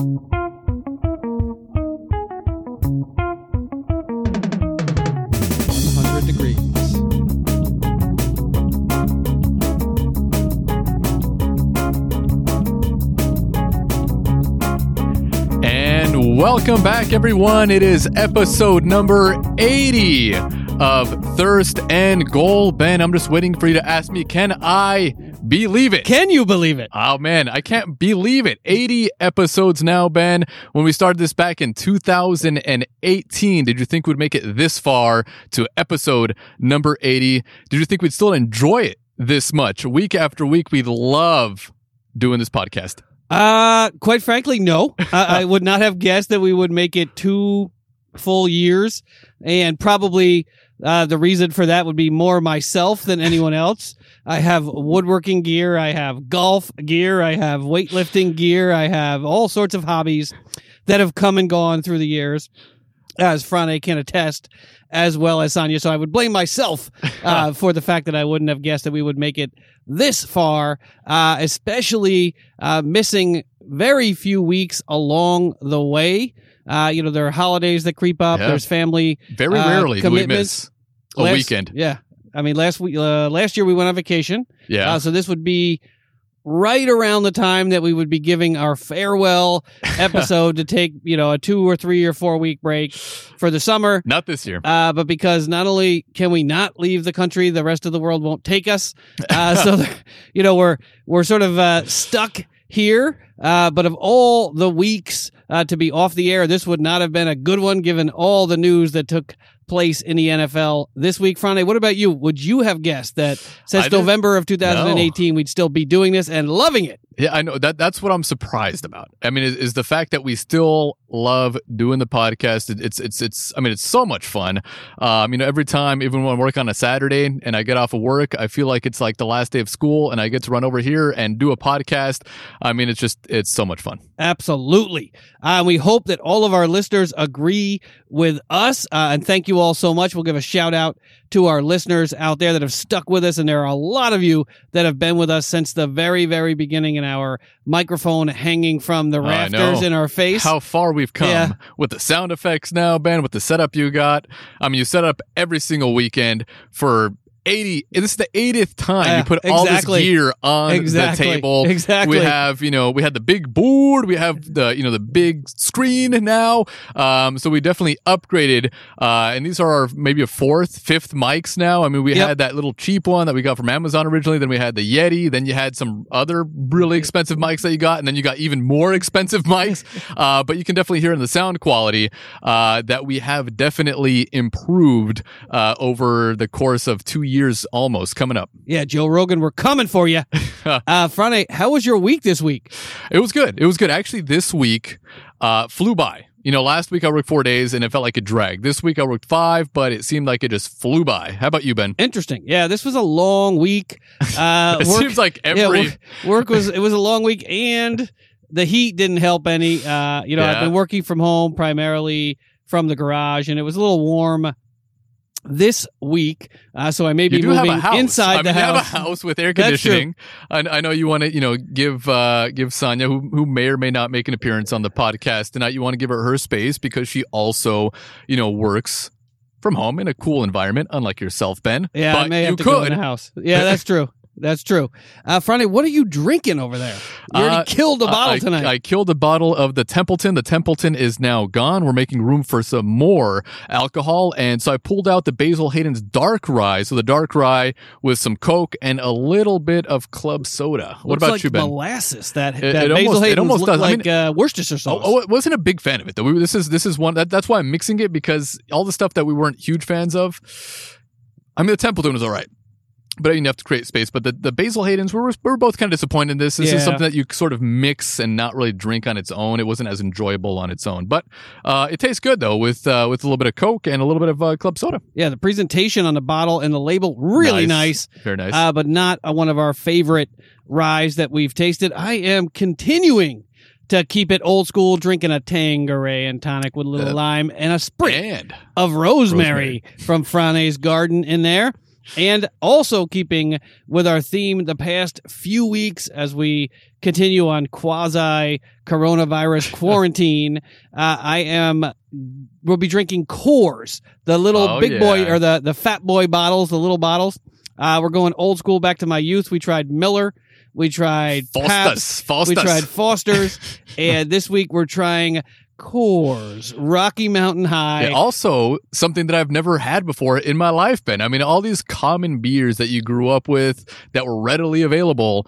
One hundred degrees. And welcome back, everyone. It is episode number 80 of Thirst and Goal. Ben, I'm just waiting for you to ask me, can I believe it? Can you believe it? Oh man, I can't believe it. 80 episodes now, Ben. When we started this back in 2018, did you think we'd make it this far to episode number 80? Did you think we'd still enjoy it this much? Week after week, we love doing this podcast. Uh, quite frankly, no. I, I would not have guessed that we would make it two full years, and probably uh, the reason for that would be more myself than anyone else. I have woodworking gear, I have golf gear, I have weightlifting gear, I have all sorts of hobbies that have come and gone through the years, as Frane can attest, as well as Sonia. So I would blame myself uh, for the fact that I wouldn't have guessed that we would make it this far, uh, especially uh, missing very few weeks along the way. Uh, you know, there are holidays that creep up. Yeah. There's family. Very Uh, rarely do we miss a Last- weekend. Yeah. I mean, last week, uh, last year we went on vacation. Yeah. Uh, so this would be right around the time that we would be giving our farewell episode to take, you know, a two or three or four week break for the summer. Not this year. Uh, but because not only can we not leave the country, the rest of the world won't take us. Uh, so, you know, we're, we're sort of, uh, stuck here. Uh, but of all the weeks, uh, to be off the air, this would not have been a good one given all the news that took place in the NFL this week. Friday, what about you? Would you have guessed that since November of 2018, we'd still be doing this and loving it? Yeah, I know that. That's what I'm surprised about. I mean, is, is the fact that we still love doing the podcast. It, it's it's it's. I mean, it's so much fun. Um, you know, every time, even when I work on a Saturday and I get off of work, I feel like it's like the last day of school, and I get to run over here and do a podcast. I mean, it's just it's so much fun. Absolutely. Uh, we hope that all of our listeners agree with us. Uh, and thank you all so much. We'll give a shout out to our listeners out there that have stuck with us. And there are a lot of you that have been with us since the very, very beginning in our microphone hanging from the rafters in our face. How far we've come Yeah. with the sound effects now, Ben, with the setup you got. I mean, you set up every single weekend for 80. This is the 80th time Yeah, you put all this exactly. gear on Exactly. the table. Exactly. We have, you know, we had the big board. We have the, you know, the big screen now. Um, so we definitely upgraded. Uh, and these are our maybe a fourth, fifth mics now. I mean, we Yep. had that little cheap one that we got from Amazon originally. Then we had the Yeti. Then you had some other really expensive mics that you got. And then you got even more expensive mics. Uh, but you can definitely hear in the sound quality, uh, that we have definitely improved, uh, over the course of two years almost coming up. yeah, Joe Rogan, we're coming for you. uh, Friday, how was your week this week? It was good. It was good. Actually, this week uh, flew by. You know, last week I worked four days and it felt like a drag. This week I worked five, but it seemed like it just flew by. How about you, Ben? Interesting. Yeah, this was a long week. Uh, It work- seems like yeah, every. work, work was it was a long week and the heat didn't help any. Uh, you know, I've been working from home primarily from the garage, and it was a little warm this week. Uh, so I may be you moving a house inside I mean, the you house. have a house with air conditioning. I, I know you want to, you know, give uh, give Sonia, who who may or may not make an appearance on the podcast tonight, you want to give her her space because she also, you know, works from home in a cool environment, unlike yourself, Ben. Yeah, but I may you have to could. go in the house. Yeah, that's true. That's true. Uh, Friday, what are you drinking over there? You already Uh, killed a bottle I, tonight. I killed a bottle of the Templeton. The Templeton is now gone. We're making room for some more alcohol. And so I pulled out the Basil Hayden's dark rye. So the dark rye with some Coke and a little bit of club soda. what Looks about like you, Ben? molasses. That, It- that it Basil almost- it Hayden's almost look does. I like uh, Worcestershire sauce. Oh, oh, I wasn't a big fan of it though. We- This is this is one that, that's why I'm mixing it because all the stuff that we weren't huge fans of. I mean, the Templeton was all right, but didn't have to create space. But the, the Basil Hayden's, we were, we were both kind of disappointed in this. This Yeah. is something that you sort of mix and not really drink on its own. It wasn't as enjoyable on its own, but uh, it tastes good though with uh, with a little bit of Coke and a little bit of uh, club soda. yeah, the presentation on the bottle and the label really nice. very nice. uh, but not uh, one of our favorite ryes that we've tasted. I am continuing to keep it old school, drinking a Tanqueray and tonic with a little Uh, lime and a sprig of rosemary, rosemary. from Frane's garden in there. And also keeping with our theme the past few weeks as we continue on quasi coronavirus quarantine, uh, I am we'll be drinking Coors, the little Oh, big boy or the the fat boy bottles, the little bottles. Uh, we're going old school back to my youth. We tried Miller, we tried Pabst, Faustus. we tried Foster's, and this week we're trying Coors Rocky Mountain High. Yeah, also, something that I've never had before in my life, Ben. I mean, all these common beers that you grew up with that were readily available.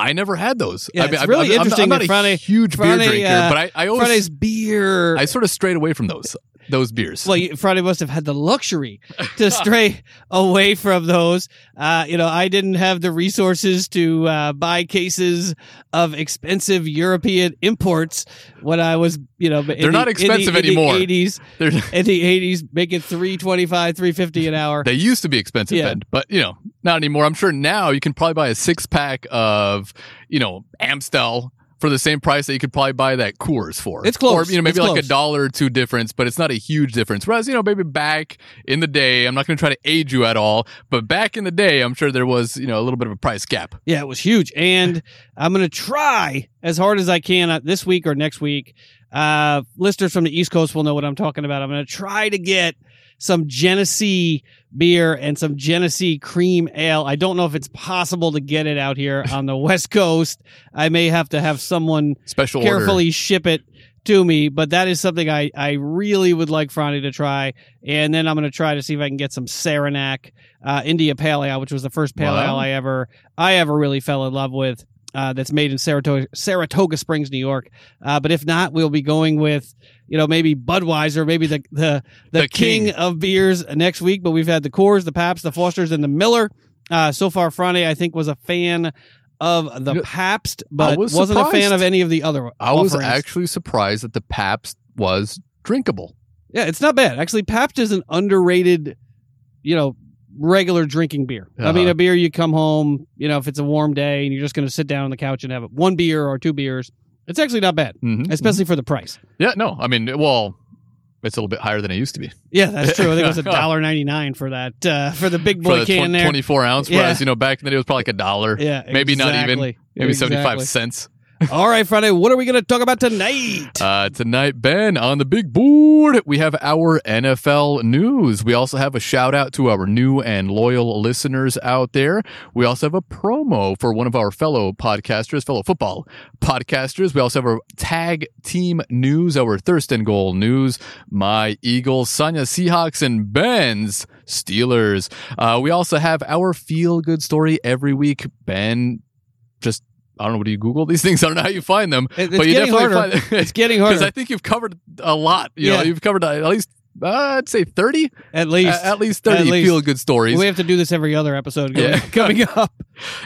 I never had those. Yeah, I mean, it's I'm- really I'm, I'm, interesting I'm not that a Friday- huge Friday, beer drinker, uh, but I, I always, Friday's beer. I sort of strayed away from those those beers. well, you- Friday must have had the luxury to stray away from those. Uh, you know, I didn't have the resources to uh, buy cases of expensive European imports when I was, you know, in They're not the- in the- expensive in the anymore. 80s, They're- in the eighties, making three twenty five, three fifty an hour. They used to be expensive, Yeah. Ben, but you know, not anymore. I'm sure now you can probably buy a six pack of, you know, Amstel for the same price that you could probably buy that Coors for. It's close. Or, you know, maybe It's like close. a dollar or two difference, but it's not a huge difference. Whereas, you know, maybe back in the day, I'm not going to try to age you at all, but back in the day, I'm sure there was, you know, a little bit of a price gap. Yeah, it was huge. And I'm going to try as hard as I can uh, this week or next week. Uh, listeners from the East Coast will know what I'm talking about. I'm going to try to get some Genesee beer and some Genesee cream ale. I don't know if it's possible to get it out here on the West Coast. I may have to have someone Special order. carefully ship it to me, but that is something I, I really would like Franny to try. And then I'm going to try to see if I can get some Saranac, uh, India Pale Ale, which was the first pale Wow. ale I ever, I ever really fell in love with. Uh, that's made in Saratoga, Saratoga Springs, New York. Uh, but if not, we'll be going with, you know, maybe Budweiser, maybe the the the, The king. king. of beers next week. But we've had the Coors, the Pabst, the Fosters, and the Miller. Uh, so far, Friday I think was a fan of the Pabst, but was wasn't a fan of any of the other. I was actually surprised that the Pabst was drinkable. Yeah, it's not bad. Actually, Pabst is an underrated, you know, regular drinking beer. I mean, Uh-huh. a beer you come home, you know, if it's a warm day and you're just going to sit down on the couch and have one beer or two beers, it's actually not bad, Mhm. especially for the price. Yeah, no, I mean, well, it's a little bit higher than it used to be. Yeah, that's true. I think it was a dollar ninety nine for that uh, for the big boy the can tw- there. 24 ounce, Yeah. whereas, you know, back in the day it was probably like a dollar. Yeah, Maybe not even. exactly. Maybe 75 cents. All right, Friday. What are we going to talk about tonight? Uh, tonight, Ben, on the big board, we have our NFL news. We also have a shout out to our new and loyal listeners out there. We also have a promo for one of our fellow podcasters, fellow football podcasters. We also have our tag team news, our Thirst and Goal news. My Eagles, Sonya Seahawks, and Ben's Steelers. Uh, we also have our feel good story every week. Ben, just I don't know. What do you Google these things? I don't know how you find them, It- it's but you getting definitely harder. find It's getting harder. because. I think you've covered a lot. You know, Yeah. you've covered uh, at least uh, I'd say thirty, at least, at, at least thirty At least. feel good stories. we have to do this every other episode going, Yeah. coming up.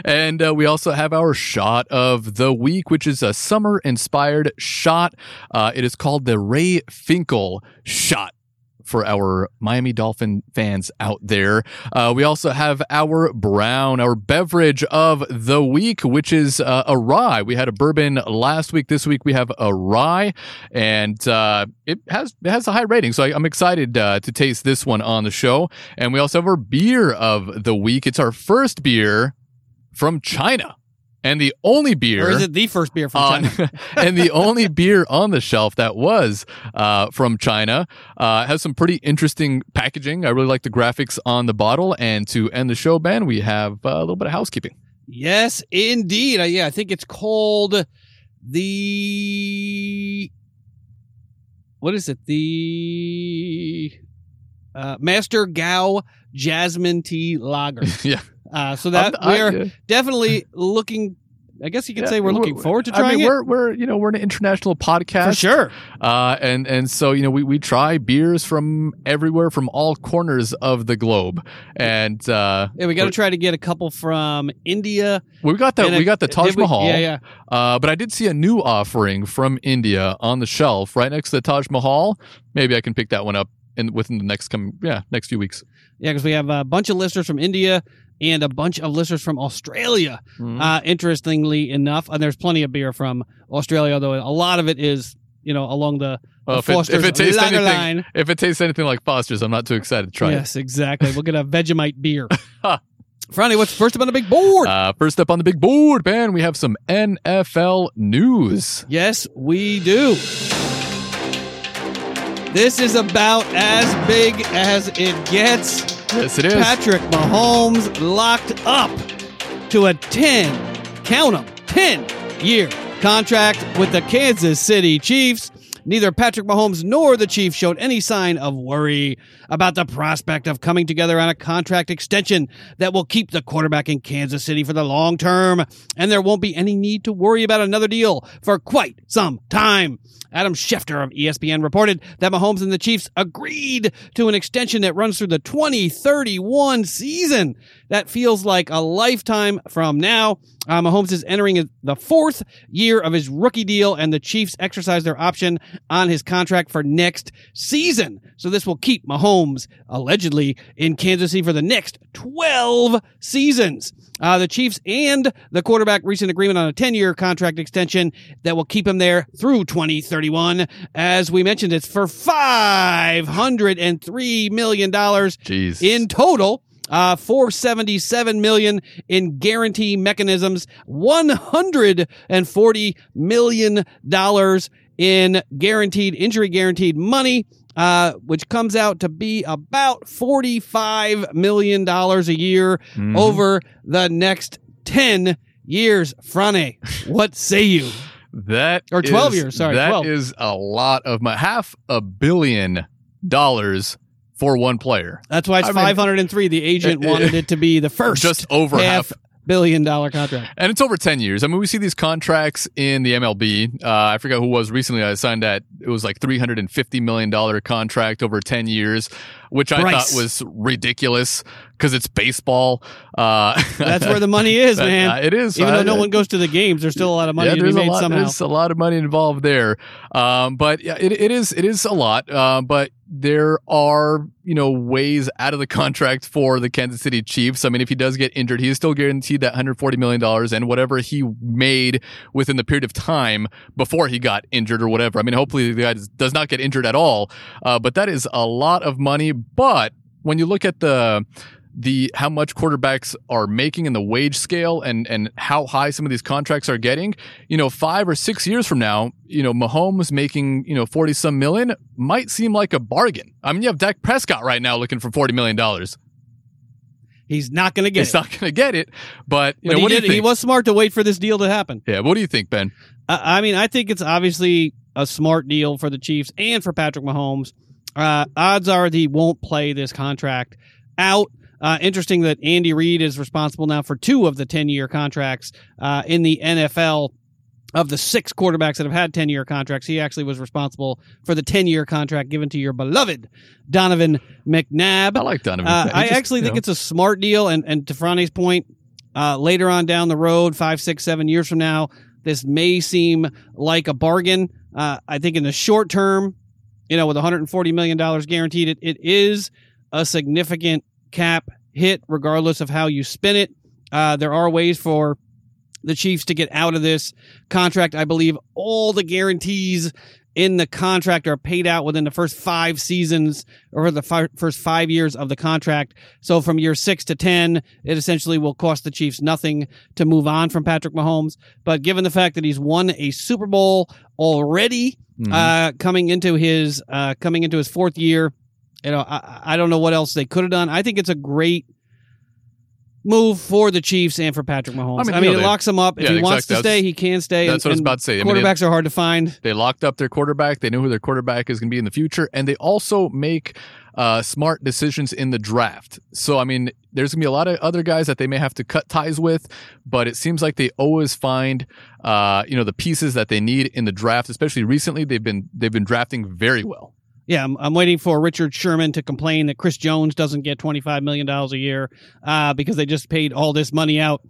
And uh, we also have our shot of the week, which is a summer inspired shot. Uh, it is called the Ray Finkle shot. For our Miami Dolphin fans out there, uh, we also have our brown, our beverage of the week, which is uh, a rye. We had a bourbon last week. This week we have a rye, and uh, it has it has a high rating. So I, I'm excited uh, to taste this one on the show. And we also have our beer of the week. It's our first beer from China. And the only beer Or is it the first beer from on, China? and the only beer on the shelf that was uh, from China uh, has some pretty interesting packaging. I really like the graphics on the bottle. And to end the show, Ben, we have uh, a little bit of housekeeping. Yes, indeed. Uh, yeah, I think it's called the what is it? The uh, Master Gao Jasmine Tea Lager. yeah, Uh, so that I'm- we are I- definitely looking. I guess you could yeah, say we're looking forward to I trying mean, it we're we're you know we're an international podcast for sure. Uh, and and so you know we we try beers from everywhere, from all corners of the globe, and uh, Yeah, we got to try to get a couple from India. we got the And we got the Taj we- Mahal. Yeah, yeah. Uh, but I did see a new offering from India on the shelf right next to the Taj Mahal. Maybe I can pick that one up in within the next come yeah next few weeks. Yeah, because we have a bunch of listeners from India and a bunch of listeners from Australia. Mm-hmm. Uh, interestingly enough, and there's plenty of beer from Australia, though a lot of it is, you know, along the, Well, the if, it, Foster's if it tastes anything, line. if it tastes anything like Foster's, I'm not too excited to try it. yes, exactly. We'll get a Vegemite beer. Franny, what's first up on the big board? Uh, first up on the big board, man, we have some NFL news. yes, we do. This is about as big as it gets. Yes, it is. Patrick Mahomes locked up to a 10, count them, 10 year contract with the Kansas City Chiefs. Neither Patrick Mahomes nor the Chiefs showed any sign of worry about the prospect of coming together on a contract extension that will keep the quarterback in Kansas City for the long term, and there won't be any need to worry about another deal for quite some time. Adam Schefter of ESPN reported that Mahomes and the Chiefs agreed to an extension that runs through the 2031 season. That feels like a lifetime from now. Uh, Mahomes is entering the fourth year of his rookie deal, and the Chiefs exercise their option on his contract for next season. So this will keep Mahomes allegedly in Kansas City for the next 12 seasons. Uh, the Chiefs and the quarterback recent agreement on a 10 year contract extension that will keep him there through 2031. As we mentioned, it's for $503 million Jeez. in total. Uh, 477 million in guarantee mechanisms, 140 million dollars in guaranteed injury guaranteed money, uh, which comes out to be about 45 million dollars a year Mhm. over the next 10 years. Frane, what say you? That Or 12 is- years, sorry, That 12. is a lot of my half a billion dollars for one player. That's why it's I mean- 503. The agent It- it- wanted it to be the first Just over half half. billion dollar contract. And it's over 10 years. I mean, we see these contracts in the MLB. Uh, I forgot who was recently I signed that. It was like $350 million contract over 10 years, which I Bryce. thought was ridiculous because it's baseball. Uh, That's where the money is, man. uh, it is. Even though no I- one goes to the games, there's still a lot of money yeah, to be made lot, somehow. There's a lot of money involved there. Um, but yeah, it, it is it is a lot. Uh, but there are you know ways out of the contract for the Kansas City Chiefs. I mean, if he does get injured, he is still guaranteed that 140 million dollars and whatever he made within the period of time before he got injured or whatever. I mean, hopefully the guy does- does not get injured at all. Uh, but that is a lot of money. But when you look at the the how much quarterbacks are making in the wage scale and and how high some of these contracts are getting, you know, five or six years from now, you know, Mahomes making you know forty some million might seem like a bargain. I mean, you have Dak Prescott right now looking for forty million dollars. He's not going to get it. He's it. not going to get it, but but know, he, what do you did, he was smart to wait for this deal to happen. yeah, what do you think, Ben? I I mean, I think it's obviously a smart deal for the Chiefs and for Patrick Mahomes. Uh, odds are that he won't play this contract out. Uh, interesting that Andy Reid is responsible now for two of the 10 year contracts uh, in the NFL. Of the six quarterbacks that have had 10 year contracts, he actually was responsible for the 10 year contract given to your beloved Donovan McNabb. I like Donovan. Uh, I just, actually think know, it's a smart deal, and and to Franny's point, uh, later on down the road, five, six, seven years from now, this may seem like a bargain. Uh, I think in the short term, you know, with 140 million dollars guaranteed, it, it is a significant cap hit, regardless of how you spin it. Uh, there are ways for the Chiefs to get out of this contract. I believe all the guarantees in the contract are paid out within the first five seasons or the fi- first five years of the contract. So from year six to 10, it essentially will cost the Chiefs nothing to move on from Patrick Mahomes. But given the fact that he's won a Super Bowl already, mhm. uh, coming into his, uh, coming into his fourth year, you know, I, I don't know what else they could have done. I think it's a great move for the Chiefs and for Patrick Mahomes. I I mean, mean, you know, it they- locks him up. If yeah, he wants to stay, he can stay. That's and, what I was about to say. I mean, it- Quarterbacks are hard to find. They locked up their quarterback. They know who their quarterback is going to be in the future, and they also make uh, smart decisions in the draft. So, I mean, there's going to be a lot of other guys that they may have to cut ties with, but it seems like they always find, uh, you know, the pieces that they need in the draft. Especially recently, they've been they've been drafting very well. Yeah, I'm, I'm waiting for Richard Sherman to complain that Chris Jones doesn't get $25 million a year uh, because they just paid all this money out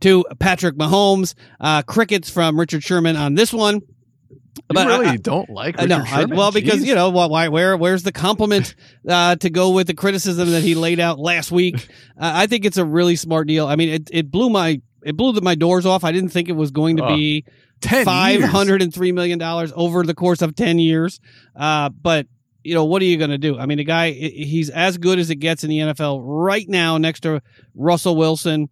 to Patrick Mahomes. Uh, crickets from Richard Sherman on this one. You But I- really I- don't like Richard no, I, Sherman? well, because Jeez. you know why? why where where's the compliment uh, to go with the criticism that he laid out last week? Uh, I think it's a really smart deal. I mean, it it blew my it blew my doors off. I didn't think it was going to Oh, be 10 five years. hundred and three million dollars over the course of ten years. Uh, but you know, what are you going to do? I mean, the guy, he's as good as it gets in the NFL right now next to Russell Wilson.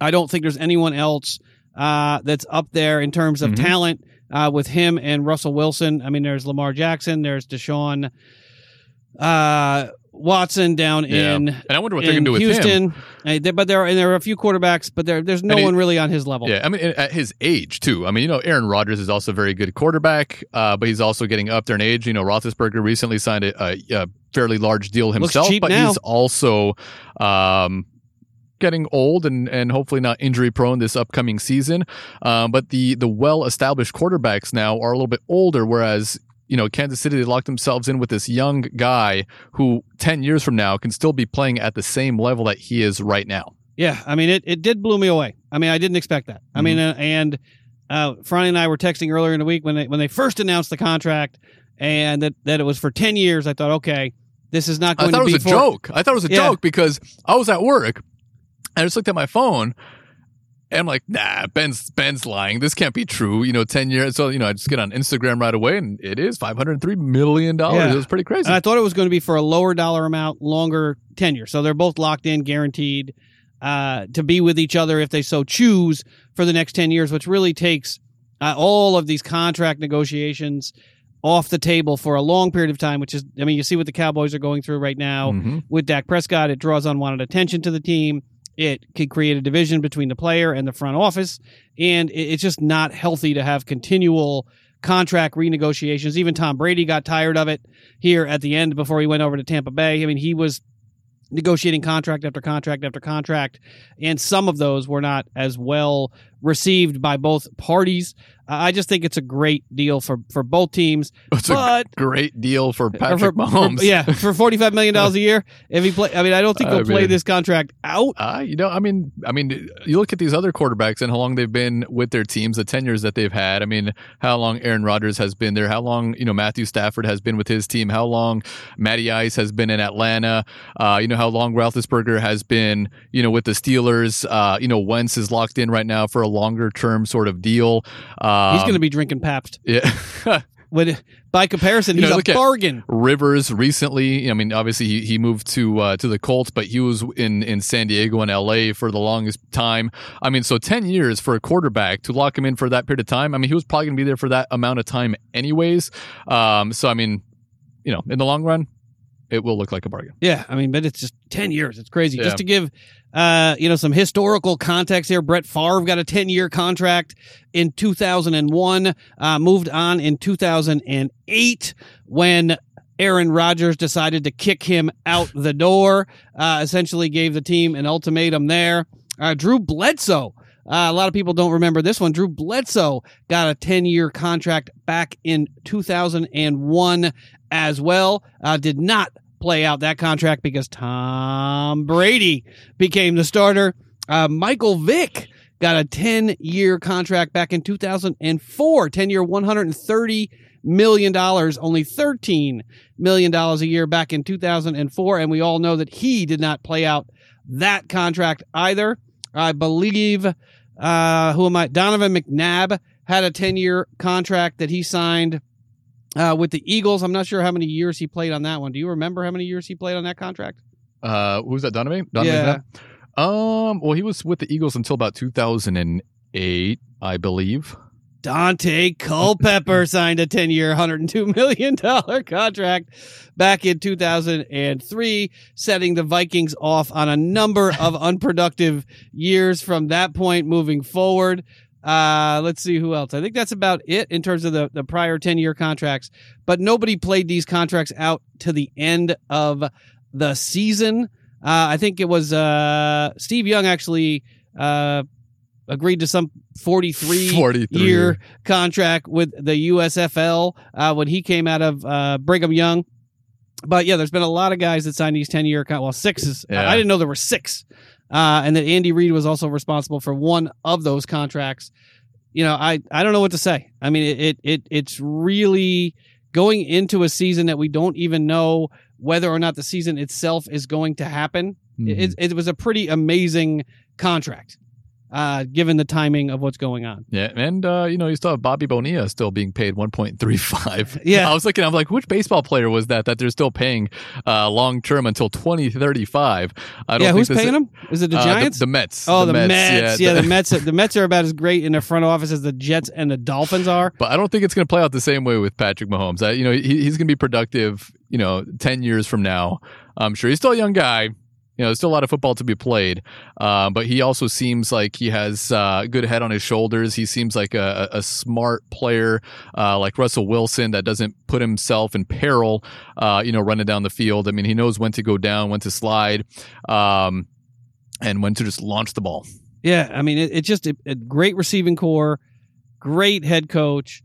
I don't think there's anyone else uh, that's up there in terms of Mhm. talent uh, with him and Russell Wilson. I mean, there's Lamar Jackson, there's Deshaun uh, Watson down Yeah. in. And I wonder what they're going to do with him. Houston, Uh, but there are and there are a few quarterbacks, but there there's no he- one really on his level. Yeah, I mean, at his age too. I mean, you know, Aaron Rodgers is also a very good quarterback, uh, but he's also getting up there in age. You know, Roethlisberger recently signed a, a, a fairly large deal himself, but now. he's also um, getting old and and hopefully not injury prone this upcoming season. Um, but the the well established quarterbacks now are a little bit older, whereas. You know, Kansas City, they locked themselves in with this young guy who 10 years from now can still be playing at the same level that he is right now. Yeah, I mean, it, it did blow me away. I mean, I didn't expect that. I mean, uh, Mm-hmm. and uh, Friday and I were texting earlier in the week when they when they first announced the contract and that, that it was for ten years. I thought, okay, this is not going I thought to it was be a for, joke. I thought it was a Yeah. joke because I was at work. I just looked at my phone and I'm like, nah, Ben's Ben's lying. This can't be true. You know, 10 years. So, you know, I just get on Instagram right away and it is $503 million. Yeah. It was pretty crazy. And I thought it was going to be for a lower dollar amount, longer tenure. So they're both locked in, guaranteed uh, to be with each other if they so choose for the next 10 years, which really takes uh, all of these contract negotiations off the table for a long period of time, which is, I mean, you see what the Cowboys are going through right now Mhm. with Dak Prescott. It draws unwanted attention to the team. It could create a division between the player and the front office. And it's just not healthy to have continual contract renegotiations. Even Tom Brady got tired of it here at the end before he went over to Tampa Bay. I mean, he was negotiating contract after contract after contract, and some of those were not as well received by both parties. Uh, I just think it's a great deal for, for both teams. It's a great deal for or Patrick for, Mahomes. for- yeah, for forty five million dollars a year. If he play, I mean, I don't think he'll play mean- this contract out. Uh, you know, I mean, I mean, you look at these other quarterbacks and how long they've been with their teams, the tenures that they've had. I mean, how long Aaron Rodgers has been there, how long you know Matthew Stafford has been with his team, how long Matty Ice has been in Atlanta. Uh, you know how long Roethlisberger has been, you know, with the Steelers. Uh, you know, Wentz is locked in right now for a longer term sort of deal. Um, He's going to be drinking Pabst. yeah. When, by comparison, You know, he's a bargain. Rivers recently. I mean, obviously he, he moved to uh, to the Colts, but he was in in San Diego and L.A. for the longest time. I mean, so ten years for a quarterback to lock him in for that period of time. I mean, he was probably going to be there for that amount of time anyways. Um, so I mean, you know, in the long run, it will look like a bargain. Yeah, I mean, but it's just ten years. It's crazy. Yeah. Just to give, uh, you know, some historical context here. Brett Favre got a ten year contract in two thousand and one. Uh, moved on in two thousand and eight when Aaron Rodgers decided to kick him out the door. Uh, essentially, gave the team an ultimatum there. Uh, Drew Bledsoe. Uh, a lot of people don't remember this one. Drew Bledsoe got a 10 year contract back in 2001 as well. Uh, did not play out that contract because Tom Brady became the starter. Uh, Michael Vick got a 10 year contract back in 2004, 10 year, $130 million, only $13 million a year back in 2004. And we all know that he did not play out that contract either. I believe, uh, who am I? Donovan McNabb had a 10 year contract that he signed uh, with the Eagles. I'm not sure how many years he played on that one. Do you remember how many years he played on that contract? Uh, who's that? Donovan? Donovan Yeah. McNabb? Um, well, he was with the Eagles until about 2008, I believe. Daunte Culpepper signed a 10 year, $102 million contract back in 2003, setting the Vikings off on a number of unproductive years from that point moving forward. Uh, let's see who else. I think that's about it in terms of the, the prior 10 year contracts, but nobody played these contracts out to the end of the season. Uh, I think it was, uh, Steve Young actually, uh, agreed to some 43 43 year contract with the USFL uh, when he came out of uh, Brigham Young. But yeah, there's been a lot of guys that signed these 10 year con- well six Yeah. I didn't know there were six. Uh, and that Andy Reid was also responsible for one of those contracts. You know, I I don't know what to say. I mean, it it, it it's really going into a season that we don't even know whether or not the season itself is going to happen. Mhm. It, it was a pretty amazing contract. Uh, given the timing of what's going on. Yeah, and uh, you know, you still have Bobby Bonilla still being paid one point three five. Yeah. I was looking. I'm like, which baseball player was that that they're still paying uh, long term until twenty thirty five? I don't yeah, think who's paying them? Is it the uh, Giants? The, Mets. oh, the, Mets. Yeah, the- the Mets. The Mets are about as great in their front office as the Jets and the Dolphins are. But I don't think it's going to play out the same way with Patrick Mahomes. I, you know, he, he's going to be productive. You know, ten years from now, I'm sure he's still a young guy. You know, there's still a lot of football to be played, uh, but he also seems like he has uh, a good head on his shoulders. He seems like a, a smart player, uh, like Russell Wilson, that doesn't put himself in peril. Uh, you know, running down the field. I mean, he knows when to go down, when to slide, um, and when to just launch the ball. Yeah, I mean, it, it's just a, a great receiving corps, great head coach,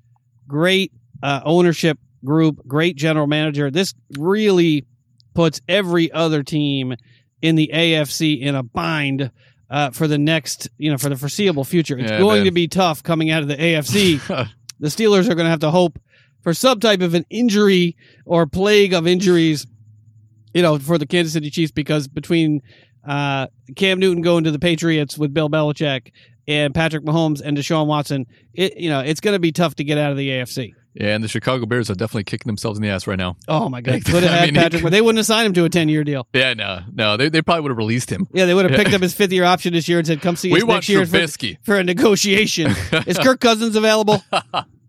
great uh, ownership group, great general manager. This really puts every other team in the AFC in a bind uh, for the next, you know, for the foreseeable future. It's Yeah, going man. to be tough coming out of the AFC. the Steelers are going to have to hope for some type of an injury or plague of injuries, you know, for the Kansas City Chiefs because between uh, Cam Newton going to the Patriots with Bill Belichick and Patrick Mahomes and Deshaun Watson, it you know it's going to be tough to get out of the AFC. Yeah, and the Chicago Bears are definitely kicking themselves in the ass right now. Oh my God! I Could have had mean, Patrick, but they wouldn't have signed him to a ten-year deal. Yeah, no, no, they, they probably would have released him. Yeah, they would have picked up his fifth-year option this year and said, "Come see us We want next year for, for a negotiation." Is Kirk Cousins available?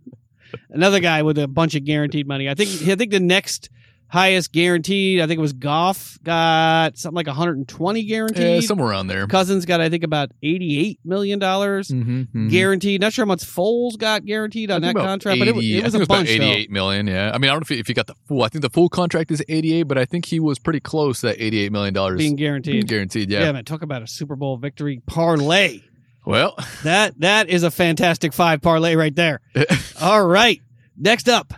Another guy with a bunch of guaranteed money. I think. I think the next highest guaranteed. I think it was Goff got something like 120 guaranteed. Yeah, somewhere around there. Cousins got I think about 88 million dollars Mm-hmm, guaranteed. Not sure how much Foles got guaranteed on that contract, but it, was- it was I think a bunch. about though. 88 million. Yeah, I mean, I don't know if he, if he got the full. I think the full contract is 88, but I think he was pretty close to that 88 million dollars being guaranteed. being guaranteed. Yeah. Yeah. man, talk about a Super Bowl victory parlay. Well, That that is a fantastic five parlay right there. All right, next up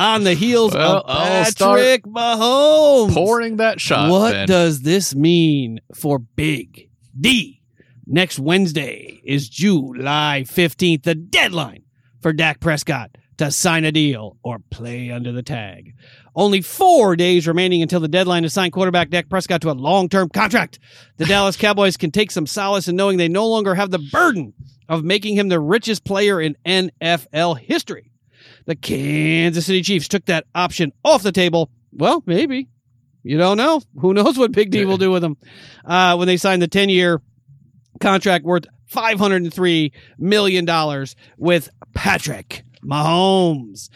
on the heels Well, of Patrick Mahomes. pouring that shot. what Ben. does this mean for Big D? Next Wednesday is July 15th, the deadline for Dak Prescott to sign a deal or play under the tag. Only four days remaining until the deadline to sign quarterback Dak Prescott to a long term contract. The Dallas Cowboys can take some solace in knowing they no longer have the burden of making him the richest player in NFL history. The Kansas City Chiefs took that option off the table. Well, maybe. You don't know. Who knows what Big D will do with them uh, when they signed the 10 year contract worth $503 million with Patrick Mahomes.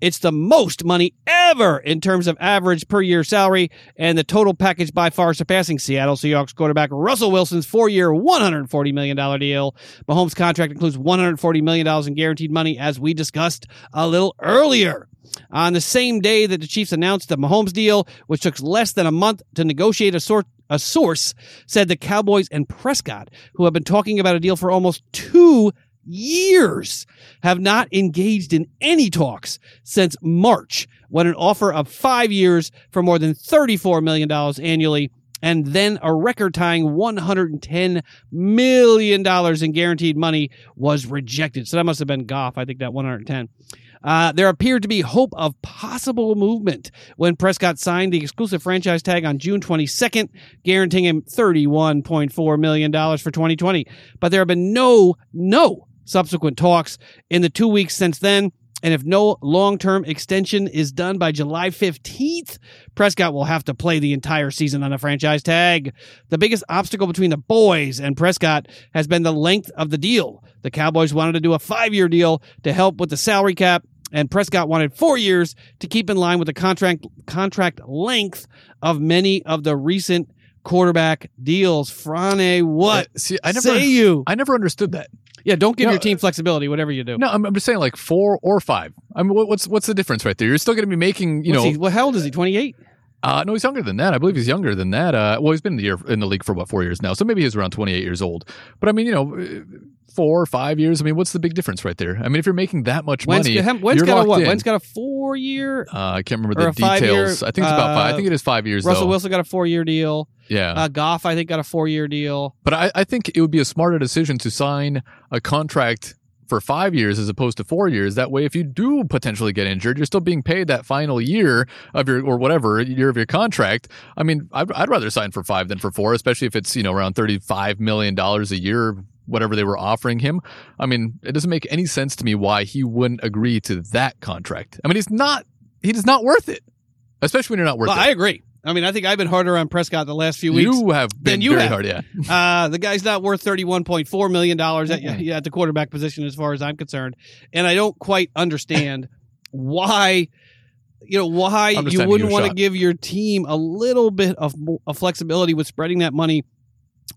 It's the most money ever in terms of average per year salary and the total package by far surpassing Seattle Seahawks quarterback Russell Wilson's four year, $140 million deal. Mahomes' contract includes $140 million in guaranteed money, as we discussed a little earlier. On the same day that the Chiefs announced the Mahomes deal, which took less than a month to negotiate a sort a source said the Cowboys and Prescott, who have been talking about a deal for almost two years, have not engaged in any talks since March, when an offer of five years for more than $34 million annually and then a record tying $110 million in guaranteed money was rejected. So that must have been Goff. I think that 110. Uh, there appeared to be hope of possible movement when Prescott signed the exclusive franchise tag on June 22nd, guaranteeing him $31.4 million for 2020. But there have been no, no subsequent talks in the two weeks since then. And if no long term extension is done by July 15th, Prescott will have to play the entire season on a franchise tag. The biggest obstacle between the boys and Prescott has been the length of the deal. The Cowboys wanted to do a five year deal to help with the salary cap, and Prescott wanted four years to keep in line with the contract contract length of many of the recent quarterback deals. Frane, what Uh, See, I never, say you? I never understood that. Yeah, don't give No, your team uh, flexibility, whatever you do. No, I'm, I'm just saying like four or five. I mean, what, what's what's the difference right there? You're still going to be making, you What's know, he, well, how old is he? Twenty eight. Uh, no, he's younger than that. I believe he's younger than that. Uh, well, he's been in the, year, in the league for about four years now, so maybe he's around 28 years old. But I mean, you know, uh, four or five years. I mean, what's the big difference right there? I mean, if you're making that much Wentz, money, Wentz you're got a locked what? in. Wentz got a four year. uh, I can't remember the a details. I think it's about five. I think it is five years Russell though. Wilson got a four year deal. yeah, Uh, Goff, I think, got a four year deal. but I, I think it would be a smarter decision to sign a contract for five years as opposed to four years. That way, if you do potentially get injured, you're still being paid that final year of your or whatever year of your contract. I mean, I'd, I'd rather sign for five than for four, especially if it's you know around thirty five million dollars a year whatever they were offering him. I mean, it doesn't make any sense to me why he wouldn't agree to that contract. I mean, he's not he is not worth it, especially when you're not worth Well, it. I agree. I mean, I think I've been harder on Prescott the last few weeks. you have been you very have. hard, yeah. Uh, the guy's not worth thirty-one point four million dollars at, Mm-mm. at the quarterback position, as far as I'm concerned. And I don't quite understand why, you know, why you wouldn't want to give your team a little bit of, of flexibility with spreading that money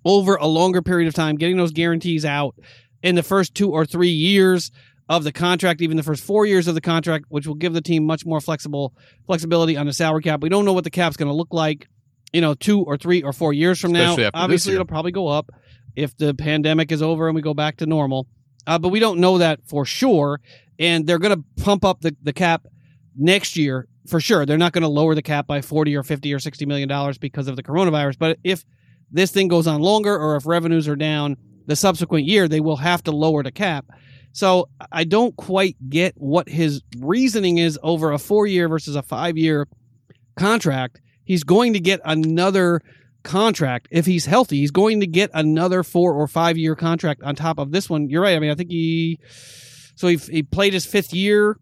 over a longer period of time, getting those guarantees out in the first two or three years of the contract, even the first four years of the contract, which will give the team much more flexible flexibility on the salary cap. We don't know what the cap's going to look like, you know, two or three or four years from Especially now. Obviously, it'll probably go up if the pandemic is over and we go back to normal. Uh, but we don't know that for sure. And they're going to pump up the, the cap next year for sure. They're not going to lower the cap by 40 or 50 or 60 million dollars because of the coronavirus. But if this thing goes on longer or if revenues are down the subsequent year, they will have to lower the cap. So I don't quite get what his reasoning is over a four year versus a five year contract. He's going to get another contract if he's healthy. He's going to get another four or five year contract on top of this one. You're right. I mean, I think he so he he played his fifth year.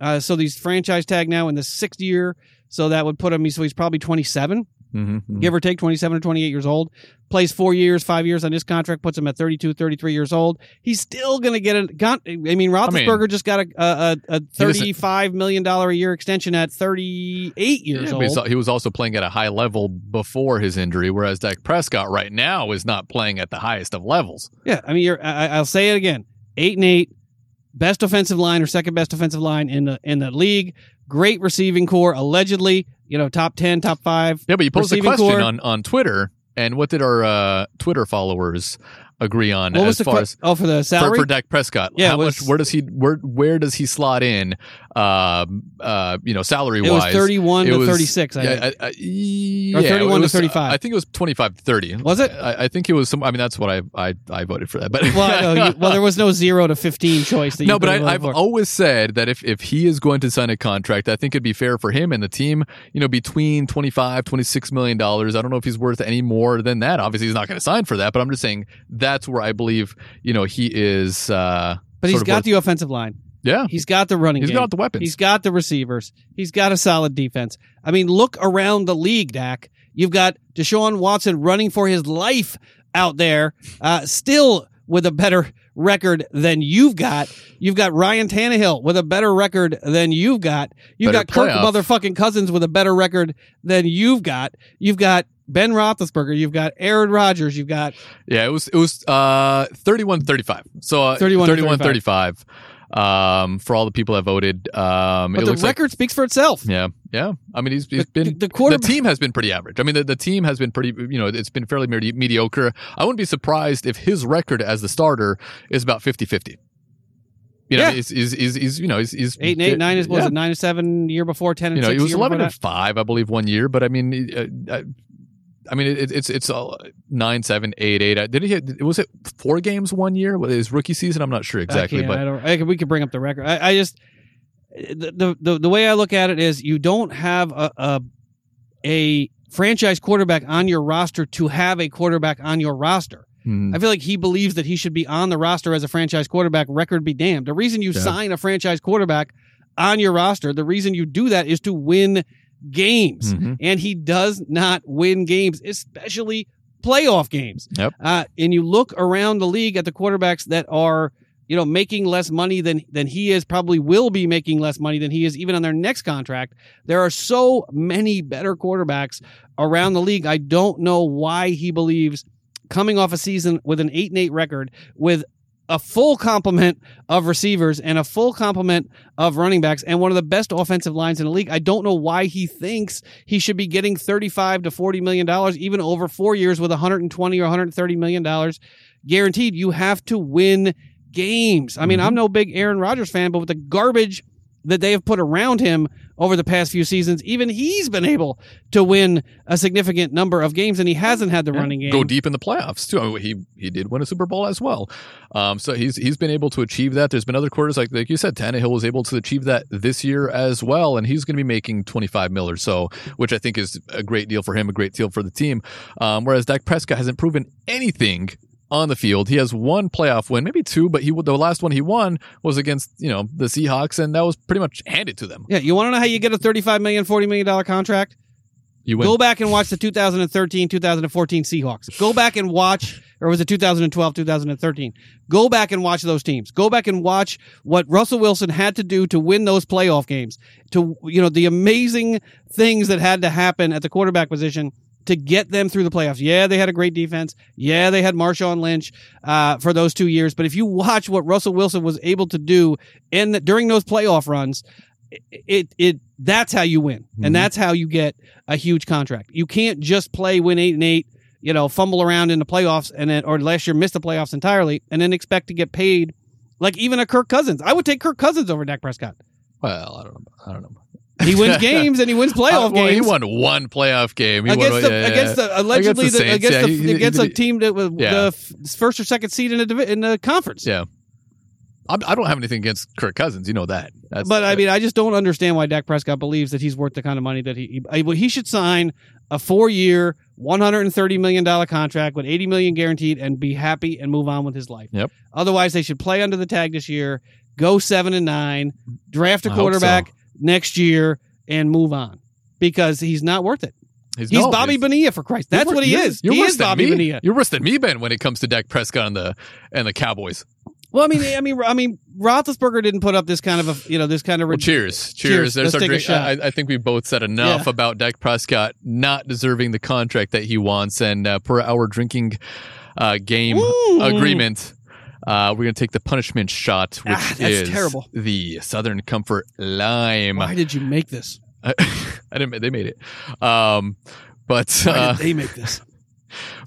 Uh, so he's franchise tag now in the sixth year. So that would put him. So he's probably 27 Mm-hmm. give or take 27 or 28 years old. Plays four years five years on his contract puts him at 32 33 years old. He's still going to get a con- i mean roethlisberger just got a, a, a 35 million dollar a year extension at 38 years Yeah, old. he was also playing at a high level before his injury, whereas Dak Prescott right now is not playing at the highest of levels. yeah i mean you're I, i'll say it again. Eight and eight best offensive line or second best offensive line in the in the league. Great receiving corps allegedly you know top 10 top 5 Yeah, but you posed a question core. on, on Twitter, and what did our uh, Twitter followers agree on what was as the far que- as oh for the for, salary for Dak Prescott? Yeah, how was- much? Where does he where where does he slot in? Um, uh, you know, salary it was 31 it to was- 36 I think. Yeah, I, I, yeah, Or 31 it to was- 35. I think it was twenty five to thirty. Was it? I, I think it was some. I mean, that's what I I, I voted for that. But well, no, you, well, there was no zero to fifteen choice. That you no, but I, I've for. always said that if, if he is going to sign a contract, I think it'd be fair for him and the team, you know, between 25, 26 million dollars. I don't know if he's worth any more than that. Obviously, he's not going to sign for that, but I'm just saying that's where I believe, you know, he is, uh, but he's got worth- the offensive line. Yeah, He's got the running he's game. got the weapons. He's got the receivers. He's got a solid defense. I mean, look around the league, Dak. You've got Deshaun Watson running for his life out there, uh, still with a better record than you've got. You've got Ryan Tannehill with a better record than you've got. You've Better got Kirk playoff. motherfucking Cousins with a better record than you've got. You've got Ben Roethlisberger. You've got Aaron Rodgers. You've got yeah, it was, it was, uh, 31 35. So, uh, 31 to 31 35. Um, for all the people that voted, um, but it the looks like, record speaks for itself. yeah, yeah. I mean, he's, he's The- been, the the quarterback- team has been pretty average. I mean, the, the team has been pretty, you know, it's been fairly medi- mediocre. I wouldn't be surprised if his record as the starter is about 50 50. You know, Yeah. he's, he's, he's, he's, you know, he's, he's Eight and eight, nine is was yeah. it? Nine and seven year before, ten and You know, six. he was 11 that? and 5, I believe, one year, but I mean, uh, I mean, it, it's it's uh, nine, seven, eight, eight. Did he? Hit, was it four games one year? Was his rookie season? I'm not sure exactly, I but I don't. I, can- we could bring up the record. I, I just the, the the the way I look at it is you don't have a, a a franchise quarterback on your roster to have a quarterback on your roster. Hmm. I feel like he believes that he should be on the roster as a franchise quarterback. Record be damned. The reason you Yeah. sign a franchise quarterback on your roster, the reason you do that is to win games. Mhm. And he does not win games, especially playoff games. Yep. Uh, and you look around the league at the quarterbacks that are, you know, making less money than than he is, probably will be making less money than he is even on their next contract. There are so many better quarterbacks around the league. I don't know why he believes coming off a season with an eight and eight record with a full complement of receivers and a full complement of running backs and one of the best offensive lines in the league. I don't know why he thinks he should be getting 35 to 40 million dollars even over 4 years with 120 or 130 million dollars guaranteed. You have to win games. I mean, Mhm. I'm no big Aaron Rodgers fan, but with the garbage that they have put around him over the past few seasons, even he's been able to win a significant number of games and he hasn't had the Yeah. running game. Go deep in the playoffs too. I mean, he he did win a Super Bowl as well. Um, so he's he's been able to achieve that. There's been other quarters like like you said, Tannehill was able to achieve that this year as well, and he's going to be making 25 mil or so, which I think is a great deal for him, a great deal for the team. Um, whereas Dak Prescott hasn't proven anything on the field. He has one playoff win, maybe two, but he the last one he won was against you know the Seahawks, and that was pretty much handed to them. Yeah, you want to know how you get a thirty-five million, forty million dollar contract? You win. Go back and watch the 2013, 2014 Seahawks. Go back and watch, or was it 2012, 2013? Go back and watch those teams. Go back and watch what Russell Wilson had to do to win those playoff games. To, you know, the amazing things that had to happen at the quarterback position to get them through the playoffs. Yeah, they had a great defense. Yeah, they had Marshawn Lynch uh, for those two years. But if you watch what Russell Wilson was able to do in the, during those playoff runs, it, it, that's how you win, Mhm. and that's how you get a huge contract. You can't just play win eight and eight, you know, fumble around in the playoffs, and then or last year miss the playoffs entirely, and then expect to get paid like even a Kirk Cousins. I would take Kirk Cousins over Dak Prescott. Well, I don't know. I don't know. He wins games and he wins playoff Uh, well, games. He won one playoff game. He against won, the yeah, against yeah. the allegedly Against the Saints, against yeah, the, he- he- against he- a team that was the f- first or second seed in the divi- in the conference. Yeah. I'm, I don't have anything against Kirk Cousins. You know that. That's, But I mean, I just don't understand why Dak Prescott believes that he's worth the kind of money that he he, he should sign a four-year, one hundred and thirty million dollar contract with eighty million guaranteed, and be happy and move on with his life. Yep. Otherwise, they should play under the tag this year, go seven and nine, draft a I hope so. quarterback next year, and move on because he's not worth it. He's no, Bobby he's- Bonilla for Christ. That's what he is. You're he is Bobby me. Bonilla. You're worse than me, Ben, when it comes to Dak Prescott and the and the Cowboys. Well, I mean, I mean, I mean, Roethlisberger didn't put up this kind of a, you know, this kind of. Well, cheers, cheers. Cheers. There's Let's our take a shot. I, I think we both said enough Yeah. about Dak Prescott not deserving the contract that he wants, and uh, per our drinking uh, game Mm. agreement. Uh, we're gonna take the punishment shot, which Ah, is terrible. the Southern Comfort Lime. Why did you make this? I, didn't. They made it. Um, but Why uh, did they make this?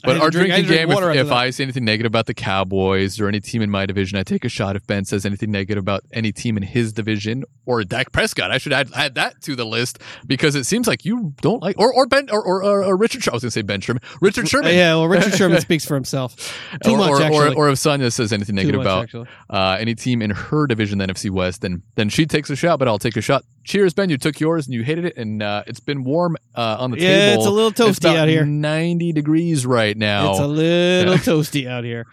But our drink- drinking to drink game, if, if. I say anything negative about the Cowboys or any team in my division, I take a shot. If Ben says anything negative about any team in his division or Dak Prescott, I should add, add that to the list because it seems like you don't like, or or Ben or or, or, Richard. I was going to say Ben Sherman, Richard Sherman. Yeah, well, Richard Sherman speaks for himself. Too or, much, or, actually. or, or if Sonia says anything negative much, about uh, any team in her division, the NFC West, then then she takes a shot, but I'll take a shot. Cheers, Ben. You took yours and you hated it, and uh, it's been warm uh, on the Yeah, table. it's a little It's toasty about out here. Ninety degrees right now. It's a little toasty out here.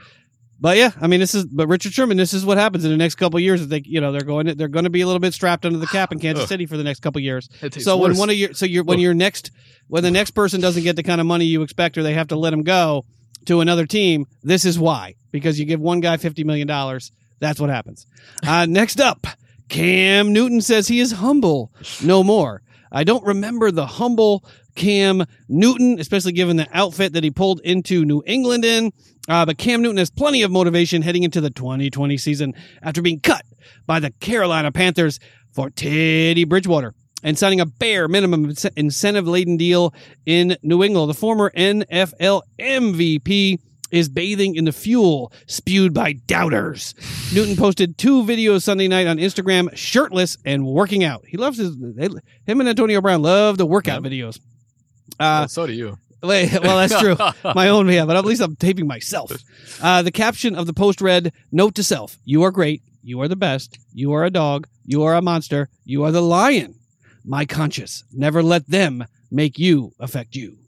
But yeah, I mean, this is but Richard Sherman. This is what happens in the next couple of years. They, you know, they're going, they're going to be a little bit strapped under the cap in Kansas. City for the next couple of years. So when worse. one of your, so you're when your next, when the next person doesn't get the kind of money you expect, or they have to let him go to another team, this is why. Because you give one guy fifty million dollars, that's what happens. Uh, next up, Cam Newton says he is humble no more. I don't remember the humble Cam Newton, especially given the outfit that he pulled into New England in. Uh, but Cam Newton has plenty of motivation heading into the 2020 season after being cut by the Carolina Panthers for Teddy Bridgewater and signing a bare minimum incentive laden deal in New England. The former NFL MVP is bathing in the fuel spewed by doubters. Newton posted two videos Sunday night on Instagram, shirtless and working out. He loves his, they, him and Antonio Brown love the workout videos. Uh, Well, so do you. well, that's true. My own, yeah, but at least I'm taping myself. Uh, the caption of the post read, Note to self, you are great. You are the best. You are a dog. You are a monster. You are the lion. My conscience. Never let them make you affect you.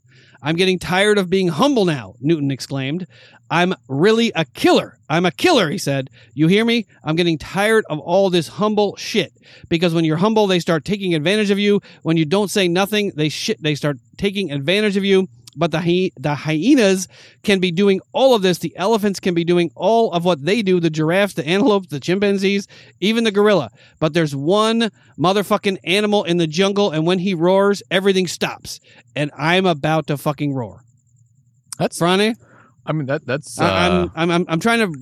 I'm getting tired of being humble now, Newton exclaimed. I'm really a killer. I'm a killer, he said. You hear me? I'm getting tired of all this humble shit. Because when you're humble, they start taking advantage of you. When you don't say nothing, they shit, they start taking advantage of you. But the, hy- the hyenas can be doing all of this. The elephants can be doing all of what they do. The giraffes, the antelopes, the chimpanzees, even the gorilla. But there's one motherfucking animal in the jungle, and when he roars, everything stops. And I'm about to fucking roar. That's. Franny, I mean that. That's. Uh, I- I'm, I'm, I'm, I'm trying to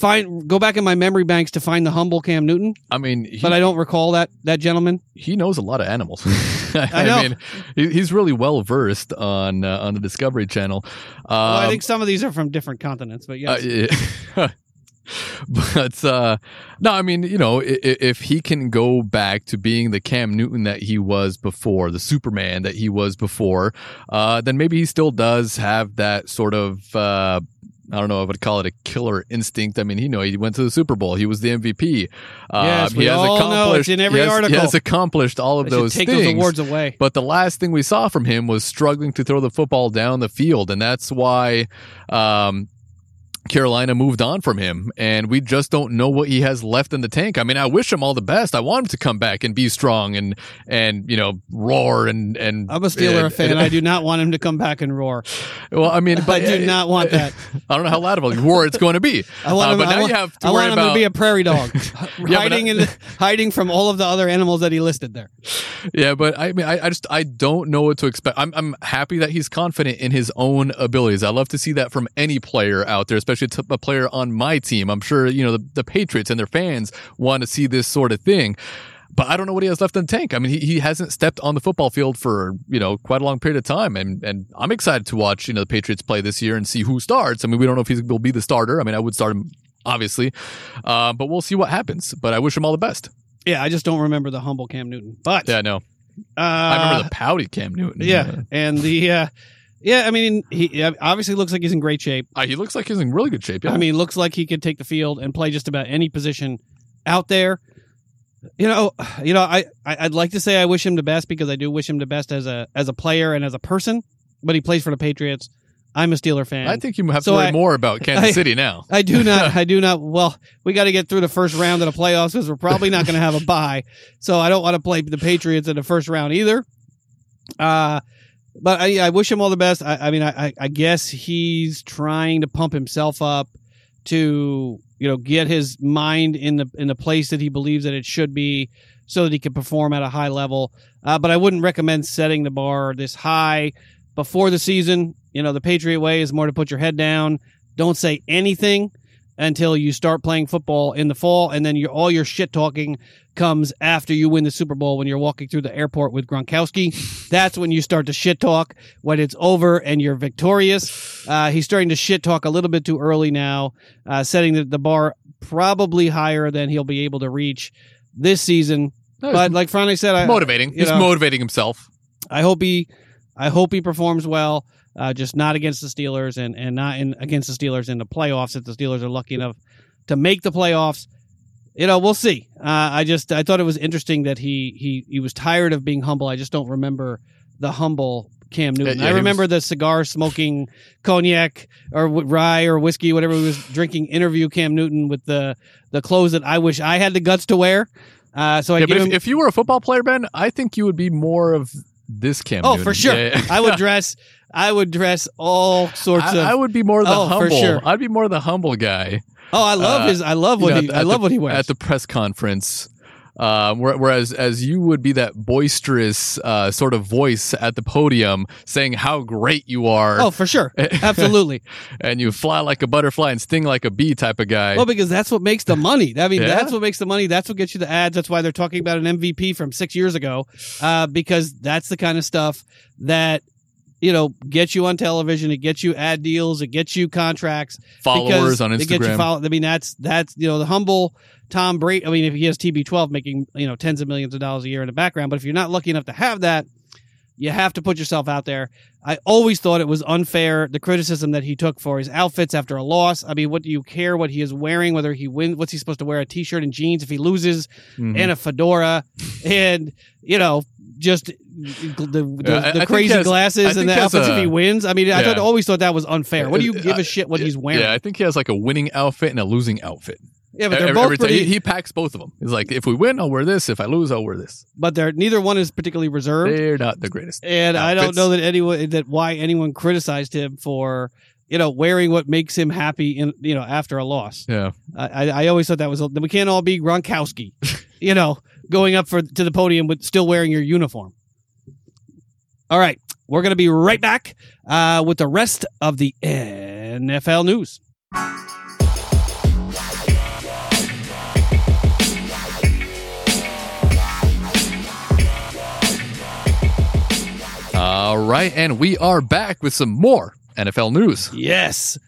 find, go back in my memory banks to find the humble Cam Newton, I mean, he, but I don't recall that, that gentleman. he knows a lot of animals. I know. mean, he, he's really well versed on uh, on the Discovery Channel. Um, Well, I think some of these are from different continents, but Uh, yeah. but uh, no, I mean, you know, if, if he can go back to being the Cam Newton that he was before, the Superman that he was before, uh, then maybe he still does have that sort of. Uh, I don't know. I would call it a killer instinct. I mean, he know he went to the Super Bowl. He was the MVP. Um, Yes, he we has all know. accomplished. It's in every he has, article. He has accomplished all of those take things. those awards away. But the last thing we saw from him was struggling to throw the football down the field, and that's why, um, Carolina moved on from him, and we just don't know what he has left in the tank. I mean, I wish him all the best. I want him to come back and be strong and and you know roar and and. I'm a Steeler and, fan. and- I do not want him to come back and roar. well, I mean, I do not want that. I don't know how loud of a roar it's going to be. I want Uh, him. but I now want, you have to I worry want him about to be a prairie dog, but hiding I- in the, hiding from all of the other animals that he listed there. Yeah, but I mean, I, I just I don't know what to expect. I'm I'm happy that he's confident in his own abilities. I love to see that from any player out there, especially a player on my team. I'm sure you know the, the Patriots and their fans want to see this sort of thing. But I don't know what he has left in the tank. I mean, he, he hasn't stepped on the football field for you know quite a long period of time, and and I'm excited to watch you know the Patriots play this year and see who starts. I mean, we don't know if he will be the starter. I mean, I would start him obviously, uh, but we'll see what happens. But I wish him all the best. Yeah, I just don't remember the humble Cam Newton. But Yeah, no, uh, I remember the pouty Cam Newton. yeah, and the uh, yeah. I mean, he obviously looks like he's in great shape. Uh, he looks like he's in really good shape. Yeah. I mean, looks like he could take the field and play just about any position out there. You know, you know, I, I I'd like to say I wish him the best because I do wish him the best as a as a player and as a person. But he plays for the Patriots. I'm a Steeler fan. I think you have So to worry I- more about Kansas I- City now. I do not. I do not. Well, we got to get through the first round of the playoffs because we're probably not going to have a bye. So I don't want to play the Patriots in the first round either. Uh, but I, I wish him all the best. I, I mean, I, I- guess he's trying to pump himself up to you know get his mind in the in the place that he believes that it should be, so that he can perform at a high level. Uh, but I wouldn't recommend setting the bar this high before the season. You know, the Patriot way is more to put your head down. Don't say anything until you start playing football in the fall, and then your all your shit talking comes after you win the Super Bowl when you're walking through the airport with Gronkowski. That's when you start to shit talk when it's over and you're victorious. Uh, he's starting to shit talk a little bit too early now, uh, setting the, the bar probably higher than he'll be able to reach this season. No, But like Franny said, I, motivating. you He's know. motivating himself. I hope he, I hope he performs well. Uh, just not against the Steelers and and not in against the Steelers in the playoffs. If the Steelers are lucky enough to make the playoffs, you know we'll see. Uh, I just I thought it was interesting that he he he was tired of being humble. I just don't remember the humble Cam Newton. Yeah, I remember the cigar smoking cognac or rye or whiskey, whatever he was drinking. Interview Cam Newton with the the clothes that I wish I had the guts to wear. Uh, so I Yeah, but if, him. if you were a football player, Ben, I think you would be more of this Cam. oh, Newton. for sure. Yeah, yeah. I would dress. I would dress all sorts of. I, I would be more the Oh, humble. sure. I'd be more the humble guy. Oh, I love Uh, his. I love you what know, he. I the- love what he wears. at the press conference. Um, where- whereas as you would be that boisterous uh, sort of voice at the podium saying how great you are oh, for sure, absolutely. and you fly like a butterfly and sting like a bee type of guy. Well, because that's what makes the money. I mean, Yeah. that's what makes the money. That's what gets you the ads. That's why they're talking about an MVP from six years ago, uh, because that's the kind of stuff that you know gets you on television. It gets you ad deals. It gets you contracts. Followers on It gets you Instagram. follow- I mean, that's that's you know the humble Tom Brady. I mean, if he has TB12 making you know tens of millions of dollars a year in the background, but if you're not lucky enough to have that, you have to put yourself out there. I always thought it was unfair the criticism that he took for his outfits after a loss. I mean, what do you care what he is wearing? Whether he wins, what's he supposed to wear? A t-shirt and jeans if he loses, Mhm. and a fedora, and you know. Just the, the, Yeah, I the crazy I glasses and the outfits if he wins. I mean, I thought always thought that was unfair. What do you Uh, give uh, a shit what he's wearing? Yeah, I think he has like a winning outfit and a losing outfit. Yeah, but they're Every- both every pretty. he, he packs both of them. He's like, if we win, I'll wear this. If I lose, I'll wear this. but they're neither one is particularly reserved. They're not the greatest. and I don't know that anyone that why anyone criticized him for you know wearing what makes him happy in you know after a loss. Yeah. I I, I always thought that was we can't all be Gronkowski, you know, going up for to the podium with still wearing your uniform. All right, we're gonna be right back uh, with the rest of the NFL news. All right, and we are back with some more NFL news. Yes.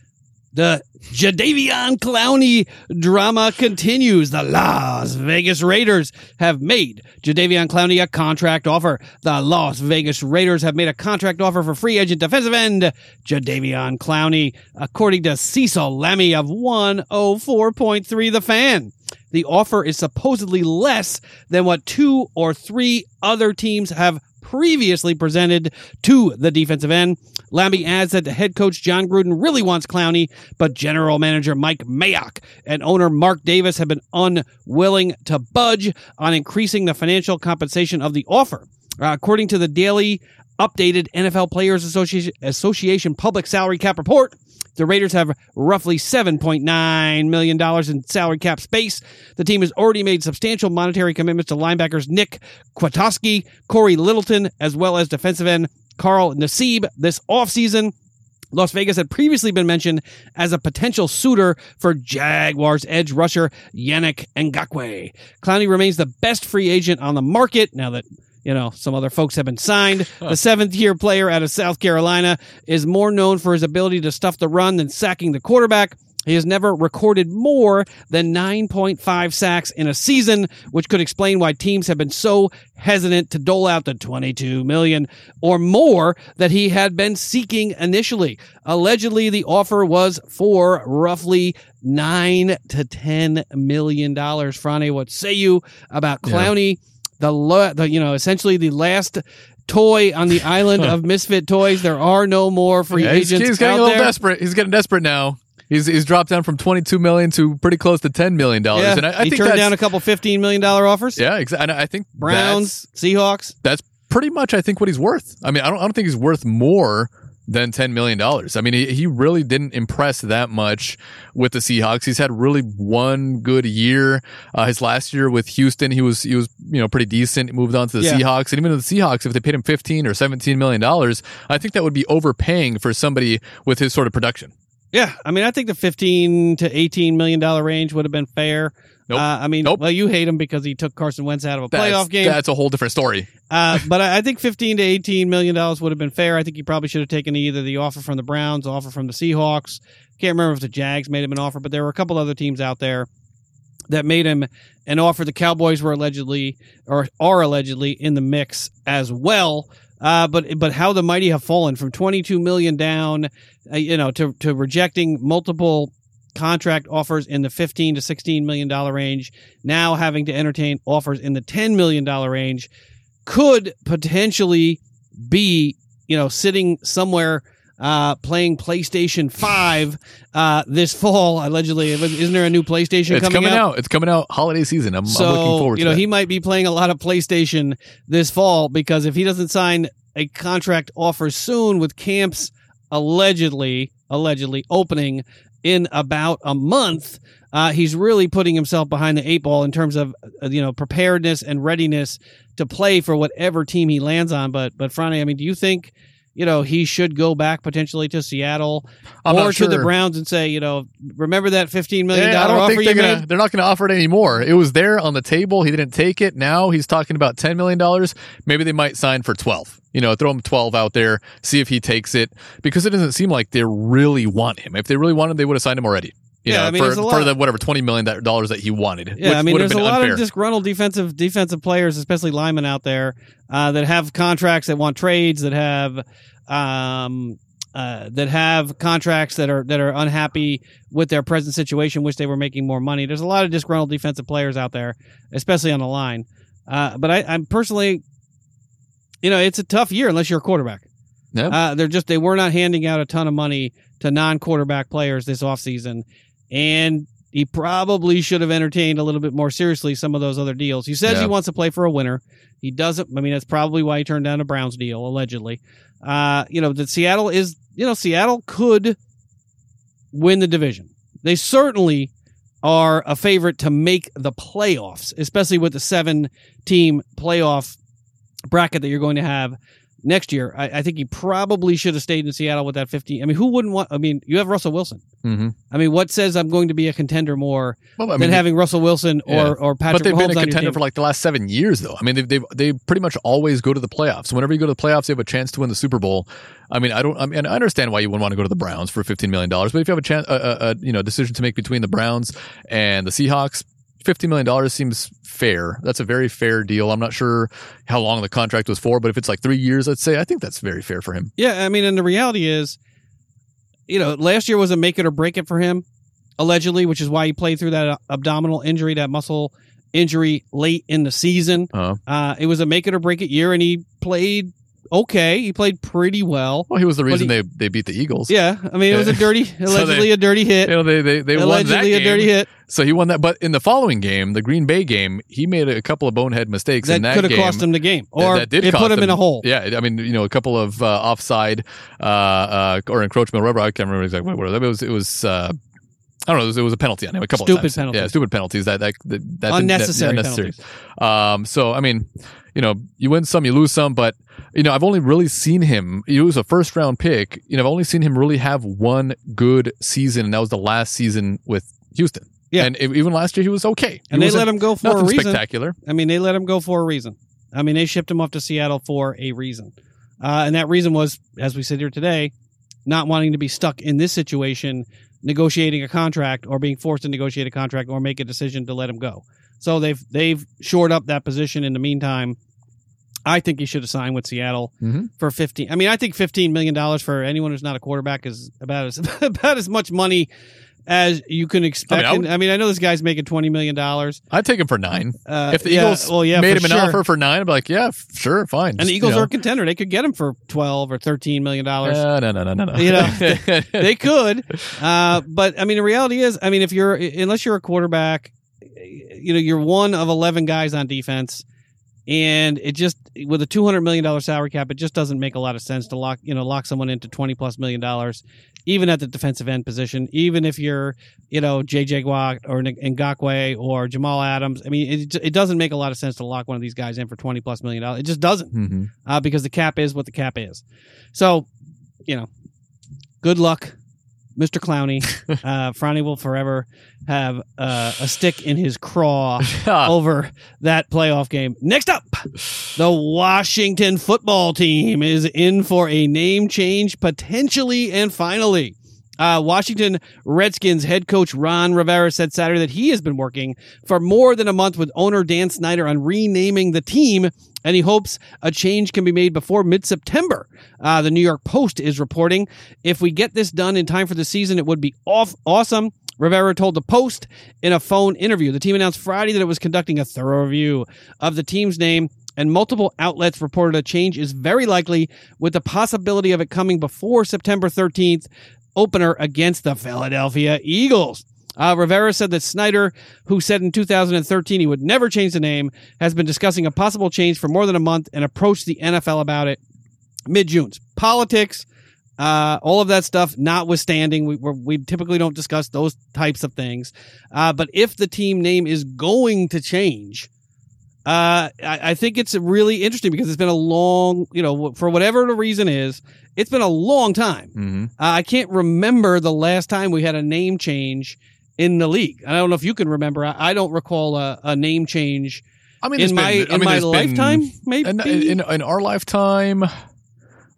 The Jadeveon Clowney drama continues. The Las Vegas Raiders have made Jadeveon Clowney a contract offer. The Las Vegas Raiders have made a contract offer for free agent defensive end Jadeveon Clowney, according to Cecil Lammey of 104.3 The Fan. The offer is supposedly less than what two or three other teams have previously presented to the defensive end. Lammey adds that the head coach Jon Gruden really wants Clowney, but general manager Mike Mayock and owner Mark Davis have been unwilling to budge on increasing the financial compensation of the offer. Uh, according to the daily updated NFL Players Association, Association public salary cap report, the Raiders have roughly $7.9 million in salary cap space. The team has already made substantial monetary commitments to linebackers Nick Kwiatkowski, Cory Littleton, as well as defensive end Carl Nassib this offseason. Las Vegas had previously been mentioned as a potential suitor for Jaguars edge rusher Yannick Ngakoue. Clowney remains the best free agent on the market now that you know, some other folks have been signed. The seventh year player out of South Carolina is more known for his ability to stuff the run than sacking the quarterback. He has never recorded more than 9.5 sacks in a season, which could explain why teams have been so hesitant to dole out the 22 million or more that he had been seeking initially. Allegedly, the offer was for roughly nine to 10 million dollars. Franny, what say you about Clowney? Yeah the, the you know essentially the last toy on the island of misfit toys. There are no more free yeah, agents. He's, he's getting a little there. desperate. He's getting desperate now. He's he's dropped down from twenty two million to pretty close to ten million dollars. Yeah, and I, I he think turned down a couple fifteen million dollar offers. Yeah, exactly. I think Browns, that's, Seahawks. That's pretty much I think what he's worth. I mean, I don't I don't think he's worth more than $10 million. I mean, he, he really didn't impress that much with the Seahawks. He's had really one good year. Uh, his last year with Houston, he was, he was, you know, pretty decent. He moved on to the Yeah. Seahawks. And even the Seahawks, if they paid him 15 or 17 million dollars, I think that would be overpaying for somebody with his sort of production. Yeah, I mean, I think the fifteen to eighteen million dollar range would have been fair. Nope. Uh, I mean, Nope. well, you hate him because he took Carson Wentz out of a That's, playoff game. That's a whole different story. Uh, but I I think fifteen to eighteen million dollars would have been fair. I think he probably should have taken either the offer from the Browns, offer from the Seahawks. Can't remember if the Jags made him an offer, but there were a couple other teams out there that made him an offer. The Cowboys were allegedly or are allegedly in the mix as well. Uh, but but how the mighty have fallen from twenty two million down, uh, you know, to to rejecting multiple contract offers in the 15 to 16 million dollar range now having to entertain offers in the 10 million dollar range could potentially be you know sitting somewhere uh, playing PlayStation 5 uh, this fall allegedly isn't there a new PlayStation It's coming, coming out? It's coming out holiday season. I'm, so I'm looking forward you to know that. he might be playing a lot of PlayStation this fall because if he doesn't sign a contract offer soon with camps allegedly allegedly opening in about a month uh, he's really putting himself behind the eight ball in terms of uh, you know preparedness and readiness to play for whatever team he lands on. But but Franny I mean do you think you know he should go back potentially to Seattle I'm or not to the. Browns and say you know remember that 15 million Yeah, dollar offer think they're gonna, they're not going to offer it anymore. It was there on the table. He didn't take it. Now he's talking about ten million dollars. Maybe they might sign for twelve. You know, throw him twelve out there, see if he takes it, because it doesn't seem like they really want him. If they really wanted they would have signed him already. You Yeah, know, I mean, for, for the whatever twenty million dollars that he wanted. Yeah, which I mean, there's a lot unfair. of disgruntled defensive defensive players, especially linemen out there, uh, that have contracts that want trades, that have um, uh, that have contracts that are that are unhappy with their present situation, wish they were making more money. There's a lot of disgruntled defensive players out there, especially on the line. Uh, but I, I'm personally, you know, it's a tough year unless you're a quarterback. Yeah. Uh, they're just they were not handing out a ton of money to non-quarterback players this offseason. And he probably should have entertained a little bit more seriously some of those other deals. He says Yeah. he wants to play for a winner. He doesn't. I mean, that's probably why he turned down a Browns deal, allegedly. Uh, you know, that Seattle is, you know, Seattle could win the division. They certainly are a favorite to make the playoffs, especially with the seven team playoff bracket that you're going to have next year. I, I think he probably should have stayed in Seattle with that 15. I mean, who wouldn't want? I mean, you have Russell Wilson. Mm-hmm. I mean, what says I'm going to be a contender more Well, I than mean, having Russell Wilson or Yeah. or Patrick but they've Mahomes been a contender for like the last seven years, though. I mean, they've, they've they pretty much always go to the playoffs. Whenever you go to the playoffs, you have a chance to win the Super Bowl. I mean, I don't. I mean, I understand why you wouldn't want to go to the Browns for fifteen million dollars, but if you have a chance, a, a, a you know decision to make between the Browns and the Seahawks, fifteen million dollars seems fair. That's a very fair deal. I'm not sure how long the contract was for, but if it's like three years, let's say, I think that's very fair for him. Yeah, I mean, and the reality is, you know, last year was a make it or break it for him, allegedly, which is why he played through that abdominal injury, that muscle injury late in the season. Uh-huh. Uh, it was a make it or break it year, and he played okay. He played pretty well. Well, he was the reason he- they, they beat the Eagles. Yeah, I mean, it was a dirty, allegedly a dirty hit. You know, they they, they won that allegedly a dirty hit So he won that. But in the following game, the Green Bay game, he made a couple of bonehead mistakes that that could have cost him the game, or that did it cost put him in a hole. Yeah, I mean, you know, a couple of uh, offside uh, uh, or encroachment, or whatever. I can't remember exactly what it was. It was. It I don't know. It was, it a penalty on him. A couple Stupid of times. penalties. Yeah, stupid penalties. That that that, that Unnecessary that, unnecessary. Um, so I mean, you know, you win some, you lose some, but you know, I've only really seen him. He was a first round pick. You know, I've only seen him really have one good season, and that was the last season with Houston. Yeah. and e- even last year he was okay. He and they let him go for a nothing reason. spectacular. I mean, they let him go for a reason. I mean, they shipped him off to Seattle for a reason. Uh, and that reason was, as we sit here today, not wanting to be stuck in this situation, negotiating a contract or being forced to negotiate a contract or make a decision to let him go. So they've they've shored up that position in the meantime. I think he should have signed with Seattle Mhm. for fifteen. I mean, I think fifteen million dollars for anyone who's not a quarterback is about as about as much money as you can expect. I I would- mean, I, mean, I know this guy's making twenty million dollars. I'd take him for nine. Uh, if the yeah, Eagles well, yeah, made him an sure. offer for nine, I'd be like, yeah, f- sure, fine. And the Eagles you know. are a contender. They could get him for twelve or thirteen million dollars. Uh, no, no, no, no, no. You know, they could, uh, but I mean, the reality is, I mean, if you're unless you're a quarterback, you know, you're one of eleven guys on defense, and it just with a two hundred million dollar salary cap, it just doesn't make a lot of sense to lock you know lock someone into twenty plus million dollars, even at the defensive end position, even if you're you know JJ Watt or Ngakoue or Jamal Adams. I mean, it it doesn't make a lot of sense to lock one of these guys in for twenty plus million dollars. It just doesn't Mhm. uh, because the cap is what the cap is. So, you know, good luck, Mr. Clowney. uh, Franny will forever have uh, a stick in his craw over that playoff game. Next up, the Washington football team is in for a name change potentially and finally. Uh, Washington Redskins head coach Ron Rivera said Saturday that he has been working for more than a month with owner Dan Snyder on renaming the team, and he hopes a change can be made before mid September. Uh, the New York Post is reporting if we get this done in time for the season, it would be off awesome. Rivera told the Post in a phone interview. The team announced Friday that it was conducting a thorough review of the team's name, and multiple outlets reported a change is very likely, with the possibility of it coming before September 13th opener against the Philadelphia Eagles. Uh, Rivera said that Snyder, who said in 2013 he would never change the name, has been discussing a possible change for more than a month and approached the NFL about it mid June. Politics, uh, all of that stuff notwithstanding, we, we typically don't discuss those types of things. Uh, but if the team name is going to change, uh, I, I think it's really interesting because it's been a long, you know, for whatever the reason is, it's been a long time. Mhm. Uh, I can't remember the last time we had a name change in the league. I don't know if you can remember. I, I don't recall a, a name change I mean, in my been- I in mean, my there's been- lifetime. Maybe in, in, in our lifetime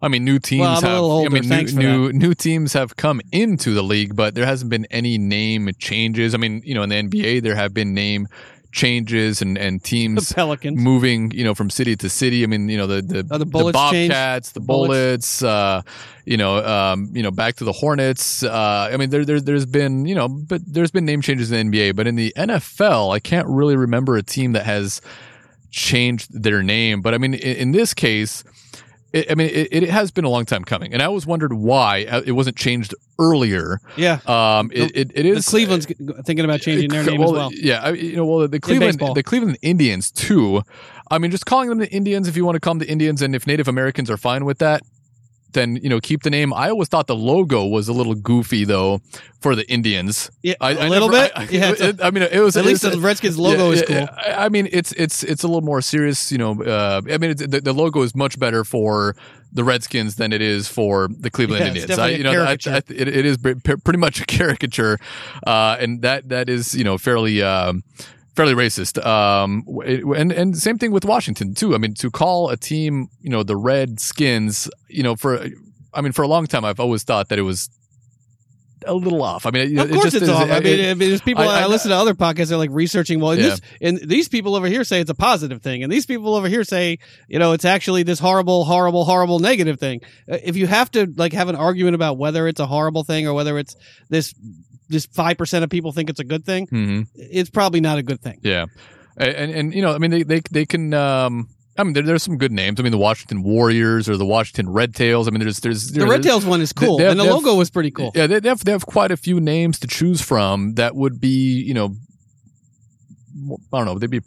i mean new teams Well, have older, i mean new, new new teams have come into the league but there hasn't been any name changes i mean you know in the nba there have been name changes and and the teams Pelicans. moving you know from city to city i mean you know the the, Oh, the changed. bobcats the Bullets. bullets uh you know um you know back to the hornets uh i mean there, there there's been you know but there's been name changes in the nba but in the nfl i can't really remember a team that has changed their name but i mean in, in this case it, I mean, it, it has been a long time coming, and I always wondered why uh, it wasn't changed earlier. Yeah, Um, it, it, it the is Cleveland's thinking about changing their name well, as well. Yeah, I, you know, well, the Cleveland, the Cleveland Indians too. I mean, just calling them the Indians if you want to call them the Indians, and if Native Americans are fine with that, then you know keep the name. I always thought the logo was a little goofy though for the Indians. Yeah, I, a I little never- bit. I, yeah, it- I mean, it was at it least was- the Redskins logo yeah, is cool. yeah, I mean, it's it's it's a little more serious. You know, uh, I mean, it's, the, the logo is much better for the Redskins than it is for the Cleveland Indians. I, you know, I. It, it is pre- pre- pretty much a caricature, uh, and that that is you know fairly. Um, Fairly racist, um, and and same thing with Washington too. I mean, to call a team, you know, the Redskins, you know, for, I mean, for a long time, I've always thought that it was a little off. I mean, it, Of it course, just it's is- off. I it- mean, I mean, there's people. I- I, I- listen to other podcasts. They're like researching. Well, and Yeah. this and these people over here say it's a positive thing, and these people over here say, you know, it's actually this horrible, horrible, horrible negative thing. Uh, If you have to like have an argument about whether it's a horrible thing or whether it's this, this five percent of people think it's a good thing, Mhm. it's probably not a good thing. Yeah. And, and you know, I mean, they they they can. Um, I mean, there, there's some good names. I mean, the Washington Warriors or the Washington Red Tails. I mean, there's there's The Red Tails one is cool, have- and the have- logo was pretty cool. Yeah, they, they have they have quite a few names to choose from that would be you know, I don't know, they'd be,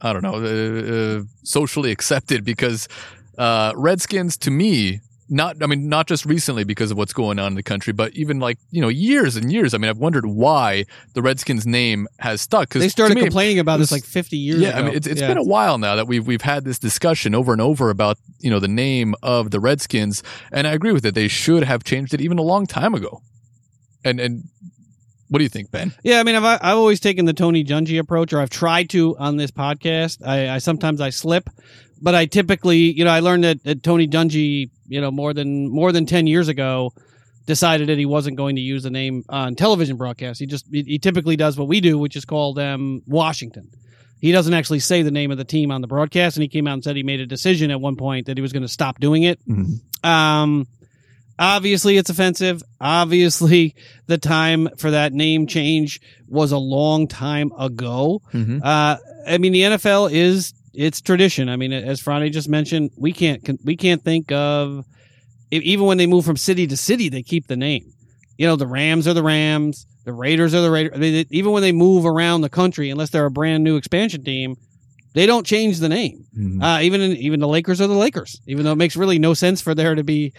I don't know, uh, uh, socially accepted because uh, Redskins to me. Not, I mean, not just recently because of what's going on in the country, but even like you know, years and years. I mean, I've wondered why the Redskins name has stuck. Because They started me, complaining about this like 50 years yeah, ago. I mean, it's, it's Yeah. been a while now that we've we've had this discussion over and over about you know the name of the Redskins, and I agree with it. They should have changed it even a long time ago. And and what do you think, Ben? Yeah, I mean, I've I've always taken the Tony Dungy approach, or I've tried to on this podcast. I, I sometimes I slip, but I typically, you know, I learned that, that Tony Dungy, you know, more than more than ten years ago, decided that he wasn't going to use the name on television broadcasts. He just he, he typically does what we do, which is call them Washington. He doesn't actually say the name of the team on the broadcast, and he came out and said he made a decision at one point that he was going to stop doing it. Um, obviously, it's offensive. Obviously, the time for that name change was a long time ago. Mm-hmm. Uh, I mean, the NFL is it's tradition. I mean, as Franny just mentioned, we can't we can't think of even when they move from city to city, they keep the name. You know, the Rams are the Rams, the Raiders are the Raiders. I mean, even when they move around the country, unless they're a brand new expansion team, they don't change the name. Mm-hmm. Uh, even in, even the Lakers are the Lakers, even though it makes really no sense for there to be,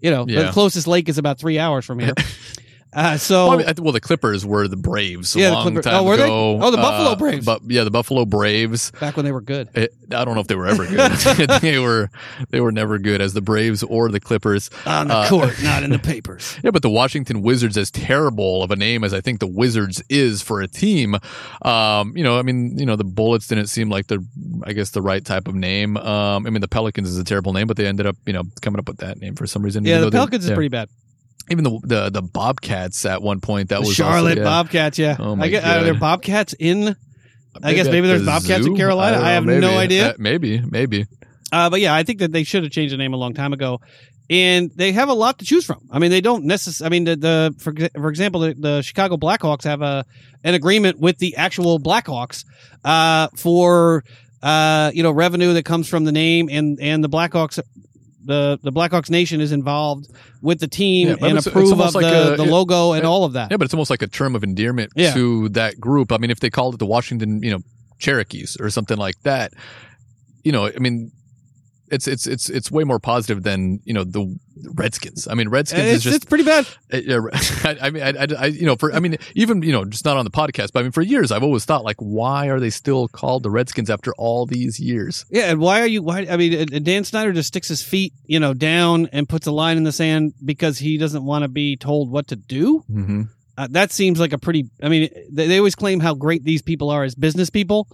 you know, Yeah. the closest lake is about three hours from here. uh, so Well, I mean, well, the Clippers were the Braves a Yeah, the Clippers- time oh, were they? ago. Oh, the Buffalo Uh, Braves. But yeah, the Buffalo Braves. back when they were good. It, I don't know if they were ever good. they were they were never good as the Braves or the Clippers. On the Uh, court, not in the papers. Yeah, but the Washington Wizards, as terrible of a name as I think the Wizards is for a team, um, you know, I mean, you know, the Bullets didn't seem like the, I guess, the right type of name. Um, I mean, the Pelicans is a terrible name, but they ended up, you know, coming up with that name for some reason. Yeah, the they- Pelicans is yeah. pretty bad. Even the, the the Bobcats at one point that The was Charlotte also, yeah. Bobcats, yeah. Oh, my I get, God. are there Bobcats in? I guess maybe there's the Bobcats in? Carolina. don't I have maybe. no idea. Uh, maybe, maybe. Uh, but yeah, I think that they should have changed the name a long time ago. And they have a lot to choose from. I mean, they don't necessarily. I mean, the, the for for example, the, the Chicago Blackhawks have a an agreement with the actual Blackhawks uh, for uh, you know revenue that comes from the name, and and the Blackhawks the the Blackhawks Nation is involved with the team Yeah, and it's- it's approve of almost the, a- the logo and all of that. Yeah, but it's almost like a term of endearment Yeah. to that group. I mean, if they called it the Washington, you know, Cherokees or something like that, you know, I mean, it's it's it's it's way more positive than you know the Redskins. I mean, Redskins And is it's, just. it's pretty bad. uh, I, I mean, I, I, I- you know, for I mean, even you know, just not on the podcast, but I mean, for years, I've always thought like, why are they still called the Redskins after all these years? Yeah, and why are you? Why? I mean, Dan Snyder just sticks his feet, you know, down and puts a line in the sand because he doesn't want to be told what to do. Mm-hmm. Uh, that seems like a pretty. I mean, they, they always claim how great these people are as business people,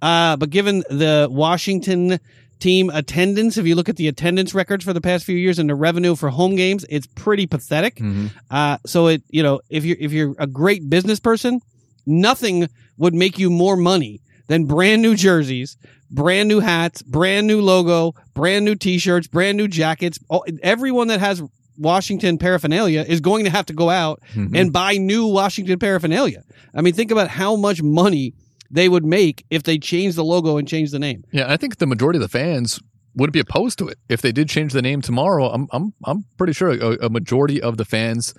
uh, but given the Washington team attendance, if you look at the attendance records for the past few years and the revenue for home games, it's pretty pathetic. Mm-hmm. Uh, so it, you know, if you're if you're a great business person, nothing would make you more money than brand new jerseys, brand new hats, brand new logo, brand new T-shirts, brand new jackets. All, everyone that has Washington paraphernalia is going to have to go out Mm-hmm. and buy new Washington paraphernalia. I mean, think about how much money they would make if they changed the logo and changed the name. Yeah, I think the majority of the fans would be opposed to it if they did change the name tomorrow. I'm I'm I'm pretty sure a, a majority of the fans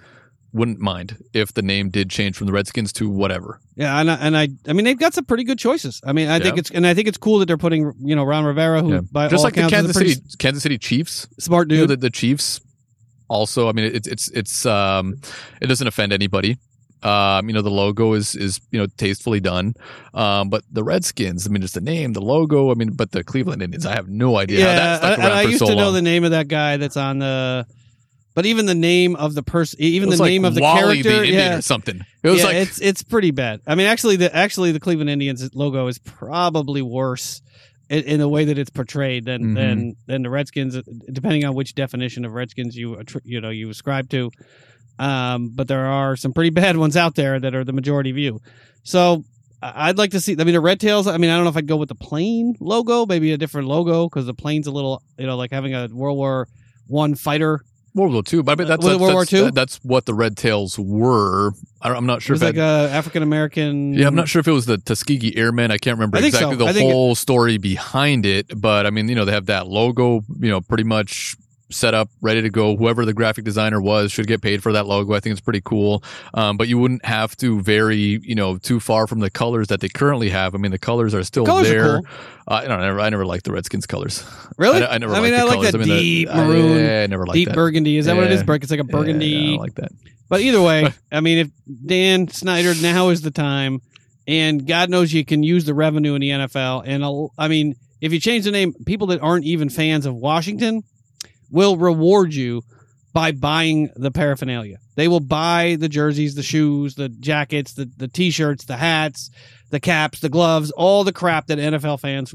wouldn't mind if the name did change from the Redskins to whatever. Yeah, and I, and I, I mean, they've got some pretty good choices. I mean, I think it's and I think it's cool that they're putting, you know, Ron Rivera, who Yeah. by Just all like the accounts is a Kansas City Kansas City Chiefs, smart you know, dude. the, the Chiefs. Also, I mean, it's it's it's um, it doesn't offend anybody. Um, you know, the logo is is you know tastefully done. Um, but the Redskins, I mean, just the name, the logo. I mean, but the Cleveland Indians, I have no idea how yeah, that stuck and around I for used so to know the name of that guy that's on the, but even the name of the person, even the like name of the Wally character, the yeah, or something. It was yeah, like it's it's pretty bad. I mean, actually, the actually the Cleveland Indians logo is probably worse in, in the way that it's portrayed than Mhm. than than the Redskins, depending on which definition of Redskins you you know you ascribe to. Um, but there are some pretty bad ones out there that are the majority view. So I'd like to see. I mean, the Red Tails. I mean, I don't know if I'd go with the plane logo, maybe a different logo because the plane's a little, you know, like having a World War One fighter World War Two, but I mean that's, Was that's, World War that's, that's what the Red Tails were. I I'm not It sure was if like that, a African American. yeah, I'm not sure if it was the Tuskegee Airmen. I can't remember I think so. exactly the think it- whole story behind it, but I mean, you know, they have that logo, you know, pretty much set up, ready to go. Whoever the graphic designer was should get paid for that logo. I think it's pretty cool. Um, but you wouldn't have to vary, you know, too far from the colors that they currently have. I mean, the colors are still Colors are there. cool. Uh, I don't know. I never, liked the Redskins colors. Really? I, I never. I mean, liked I like that I mean, the- deep I- maroon, yeah, I never liked Deep that. burgundy. Is that what it is? Yeah. It's like a Yeah, burgundy. I don't like that. But either way, I mean, if Dan Snyder now is the time, and God knows you can use the revenue in the NFL. And I mean, if you change the name, people that aren't even fans of Washington will reward you by buying the paraphernalia. They will buy the jerseys, the shoes, the jackets, the the t-shirts, the hats, the caps, the gloves, all the crap that NFL fans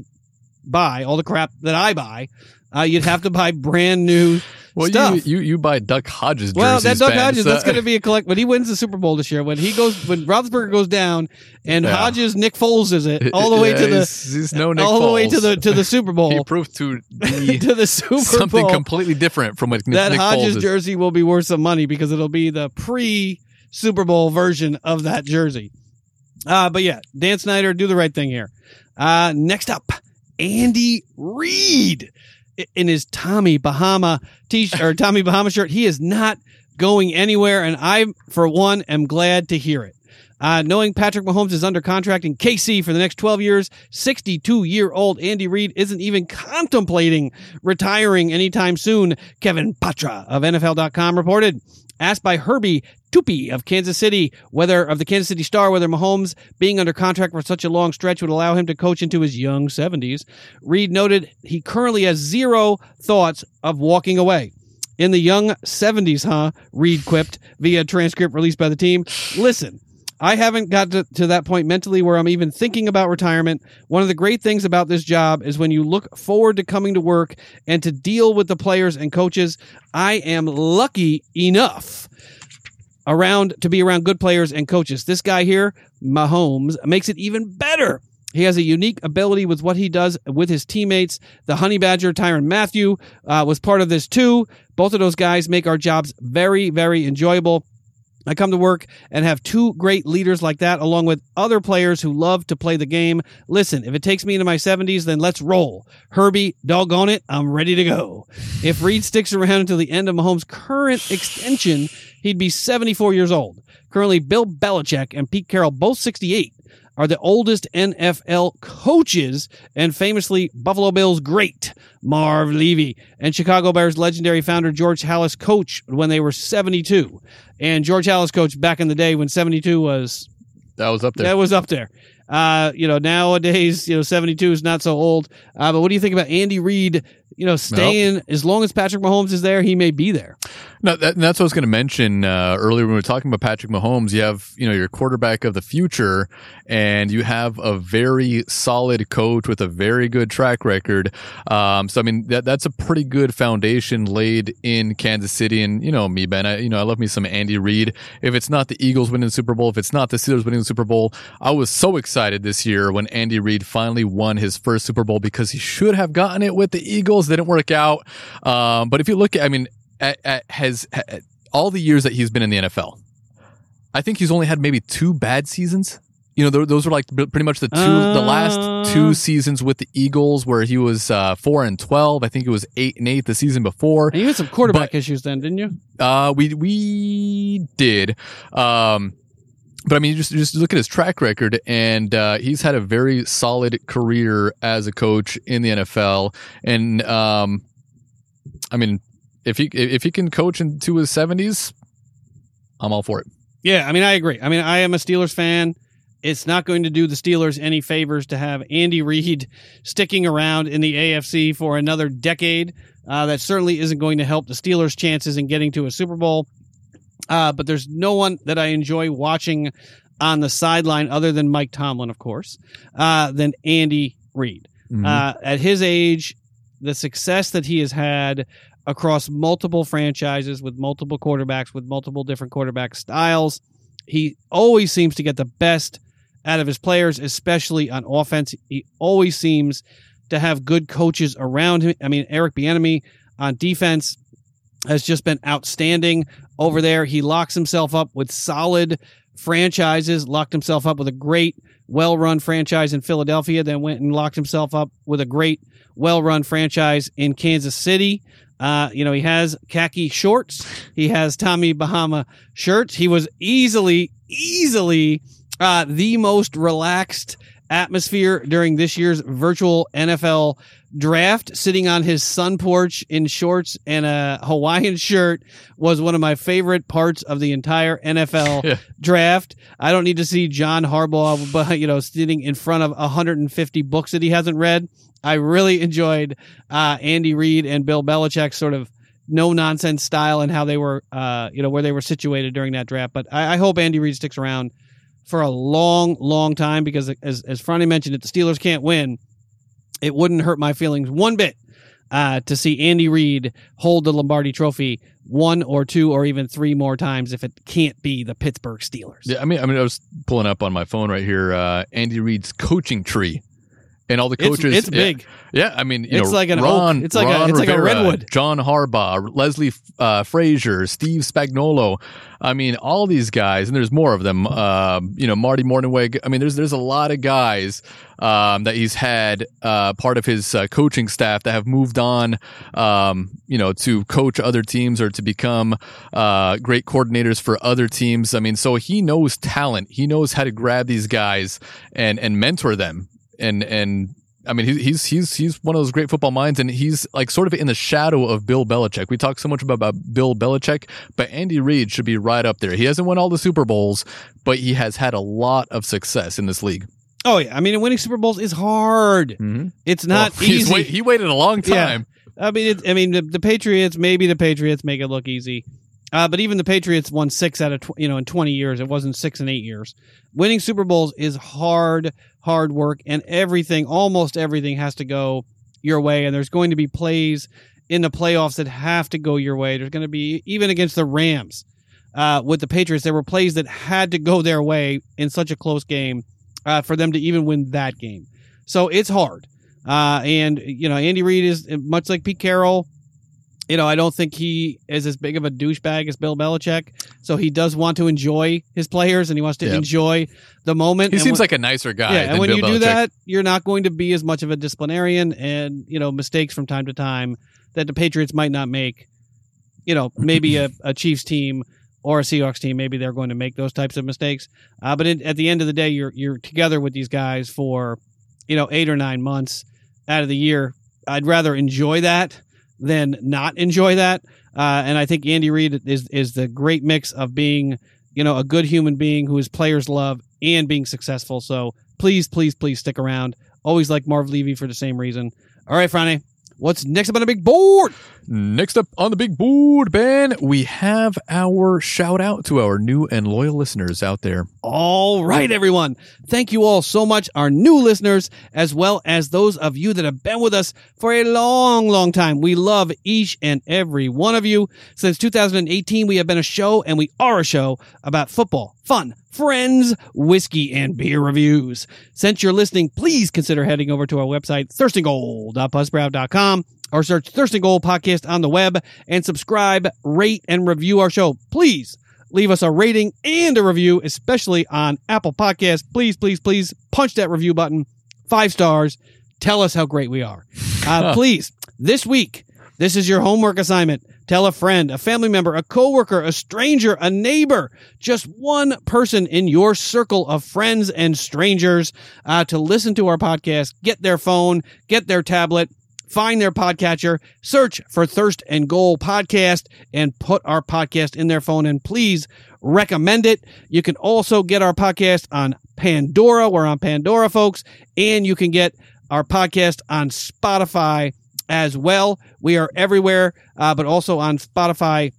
buy, all the crap that I buy. Uh, you'd have to buy brand new Well, stuff. you, you you buy Duck Hodges jerseys. well, that Duck Hodges, so- that's going to be a collect. When he wins the Super Bowl this year, when he goes, when Roethlisberger goes down, and Yeah. Hodges, Nick Foles is it all the way to the he's, he's no Nick all the way to the to the Super Bowl. He proved to be to the Super something Bowl. completely different from what Nick, Foles. that Nick Hodges Foles jersey will be worth some money because it'll be the pre Super Bowl version of that jersey. Uh, but yeah, Dan Snyder, do the right thing here. Uh, next up, Andy Reid in his Tommy Bahama t-shirt or Tommy Bahama shirt. He is not going anywhere, and I, for one, am glad to hear it. Uh, knowing Patrick Mahomes is under contract in KC for the next 12 years, 62 year old Andy Reid isn't even contemplating retiring anytime soon, Kevin Patra of NFL.com reported. Asked by Herbie Teope of Kansas City whether of the Kansas City Star whether Mahomes being under contract for such a long stretch would allow him to coach into his young 70s, Reid noted he currently has zero thoughts of walking away. In the young 70s, huh? Reid quipped via transcript released by the team. Listen, I haven't got to, to that point mentally where I'm even thinking about retirement. One of the great things about this job is when you look forward to coming to work and to deal with the players and coaches. I am lucky enough around to be around good players and coaches. This guy here, Mahomes, makes it even better. He has a unique ability with what he does with his teammates. The Honey Badger, Tyrann Mathieu, uh, was part of this too. Both of those guys make our jobs very, very enjoyable. I come to work and have two great leaders like that, along with other players who love to play the game. Listen, if it takes me into my 70s, then let's roll. Herbie, doggone it, I'm ready to go. If Reid sticks around until the end of Mahomes' current extension, he'd be 74 years old. Currently, Bill Belichick and Pete Carroll, both 68, are the oldest NFL coaches, and famously Buffalo Bills great Marv Levy and Chicago Bears legendary founder George Halas coach when they were 72. And George Halas coached back in the day when 72 was That was up there. that was up there. Uh, you know, nowadays, you know, 72 is not so old. Uh, but what do you think about Andy Reid, you know, staying as long as Patrick Mahomes is there, he may be there. No, that, that's what I was going to mention uh, earlier when we were talking about Patrick Mahomes. You have, you know, your quarterback of the future, and you have a very solid coach with a very good track record. Um, so, I mean, that that's a pretty good foundation laid in Kansas City. And you know, me, Ben, I, you know, I love me some Andy Reid. If it's not the Eagles winning the Super Bowl, if it's not the Steelers winning the Super Bowl, I was so excited this year when Andy Reid finally won his first Super Bowl because he should have gotten it with the Eagles. Didn't work out. Um, but if you look at, I mean, at, at, has at, all the years that he's been in the NFL, I think he's only had maybe two bad seasons. You know, th- those were like pretty much the two, the Uh. last two seasons with the Eagles, where he was uh, four and twelve. I think it was eight and eight the season before. And you had some quarterback issues then, didn't you? Uh, we we did. Um, but I mean, just just look at his track record, and uh, he's had a very solid career as a coach in the NFL. And um, I mean, if he if he can coach into his seventies, I'm all for it. Yeah, I mean, I agree. I mean, I am a Steelers fan. It's not going to do the Steelers any favors to have Andy Reid sticking around in the AFC for another decade. Uh, that certainly isn't going to help the Steelers' chances in getting to a Super Bowl. Uh, but there's no one that I enjoy watching on the sideline other than Mike Tomlin, of course, uh, than Andy Reid. Mhm. Uh, at his age, the success that he has had across multiple franchises with multiple quarterbacks, with multiple different quarterback styles, he always seems to get the best out of his players, especially on offense. He always seems to have good coaches around him. I mean, Eric Bieniemy on defense. Has just been outstanding over there. He locks himself up with solid franchises, locked himself up with a great, well run franchise in Philadelphia, then went and locked himself up with a great, well run franchise in Kansas City. Uh, you know, he has khaki shorts. He has Tommy Bahama shirts. He was easily, easily uh, the most relaxed atmosphere during this year's virtual NFL draft. Sitting on his sun porch in shorts and a Hawaiian shirt was one of my favorite parts of the entire NFL Yeah. draft. I don't need to see John Harbaugh, but you know, sitting in front of 150 books that he hasn't read. I really enjoyed uh, Andy Reid and Bill Belichick's sort of no nonsense style and how they were, uh, you know, where they were situated during that draft. But I, I hope Andy Reid sticks around for a long, long time because, as as Franny mentioned, if the Steelers can't win, it wouldn't hurt my feelings one bit uh, to see Andy Reid hold the Lombardi Trophy one or two or even three more times if it can't be the Pittsburgh Steelers. Yeah, I mean, I mean, I was pulling up on my phone right here. Uh, Andy Reid's coaching tree, and all the coaches. it's yeah, big. Yeah, I mean, you It's know, like an Ron, oak. It's like a- Ron it's like a redwood. John Harbaugh, Leslie uh, Frazier, Steve Spagnuolo. I mean, all these guys, and there's more of them. Um, you know, Marty Mornhinweg. I mean, there's there's a lot of guys um, that he's had uh, part of his uh, coaching staff that have moved on. Um, you know, to coach other teams or to become uh, great coordinators for other teams. I mean, so he knows talent. He knows how to grab these guys and and mentor them and and I mean, he's he's he's he's one of those great football minds, and he's like sort of in the shadow of Bill Belichick. We talk so much about, about Bill Belichick, but Andy Reid should be right up there. He hasn't won all the Super Bowls, but he has had a lot of success in this league. Oh yeah, I mean, winning Super Bowls is hard. Mm-hmm. It's not Well, easy. wait- he waited a long Yeah. time. I mean, it, I mean, the, the Patriots. Maybe the Patriots make it look easy, uh, but even the Patriots won six out of tw- you know in twenty years. It wasn't six and eight years. Winning Super Bowls is hard, hard work, and everything, almost everything, has to go your way. And there's going to be plays in the playoffs that have to go your way. There's going to be even against the Rams uh, with the Patriots. There were plays that had to go their way in such a close game uh, for them to even win that game. So it's hard. Uh, and you know, Andy Reid is much like Pete Carroll. You know, I don't think he is as big of a douchebag as Bill Belichick. So he does want to enjoy his players and he wants to Yeah. enjoy the moment. He And seems when- like a nicer guy. yeah, and when Bill you do that, you're not going to be as much of a disciplinarian, and you know mistakes from time to time that the Patriots might not make. You know, maybe a, a Chiefs team or a Seahawks team, maybe they're going to make those types of mistakes. Uh, but in, at the end of the day, you're you're together with these guys for you know eight or nine months out of the year. I'd rather enjoy that than not enjoy that. Uh, and I think Andy Reid is is the great mix of being you know a good human being who his players love and being successful. So please, please, please stick around. Always like Marv Levy for the same reason. All right, Friday. What's next up on the big board? Next up on the big board, Ben, we have our shout out to our new and loyal listeners out there. All right, everyone. Thank you all so much, our new listeners, as well as those of you that have been with us for a long, long time. We love each and every one of you. Since 2018, we have been a show, and we are a show about football, fun, friends, whiskey, and beer reviews. Since you're listening, please consider heading over to our website, thirstandgoal.buzzsprout.com or search Thirst and Goal Podcast on the web and subscribe, rate, and review our show. Please leave us a rating and a review, especially on Apple Podcasts. Please, please, please punch that review button. Five stars. Tell us how great we are. Uh, please, this week, this is your homework assignment. Tell a friend, a family member, a coworker, a stranger, a neighbor, just one person in your circle of friends and strangers uh, to listen to our podcast. Get their phone, get their tablet, find their podcatcher, search for Thirst and Goal podcast, and put our podcast in their phone. And please recommend it. You can also get our podcast on Pandora. We're on Pandora, folks. And you can get our podcast on Spotify as well. We are everywhere, uh, but also on Spotify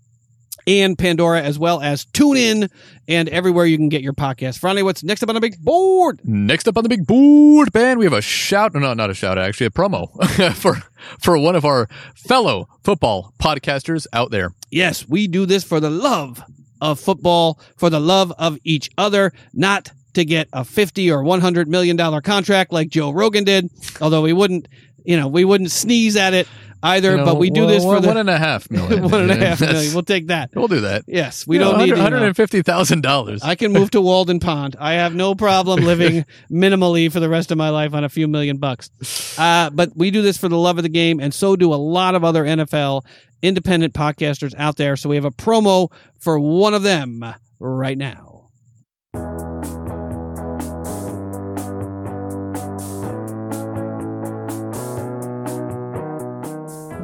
and Pandora, as well as TuneIn and everywhere you can get your podcast. Finally, what's next up on the big board? Next up on the big board, Ben, we have a shout. No, not a shout. Actually, a promo for for one of our fellow football podcasters out there. Yes, we do this for the love of football, for the love of each other, not to get a 50 or 100 million dollar contract like Joe Rogan did, although we wouldn't, you know, we wouldn't sneeze at it either, You know, but we do one- this for one- the one and a half million. one and a half million. We'll take that. We'll do that. Yes, we don't need one hundred know. and fifty thousand dollars. I can move to Walden Pond. I have no problem living minimally for the rest of my life on a few million bucks. Uh, but we do this for the love of the game, and so do a lot of other NFL independent podcasters out there. So we have a promo for one of them right now.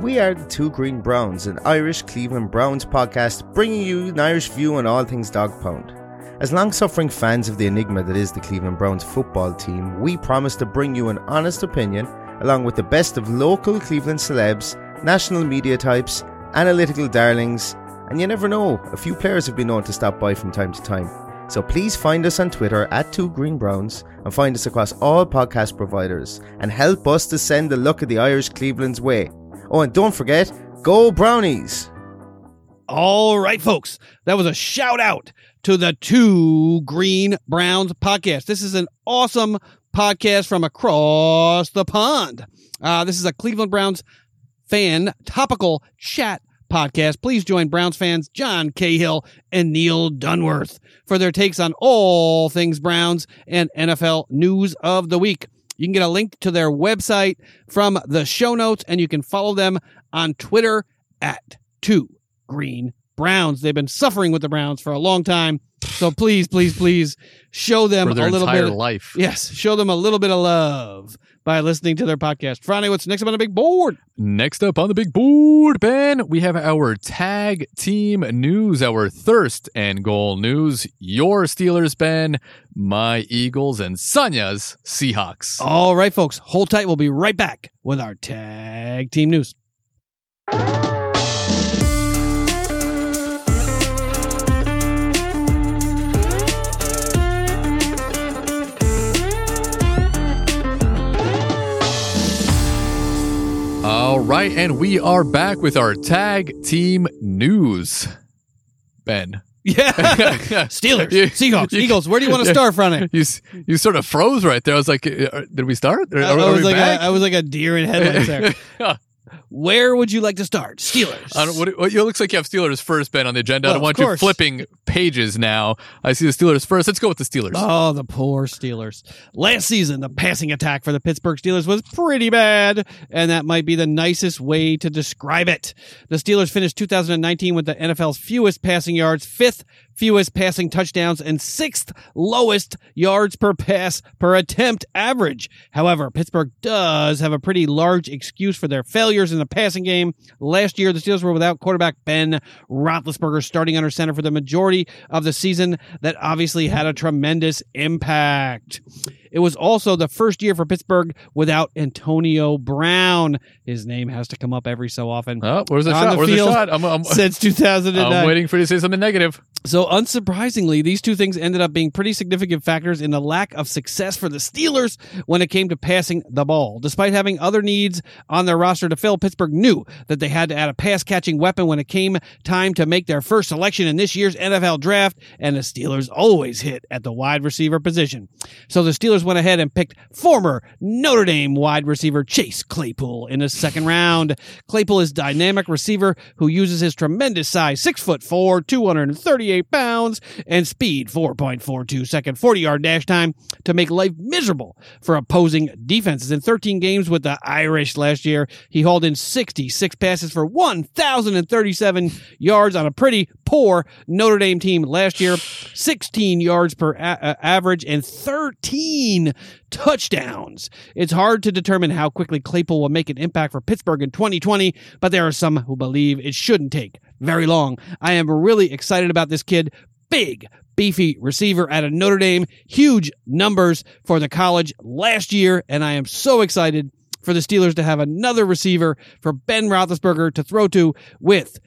We are the Two Green Browns, an Irish Cleveland Browns podcast bringing you an Irish view on all things Dog Pound. As long suffering fans of the enigma that is the Cleveland Browns football team, we promise to bring you an honest opinion along with the best of local Cleveland celebs, national media types, analytical darlings, and you never know, a few players have been known to stop by from time to time. So please find us on Twitter at Two Green Browns and find us across all podcast providers and help us to send the luck of the Irish Cleveland's way. Oh, and don't forget, go Brownies! All right, folks. That was a shout out to the Two Green Browns podcast. This is an awesome podcast from across the pond. Uh, this is a Cleveland Browns fan topical chat podcast. Please join Browns fans John Cahill and Neil Dunworth for their takes on all things Browns and NFL news of the week. You can get a link to their website from the show notes, and you can follow them on Twitter at two green Browns. They've been suffering with the Browns for a long time. So please, please, please show them a little bit. life. Yes, show them a little bit of love by listening to their podcast. Friday, what's next up on the big board? Next up on the big board, Ben, we have our tag team news, our thirst and goal news. Your Steelers, Ben, my Eagles, and Sonya's Seahawks. All right, folks, hold tight. We'll be right back with our tag team news. All right, and we are back with our tag team news. Ben. Yeah. Steelers, Seahawks, you- Eagles. Where do you want to start, Friday? You you sort of froze right there. I was like, uh, did we start? Are, I, I was like a, I was like a deer in headlights there. Where would you like to start? Steelers. I don't, what, it looks like you have Steelers first, Ben, on the agenda. I don't want you flipping pages now. I see the Steelers first. Let's go with the Steelers. Oh, the poor Steelers. Last season, the passing attack for the Pittsburgh Steelers was pretty bad, and that might be the nicest way to describe it. The Steelers finished 2019 with the NFL's fewest passing yards, fifth fewest passing touchdowns, and sixth lowest yards per pass per attempt average. However, Pittsburgh does have a pretty large excuse for their failures in the passing game. Last year, the Steelers were without quarterback Ben Roethlisberger starting under center for the majority of the season. That obviously had a tremendous impact. It was also the first year for Pittsburgh without Antonio Brown. His name has to come up every so often. Oh, where's the On shot? the where's the shot? I'm, I'm, Since 2009. I'm waiting for you to say something negative. So, unsurprisingly, these two things ended up being pretty significant factors in the lack of success for the Steelers when it came to passing the ball. Despite having other needs on their roster to fill, Pittsburgh knew that they had to add a pass catching weapon when it came time to make their first selection in this year's NFL draft, and the Steelers always hit at the wide receiver position. So, the Steelers went ahead and picked former Notre Dame wide receiver Chase Claypool in the second round. Claypool is a dynamic receiver who uses his tremendous size, six foot four, 238 pounds, and speed, 4.42 second 40 yard dash time to make life miserable for opposing defenses. In 13 games with the Irish last year, he hauled in 66 passes for 1,037 yards on a pretty poor Notre Dame team last year, 16 yards per a- uh, average and 13 touchdowns. It's hard to determine how quickly Claypool will make an impact for Pittsburgh in 2020, but there are some who believe it shouldn't take very long. I am really excited about this kid. Big, beefy receiver out of Notre Dame. Huge numbers for the college last year, and I am so excited for the Steelers to have another receiver for Ben Roethlisberger to throw to with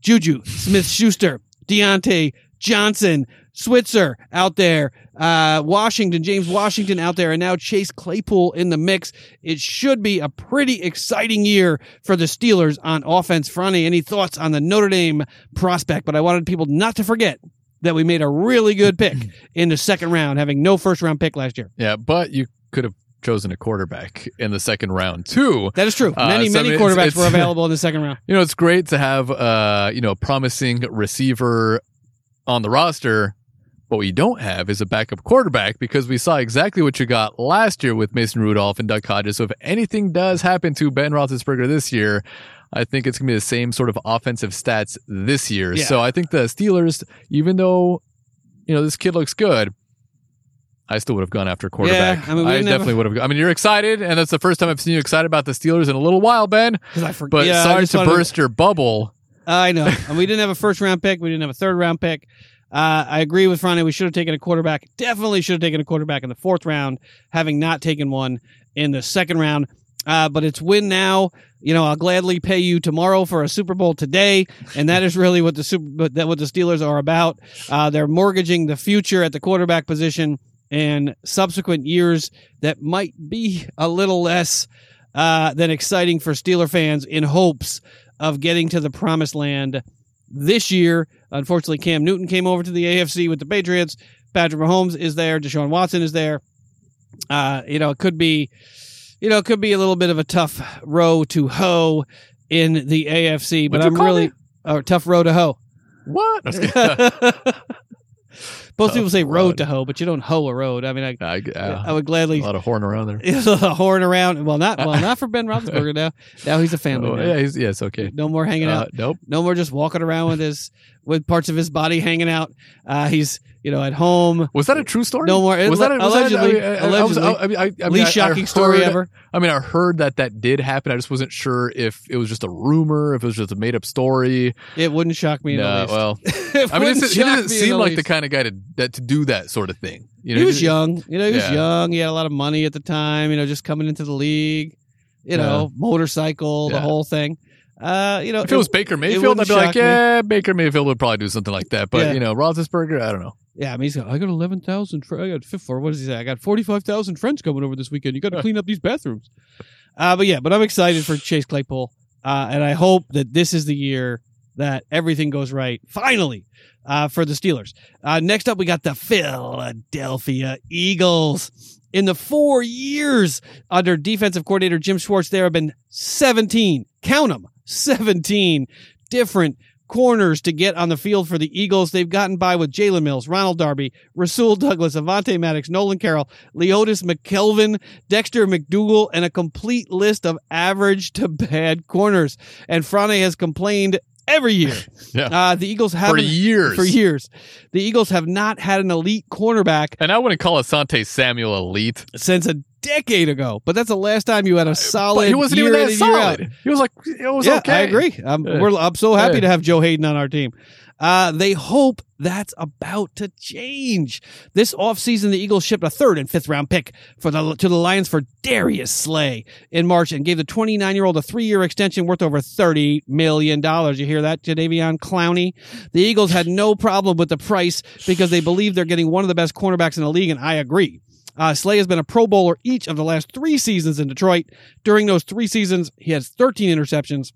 Juju Smith-Schuster, Diontae Johnson, Switzer out there, uh, Washington, James Washington out there, and now Chase Claypool in the mix. It should be a pretty exciting year for the Steelers on offense. Franny, any thoughts on the Notre Dame prospect? But I wanted people not to forget that we made a really good pick in the second round, having no first round pick last year. Yeah, but you could have chosen a quarterback in the second round too. That is true. Uh, Many, I many mean, it's- quarterbacks it's- were available in the second round. You know, it's great to have uh, you know, a promising receiver on the roster. What we don't have is a backup quarterback because we saw exactly what you got last year with Mason Rudolph and Duck Hodges. So if anything does happen to Ben Roethlisberger this year, I think it's going to be the same sort of offensive stats this year. Yeah. So I think the Steelers, even though you know this kid looks good, I still would have gone after quarterback. I mean, have definitely would have. I mean, you're excited, and that's the first time I've seen you excited about the Steelers in a little while, Ben. I forgot. But yeah, sorry to burst your bubble. I know. And we didn't have a first round pick. We didn't have a third round pick. Uh, I agree with Friday. We should have taken a quarterback. Definitely should have taken a quarterback in the fourth round, having not taken one in the second round. Uh, but it's win now. You know, I'll gladly pay you tomorrow for a Super Bowl today, and that is really what the super that what the Steelers are about. Uh, they're mortgaging the future at the quarterback position and subsequent years that might be a little less uh, than exciting for Steeler fans in hopes of getting to the promised land this year. Unfortunately, Cam Newton came over to the AFC with the Patriots. Patrick Mahomes is there. Deshaun Watson is there. Uh, you know, it could be, you know, it could be a little bit of a tough row to hoe in the AFC, but What'd I'm really a tough row to hoe. What? I was kidding. Most people say road road. to hoe, but you don't hoe a road. I mean, I, I, uh, I would gladly a lot of horn around there. a horn around. Well, not well, not for Ben Roethlisberger now. Now he's a family Oh, yeah, he's, yeah, it's okay. No more hanging Uh, out. nope. No more just walking around with his with parts of his body hanging out. Uh, he's you know at home. Was that a true story? No more- Was that a, allegedly- That, I, mean, allegedly. I mean, I, I mean, least shocking story heard- ever. I mean, I heard that that did happen. I just wasn't sure if it was just a rumor, if it was just a made up story. It wouldn't shock me No, least. well, It I mean, he doesn't seem like the kind of guy to that to do that sort of thing. You know, he was young. You know, he was Yeah. young. He had a lot of money at the time. You know, just coming into the league. You know, motorcycle, the whole thing. Uh, you know, If it was Baker Mayfield, I'd be like, me. yeah, Baker Mayfield would probably do something like that. But Yeah. you know, Roethlisberger, I don't know. Yeah, I mean, he's got, I got 11,000, fr- I got 50, or what does he say? I got 45,000 friends coming over this weekend. You got to clean up these bathrooms. Uh, but yeah, but I'm excited for Chase Claypool. Uh, and I hope that this is the year that everything goes right, finally, uh, for the Steelers. Uh, next up, we got the Philadelphia Eagles. In the four years under defensive coordinator Jim Schwartz, there have been 17, count them, 17 different corners to get on the field for the Eagles. They've gotten by with Jalen Mills, Ronald Darby, Rasul Douglas, Avonte Maddox, Nolan Carroll, Leodis McKelvin, Dexter McDougle, and a complete list of average to bad corners. And Frane has complained every year. Yeah. Uh, the Eagles For haven't years. for years. The Eagles have not had an elite cornerback And I wouldn't call Asante Samuel elite. since a decade ago. But that's the last time you had a solid. But he wasn't even that and year out. solid. He was like, it was yeah, okay. I agree. I'm, we're, I'm so happy Yeah. to have Joe Haden on our team. Uh, they hope that's about to change. This offseason, the Eagles shipped a third and fifth round pick for the to the Lions for Darius Slay in March and gave the 29 year old a three year extension worth over 30 million dollars. You hear that, Jadeveon Clowney? The Eagles had no problem with the price because they believe they're getting one of the best cornerbacks in the league, and I agree. Uh, Slay has been a Pro Bowler each of the last three seasons in Detroit. During those three seasons, he has 13 interceptions.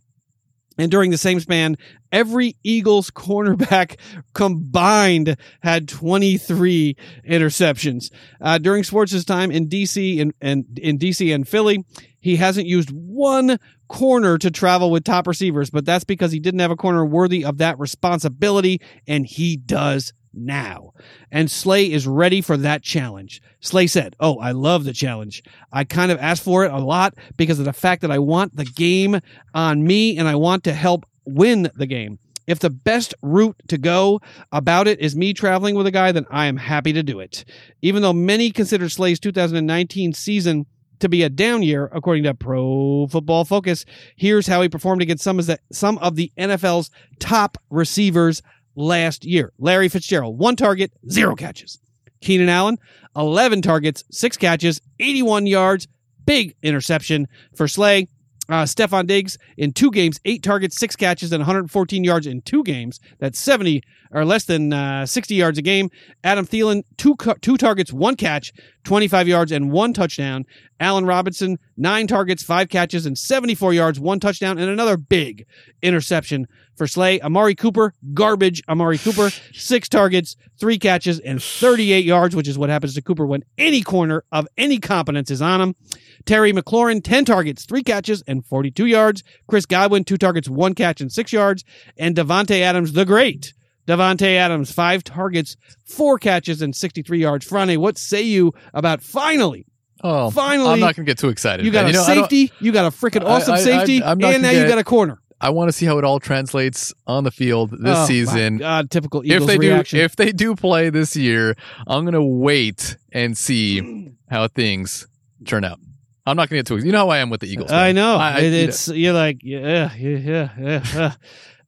And during the same span, every Eagles cornerback combined had 23 interceptions. Uh, during Schwartz's time in DC and, and in DC and Philly, he hasn't used one corner to travel with top receivers, but that's because he didn't have a corner worthy of that responsibility, and he does now. And Slay is ready for that challenge. Slay said, Oh, I love the challenge. I kind of asked for it a lot because of the fact that I want the game on me and I want to help win the game. If the best route to go about it is me traveling with a guy, then I am happy to do it. Even though many consider Slay's 2019 season to be a down year, according to Pro Football Focus, here's how he performed against some of the, some of the NFL's top receivers last year. Larry Fitzgerald, one target, zero catches. Keenan Allen, 11 targets, six catches, 81 yards, big interception for Slay. Uh, Stefon Diggs in two games, eight targets, six catches, and 114 yards in two games. That's 70 or less than uh, 60 yards a game. Adam Thielen, two, two targets, one catch, 25 yards, and one touchdown. Allen Robinson, nine targets, five catches, and 74 yards, one touchdown, and another big interception for Slay. Amari Cooper, garbage. Amari Cooper, six targets, three catches, and 38 yards, which is what happens to Cooper when any corner of any competence is on him. Terry McLaurin, 10 targets, three catches, and 42 yards. Chris Godwin, two targets, one catch, and six yards. And Davante Adams, the great. Davante Adams, five targets, four catches, and 63 yards. Franny, what say you about finally? Oh, Finally, I'm not going to get too excited. You got a know, safety, you got a freaking awesome I- I- safety, not and now you got a corner. I want to see how it all translates on the field this Oh, my season. God, typical Eagles if they reaction. do, if they do play this year, I'm gonna wait and see how things turn out. I'm not gonna get too. You know how I am with the Eagles. I know. I- I- It- you know. it's you're like yeah, yeah, yeah, yeah.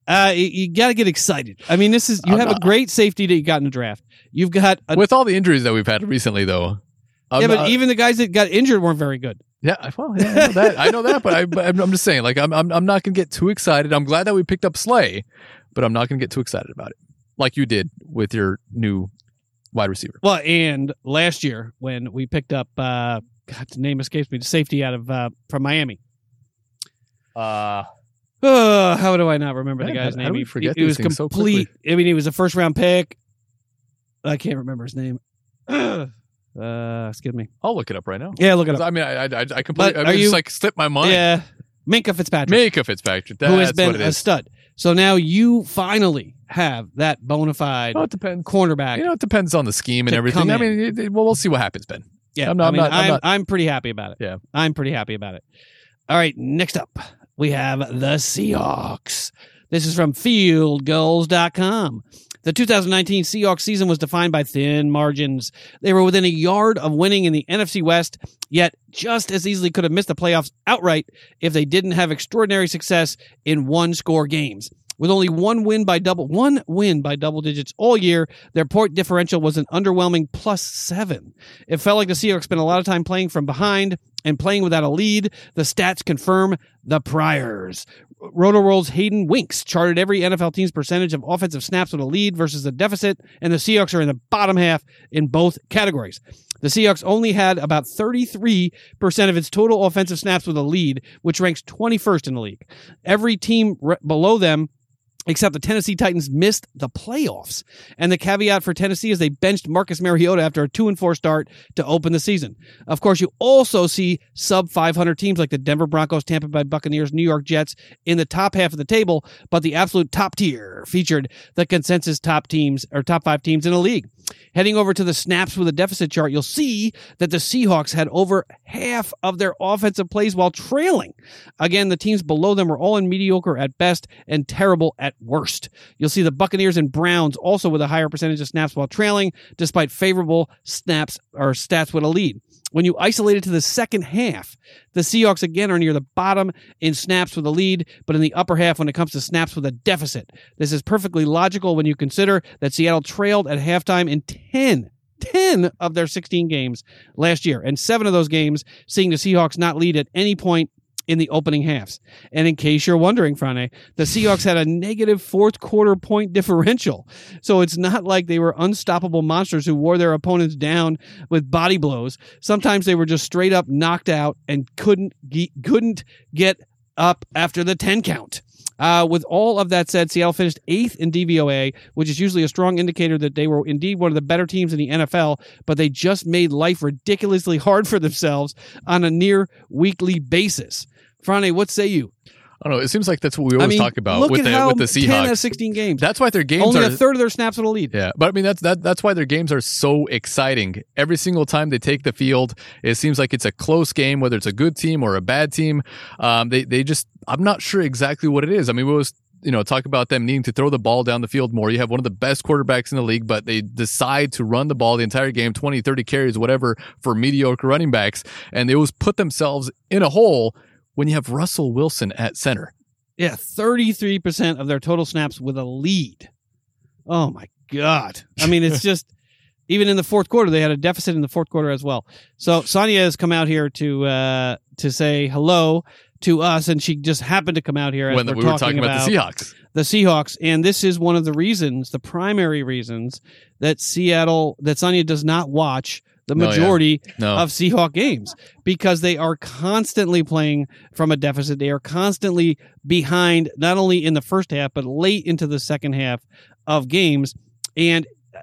Uh, you, you got to get excited. I mean, this is you I'm have a great safety that you got in the draft. You've got a, with all the injuries that we've had recently, though. I'm yeah, but not- even the guys that got injured weren't very good. Yeah, I- well, yeah, I know that. I know that, but, I, I'm, I'm just saying, like, I'm, I'm I'm not gonna get too excited. I'm glad that we picked up Slay, but I'm not gonna get too excited about it, like you did with your new wide receiver. Well, and last year when we picked up, uh, God, the name escapes me, the safety out of uh, from Miami. Uh, Oh, how do I not remember the guy's how- how name? do we He- forget he, was these things so complete. I mean, he was a first round pick. I can't remember his name. uh, excuse me. I'll look it up right now. Yeah, look it up. I mean, I I, I completely. But I are mean, you- just like slipped my mind. Yeah, Minkah Fitzpatrick. Mika Fitzpatrick. That's who has been what it a is. stud. So now you finally have that bona fide Well, it depends. cornerback. You know, it depends on the scheme and to everything. come I mean, it, it- well, we'll see what happens, Ben. yeah, I'm not- I'm not- I'm, not- I'm pretty happy about it. Yeah. I'm pretty happy about it. All right, next up, we have the Seahawks. This is from fieldgulls.com. The 2019 Seahawks season was defined by thin margins. They were within a yard of winning in the NFC West, yet just as easily could have missed the playoffs outright if they didn't have extraordinary success in one score games. With only one win by double one win by double digits all year, their point differential was an underwhelming plus seven. It felt like the Seahawks spent a lot of time playing from behind and playing without a lead. The stats confirm the priors. Rotoworld's Hayden Winks charted every NFL team's percentage of offensive snaps with a lead versus a deficit, and the Seahawks are in the bottom half in both categories. The Seahawks only had about 33% of its total offensive snaps with a lead, which ranks 21st in the league. Every team re- below them except the Tennessee Titans missed the playoffs. And the caveat for Tennessee is they benched Marcus Mariota after a 2 and 4 start to open the season. Of course, you also see sub 500 teams like the Denver Broncos, Tampa Bay Buccaneers, New York Jets in the top half of the table, but the absolute top tier featured the consensus top teams or top 5 teams in the league. Heading over to the snaps with a deficit chart, you'll see that the Seahawks had over half of their offensive plays while trailing. Again, the teams below them were all in mediocre at best and terrible at worst. You'll see the Buccaneers and Browns also with a higher percentage of snaps while trailing, despite favorable snaps or stats with a lead. When you isolate it to the second half, the Seahawks again are near the bottom in snaps with a lead, but in the upper half when it comes to snaps with a deficit. This is perfectly logical when you consider that Seattle trailed at halftime in 10 10 of their 16 games last year, and seven of those games seeing the Seahawks not lead at any point in the opening halves. And in case you're wondering, Frane, the Seahawks had a negative fourth quarter point differential. So it's not like they were unstoppable monsters who wore their opponents down with body blows. Sometimes they were just straight up knocked out and couldn't ge- couldn't get up after the 10 count. Uh, with all of that said, Seattle finished eighth in DVOA, which is usually a strong indicator that they were indeed one of the better teams in the NFL, but they just made life ridiculously hard for themselves on a near weekly basis. Frane, what say you? I don't know. It seems like that's what we always I mean, talk about with at the with the 10 out of 16 games. That's why their games are Only are a third of their snaps with a lead. Yeah, but I mean that's that that's why their games are so exciting. Every single time they take the field, it seems like it's a close game, whether it's a good team or a bad team. Um, they they just I'm not sure exactly what it is. I mean, we always you know talk about them needing to throw the ball down the field more. You have one of the best quarterbacks in the league, but they decide to run the ball the entire game, 20, 30 carries, whatever, for mediocre running backs, and they always put themselves in a hole when you have Russell Wilson at center. Yeah, 33% of their total snaps with a lead. Oh my God. I mean, it's just, even in the fourth quarter, they had a deficit in the fourth quarter as well. So Sonia has come out here to, uh, to say hello to us, and she just happened to come out here as When we're we were talking about, the Seahawks. the Seahawks, and this is one of the reasons, the primary reasons that Seattle, that Sonia does not watch the No, yeah. majority No. of Seahawk games because they are constantly playing from a deficit. They are constantly behind, not only in the first half, but late into the second half of games. And uh,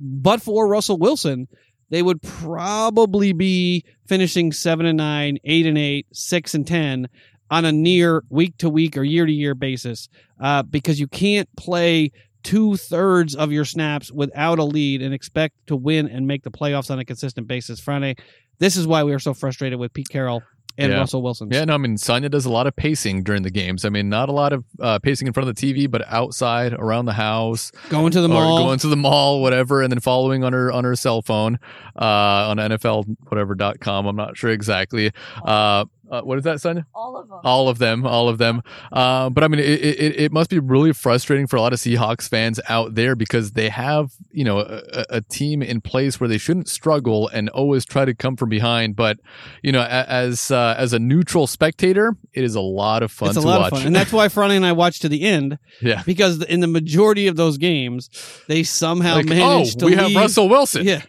but for Russell Wilson, they would probably be finishing seven and nine, eight and eight, six and ten on a near week to week or year to year basis, uh, because you can't play two thirds of your snaps without a lead and expect to win and make the playoffs on a consistent basis. Friday, this is why we are so frustrated with Pete Carroll and Yeah. Russell Wilson. Yeah, no, I mean, Sonya does a lot of pacing during the games. I mean, not a lot of uh, pacing in front of the TV, but outside, around the house, Going to the mall. going to the mall, whatever, and then following on her on her cell phone, uh, on NFL whatever dot com. I'm not sure exactly. Uh, uh, what is that, Sonya? All of them. All of them, all of them. Uh, but I mean, it, it, it must be really frustrating for a lot of Seahawks fans out there because they have, you know, a, a team in place where they shouldn't struggle and always try to come from behind. But you know, a- as uh, as a neutral spectator, it is a lot of fun it's a to lot watch. of fun, and that's why Friday and I watched to the end yeah. because in the majority of those games, they somehow Like, oh, managed to we have Russell Wilson. Yeah,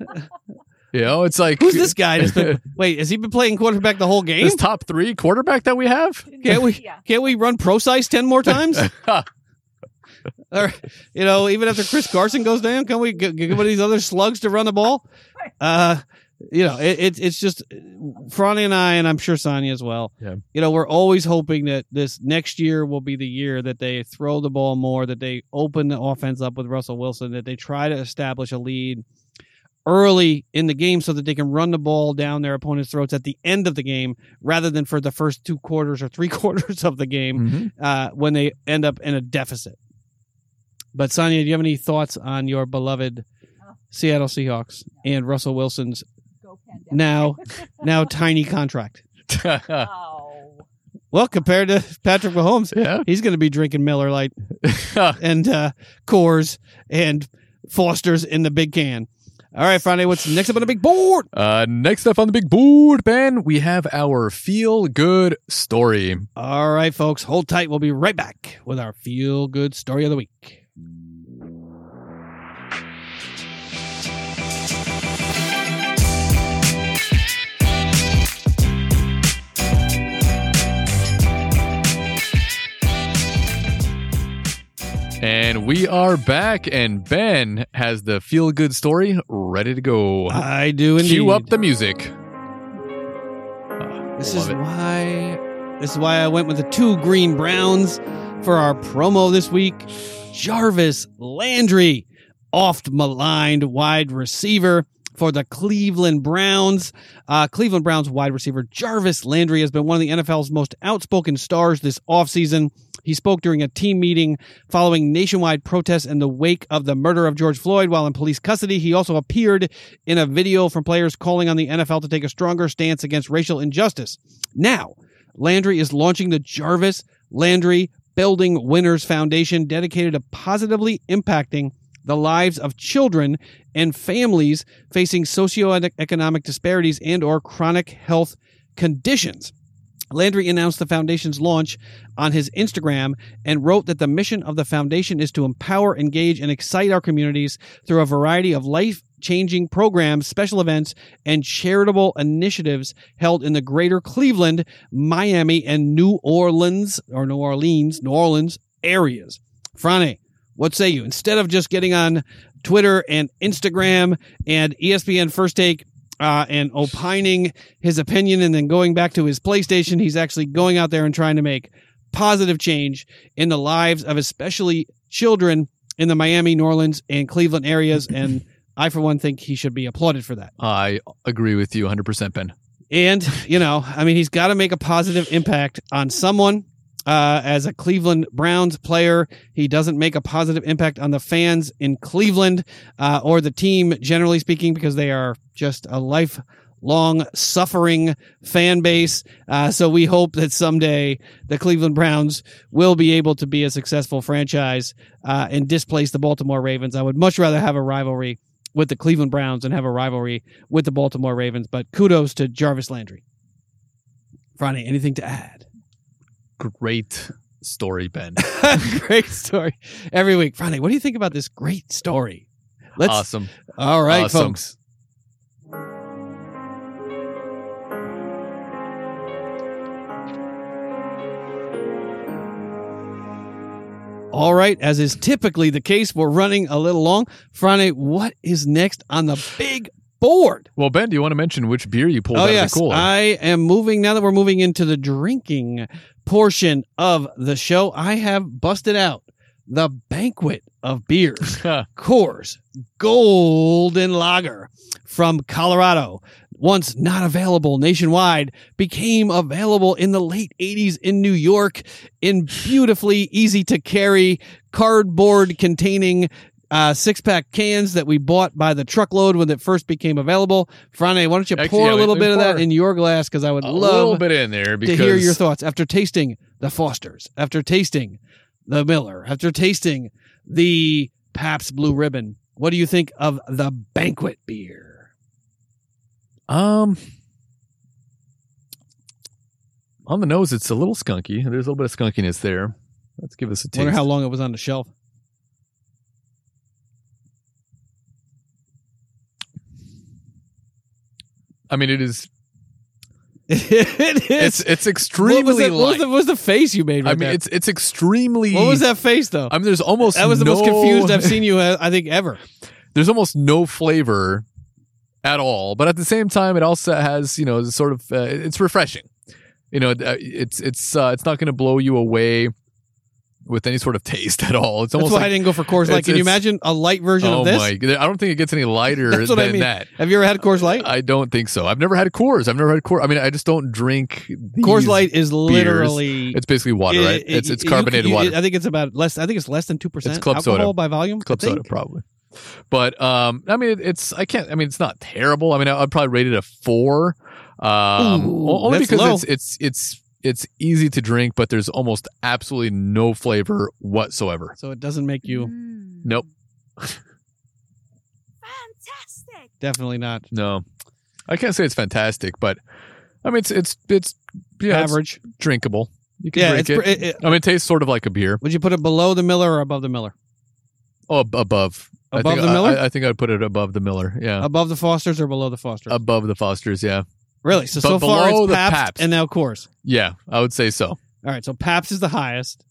You know, it's like who's this guy? been- wait, has he been playing quarterback the whole game? This top three quarterback that we have. Can't we? Yeah. Can't we run pro size ten more times? or you know, even after Chris Carson goes down, can we g- give one of these other slugs to run the ball? Uh, you know, it, it, it's just Franny and I, and I'm sure Sonya as well. Yeah. You know, we're always hoping that this next year will be the year that they throw the ball more, that they open the offense up with Russell Wilson, that they try to establish a lead early in the game so that they can run the ball down their opponent's throats at the end of the game rather than for the first two quarters or three quarters of the game Mhm. uh, when they end up in a deficit. But Sonia, do you have any thoughts on your beloved Seattle Seahawks and Russell Wilson's Go now now tiny contract? Oh. Well, compared to Patrick Mahomes, yeah. he's going to be drinking Miller Lite and uh, Coors and Foster's in the big can. All right, Friday, what's next up on the big board? Uh, next up on the big board, Ben, we have our feel good story. All right, folks, hold tight. We'll be right back with our feel good story of the week. And we are back, and Ben has the feel good story ready to go. I do indeed. Cue up the music. This Love is it. why this is why I went with the two green browns for our promo this week. Jarvis Landry, oft maligned wide receiver for the Cleveland Browns. Uh, Cleveland Browns wide receiver Jarvis Landry has been one of the NFL's most outspoken stars this offseason. He spoke during a team meeting following nationwide protests in the wake of the murder of George Floyd while in police custody. He also appeared in a video from players calling on the NFL to take a stronger stance against racial injustice. Now, Landry is launching the Jarvis Landry Building Winners Foundation dedicated to positively impacting the lives of children and families facing socioeconomic disparities and or chronic health conditions. Landry announced the foundation's launch on his Instagram and wrote that the mission of the foundation is to empower, engage, and excite our communities through a variety of life changing programs, special events, and charitable initiatives held in the greater Cleveland, Miami, and New Orleans or New Orleans, New Orleans areas. Frane, what say you? Instead of just getting on Twitter and Instagram and ESPN First Take uh, and opining his opinion and then going back to his PlayStation, he's actually going out there and trying to make positive change in the lives of especially children in the Miami, New Orleans, and Cleveland areas. And I, for one, think he should be applauded for that. I agree with you 100%, Ben. And, you know, I mean, he's got to make a positive impact on someone. Uh, as a Cleveland Browns player, he doesn't make a positive impact on the fans in Cleveland uh, or the team, generally speaking, because they are just a lifelong suffering fan base. Uh, so we hope that someday the Cleveland Browns will be able to be a successful franchise uh, and displace the Baltimore Ravens. I would much rather have a rivalry with the Cleveland Browns and have a rivalry with the Baltimore Ravens. But kudos to Jarvis Landry. Friday, anything to add? Great story, Ben. great story every week. Friday, what do you think about this great story? Let's. awesome. All right, Awesome. folks. All right, as is typically the case, we're running a little long. Friday, what is next on the big board? Well, Ben, do you want to mention which beer you pulled Oh out yes, of the cooler? I am moving now that we're moving into the drinking portion of the show. I have busted out the banquet of beers. Coors Golden Lager from Colorado. Once not available nationwide, became available in the late 80s in New York in beautifully easy to carry cardboard containing uh, six pack cans that we bought by the truckload when it first became available. Frane, why don't you Actually, pour yeah, a little bit of that in your glass? Because I would a little love bit in there to hear your thoughts after tasting the Fosters, after tasting the Miller, after tasting the Pabst Blue Ribbon. What do you think of the banquet beer? Um, on the nose, it's a little skunky. There's a little bit of skunkiness there. Let's give us a taste. Wonder how long it was on the shelf. I mean, it is. it It's is. it's What extremely was, it, what, was the, what was the face you made right I mean, there? it's it's extremely. what was that face though? I mean, there's almost that was the most confused I've seen you. uh, I think ever. There's almost no flavor at all, but at the same time, it also has you know sort of uh, it's refreshing. You know, uh, it's it's uh, it's not going to blow you away with any sort of taste at all. It's That's almost why I didn't go for Coors Light. Can you imagine a light version oh of this? my! I don't think it gets any lighter That's what than I mean. that. Have you ever had Coors Light? I don't think so. I've never had Coors. I've never had Coors. I mean, I just don't drink. These. Coors Light is literally It's basically water, right? it- it's it- it's you- carbonated you- water. I think it's about less. I think it's less than two percent It's club alcohol soda. by volume. Club soda, probably. But um, I mean, it, it's I can't. I mean, it's not terrible. I mean, I, I'd probably rate it a four. Um, Ooh, only because low. it's it's it's it's easy to drink, but there's almost absolutely no flavor whatsoever. So it doesn't make you Mm. Nope, Fantastic. definitely not no. I can't say it's fantastic, but I mean, it's it's it's yeah, it's average. drinkable. You can Yeah, drink it's it. it- it- I mean, it tastes sort of like a beer. Would you put it below the Miller or above the Miller? Oh, above. Above think, the Miller? I, I think I'd put it above the Miller. Yeah, Above the Fosters or below the Fosters? above the Fosters. Yeah, really? So but so far below it's the Pabst, Pabst. and now Coors. yeah, I would say so. All right, so Pabst is the highest.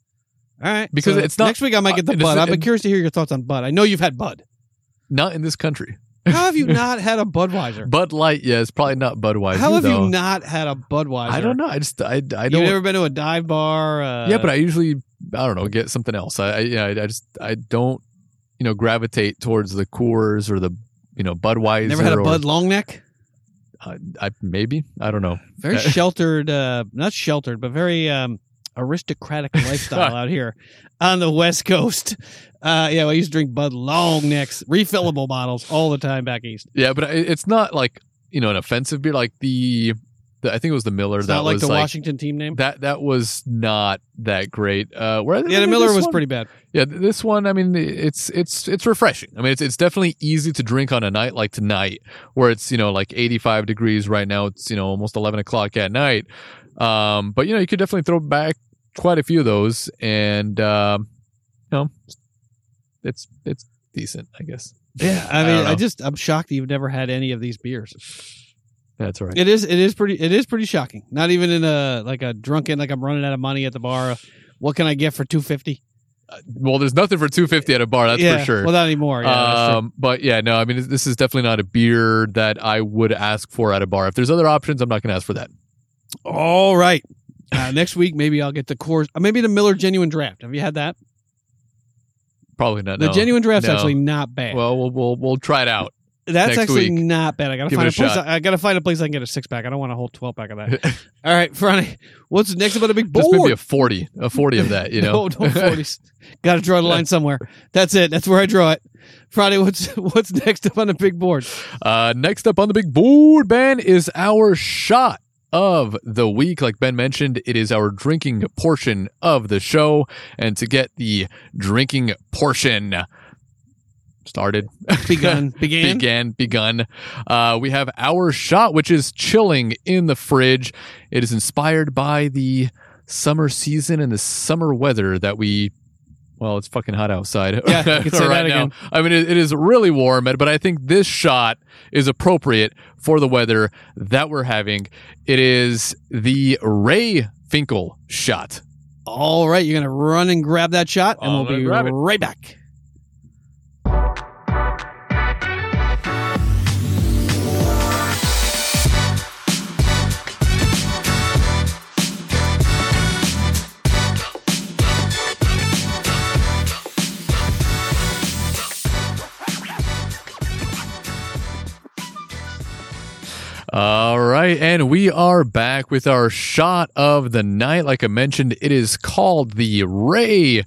All right, Because so it's not- next week. I might get the uh, Bud. I'm it- curious to hear your thoughts on Bud. I know you've had Bud. Not in this country. How have you not had a Budweiser? Bud Light, yeah, it's probably not Budweiser. How have though. you not had a Budweiser? I don't know. I just I, I You've don't. never been to a dive bar? Uh, yeah, but I usually I don't know get something else. I, I yeah I, I just I don't you know gravitate towards the Coors or the you know Budweiser. never had a or- Bud Long Neck. I, I maybe I don't know. Very Uh, sheltered, uh, not sheltered, but very um, aristocratic lifestyle out here on the West Coast. Uh, yeah, I used to drink Bud Long Necks, refillable bottles all the time back east. Yeah, but it's not like you know an offensive beer like the I think it was the Miller It's that not like was the like the Washington team name. that that was not that great. Uh, whereas yeah, the Miller was one- pretty bad. Yeah, this one, I mean, it's it's it's refreshing. I mean, it's it's definitely easy to drink on a night like tonight, where it's you know like 85 degrees right now. It's you know almost 11 o'clock at night. Um, but you know you could definitely throw back quite a few of those, and um, you know, it's it's decent, I guess. Yeah, I I mean, don't I, just I'm shocked you've never had any of these beers. That's right. It is. It is pretty it is pretty shocking. Not even in a like a drunken like I'm running out of money at the bar. What can I get for two fifty? well, there's nothing for 250 at a bar, that's yeah, for sure. Well, not anymore. Yeah, um, but yeah, no, I mean, this is definitely not a beer that I would ask for at a bar. If there's other options, I'm not going to ask for that. All right. Uh, next week, maybe I'll get the course. Uh, maybe the Miller Genuine Draft. Have you had that? Probably not. The no. Genuine Draft's No. actually not bad. Well, we'll we'll we'll try it out. That's actually week. not bad. I gotta Give find a, place. shot. I, gotta find a place I can get a six pack. I don't want a whole twelve pack of that. All right, Friday. What's next about a big board? Just maybe a forty, a forty of that. You know, no, no forties. Got to draw the line somewhere. That's it. That's where I draw it. Friday. What's what's next up on the big board? uh, next up on the big board, Ben, is our shot of the week. Like Ben mentioned, it is our drinking portion of the show, and to get the drinking portion started, Begun. Began. began begun uh, we have our shot which is chilling in the fridge it is inspired by the summer season and the summer weather that we well it's fucking hot outside Yeah, you right that now again. i mean it, it is really warm but i think this shot is appropriate for the weather that we're having it is the Ray Finkle shot All right, you're gonna run and grab that shot, and I'm we'll be grab it. right back. All right, and we are back with our shot of the night. Like I mentioned, it is called the Ray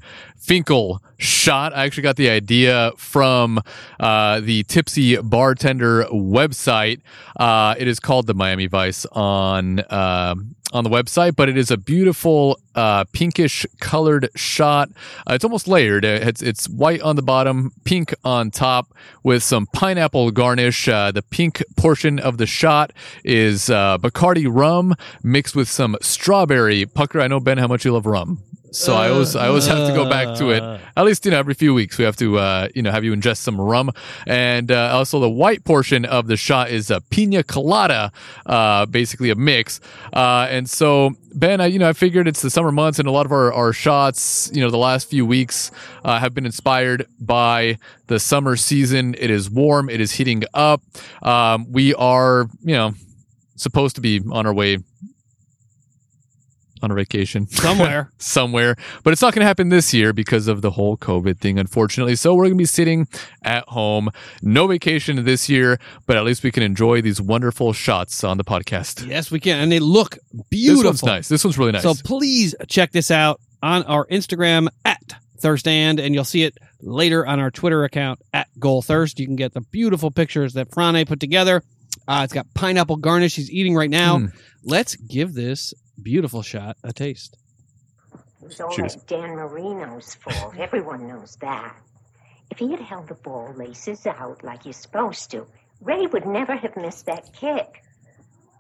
Finkle shot. I actually got the idea from uh, the Tipsy Bartender website. Uh, it is called the Miami Vice on um on the website, but it is a beautiful uh, pinkish colored shot. Uh, it's almost layered. Uh, It's, it's white on the bottom, pink on top, with some pineapple garnish. Uh, the pink portion of the shot is uh, Bacardi rum mixed with some strawberry pucker. I know Ben how much you love rum, so I always I always have to go back to it. At least you know every few weeks we have to uh, you know have you ingest some rum, and uh, also the white portion of the shot is a pina colada, uh, basically a mix. Uh, and so Ben, I, you know I figured it's the summer months, and a lot of our, our shots, you know, the last few weeks uh, have been inspired by the summer season. It is warm, it is heating up. Um, we are you know supposed to be on our way on a vacation Somewhere. somewhere, but it's not going to happen this year because of the whole COVID thing, unfortunately. So we're going to be sitting at home, no vacation this year, but at least we can enjoy these wonderful shots on the podcast. yes, we can, and they look This beautiful. one's nice. This one's really nice. So please check this out on our Instagram at Thirstand, and you'll see it later on our Twitter account at Goal Thirst. You can get the beautiful pictures that Frane put together. Uh, it's got pineapple garnish he's eating right now. Mm. Let's give this beautiful shot a taste. It was all Cheers. that Dan Marino's fault. Everyone knows that. If he had held the ball laces out like you're supposed to, Ray would never have missed that kick.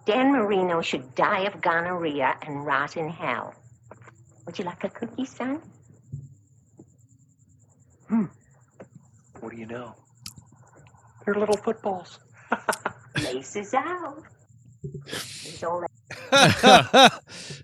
Dan Marino should die of gonorrhea and rot in hell. Would you like a cookie, son? Hmm. What do you know? They're little footballs. Laces out. It's all that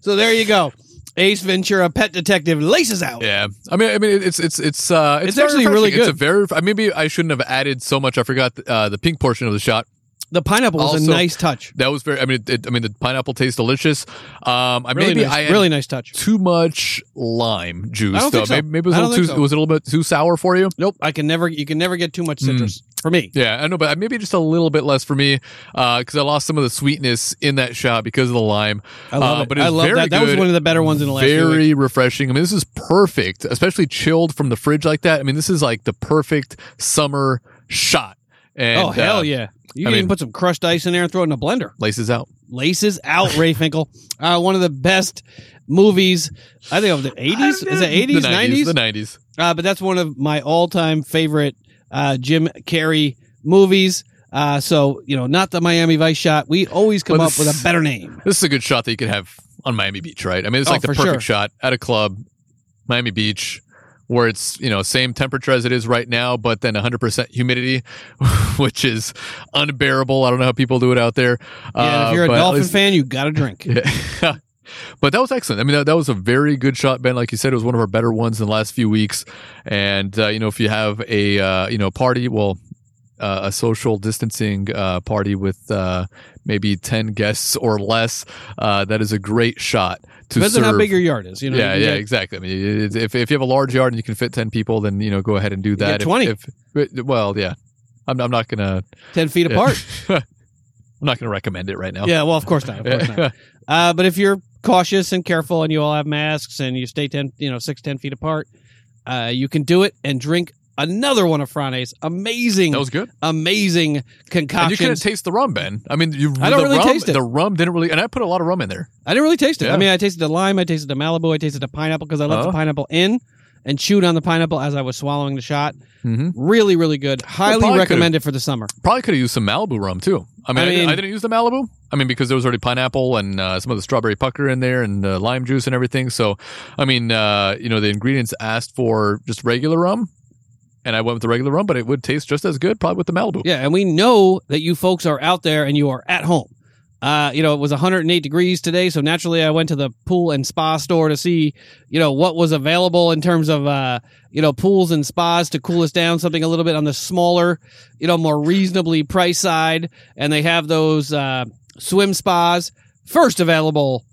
so there you go. Ace Ventura, pet detective, laces out. Yeah, I mean, I mean, it's it's it's uh, it's, It's actually really refreshing. It's a very. I- Maybe I shouldn't have added so much. I forgot uh, the pink portion of the shot. The pineapple was a nice touch. That was very. I mean, it, it- I mean, the pineapple tastes delicious. Um, I Really maybe nice, I really nice touch. too much lime juice. I don't though. think so. Maybe, maybe it was a little too. so. It was a little bit too sour for you. Nope, I can never. You can never get too much citrus for me. Yeah, I know, but maybe just a little bit less for me because I lost some of the sweetness in that shot because of the lime. I love Uh, it. But I it's love that. That was one of the better ones in the last very refreshing. I mean, this is perfect, especially chilled from the fridge like that. I mean, this is like the perfect summer shot. And, oh hell uh, yeah! You I can even put some crushed ice in there and throw it in a blender. Laces out. Laces out, Ray Finkle. Uh, one of the best movies. I think of the eighties. Is it eighties, nineties? The nineties. Uh, but that's one of my all-time favorite uh, Jim Carrey movies. Uh, so you know, not the Miami Vice shot. We always come Well, up with a better name. This is a good shot that you could have on Miami Beach, right? I mean, it's Oh, like the perfect sure. shot at a club, Miami Beach, where it's you know same temperature as it is right now, but then 100% humidity, which is unbearable. I don't know how people do it out there. Yeah, Uh, if you're a Dolphin least- fan, you got to drink. Yeah. But that was excellent. I mean, that, that was a very good shot, Ben. Like you said, it was one of our better ones in the last few weeks. And uh, you know, if you have a uh, you know party, well, uh, a social distancing uh, party with uh, maybe ten guests or less, uh, that is a great shot to Depends serve. on how big your yard is. You know, yeah, you yeah, get- exactly. I mean, if if you have a large yard and you can fit ten people, then you know go ahead and do that. get If- 20. If, well, yeah, I'm, I'm not gonna. ten feet apart. I'm not gonna recommend it right now. Yeah, well, of course not. Of course not. Uh, but if you're cautious and careful, and you all have masks, and you stay ten, you know, six, ten feet apart, uh, you can do it and drink another one of Frane's amazing, that was good. amazing And you couldn't taste the rum, Ben. I mean, you, I don't the really rum, taste it. The rum didn't really, and I put a lot of rum in there. I didn't really taste it. Yeah. I mean, I tasted the lime, I tasted the Malibu, I tasted the pineapple because I left Oh. the pineapple in and chewed on the pineapple as I was swallowing the shot. Mm-hmm. Really, really good. Highly probably recommend it for the summer. Probably could have used some Malibu rum too. I mean, I I, didn't, I didn't use the Malibu. I mean, because there was already pineapple and uh, some of the strawberry pucker in there and uh, lime juice and everything. So, I mean, uh, you know, the ingredients asked for just regular rum, and I went with the regular rum, but it would taste just as good probably with the Malibu. Yeah, and we know that you folks are out there and you are at home. Uh, you know, it was 108 degrees today, so naturally I went to the pool and spa store to see, you know, what was available in terms of, uh, you know, pools and spas to cool us down, something a little bit on the smaller, you know, more reasonably priced side. And they have those, uh, swim spas first available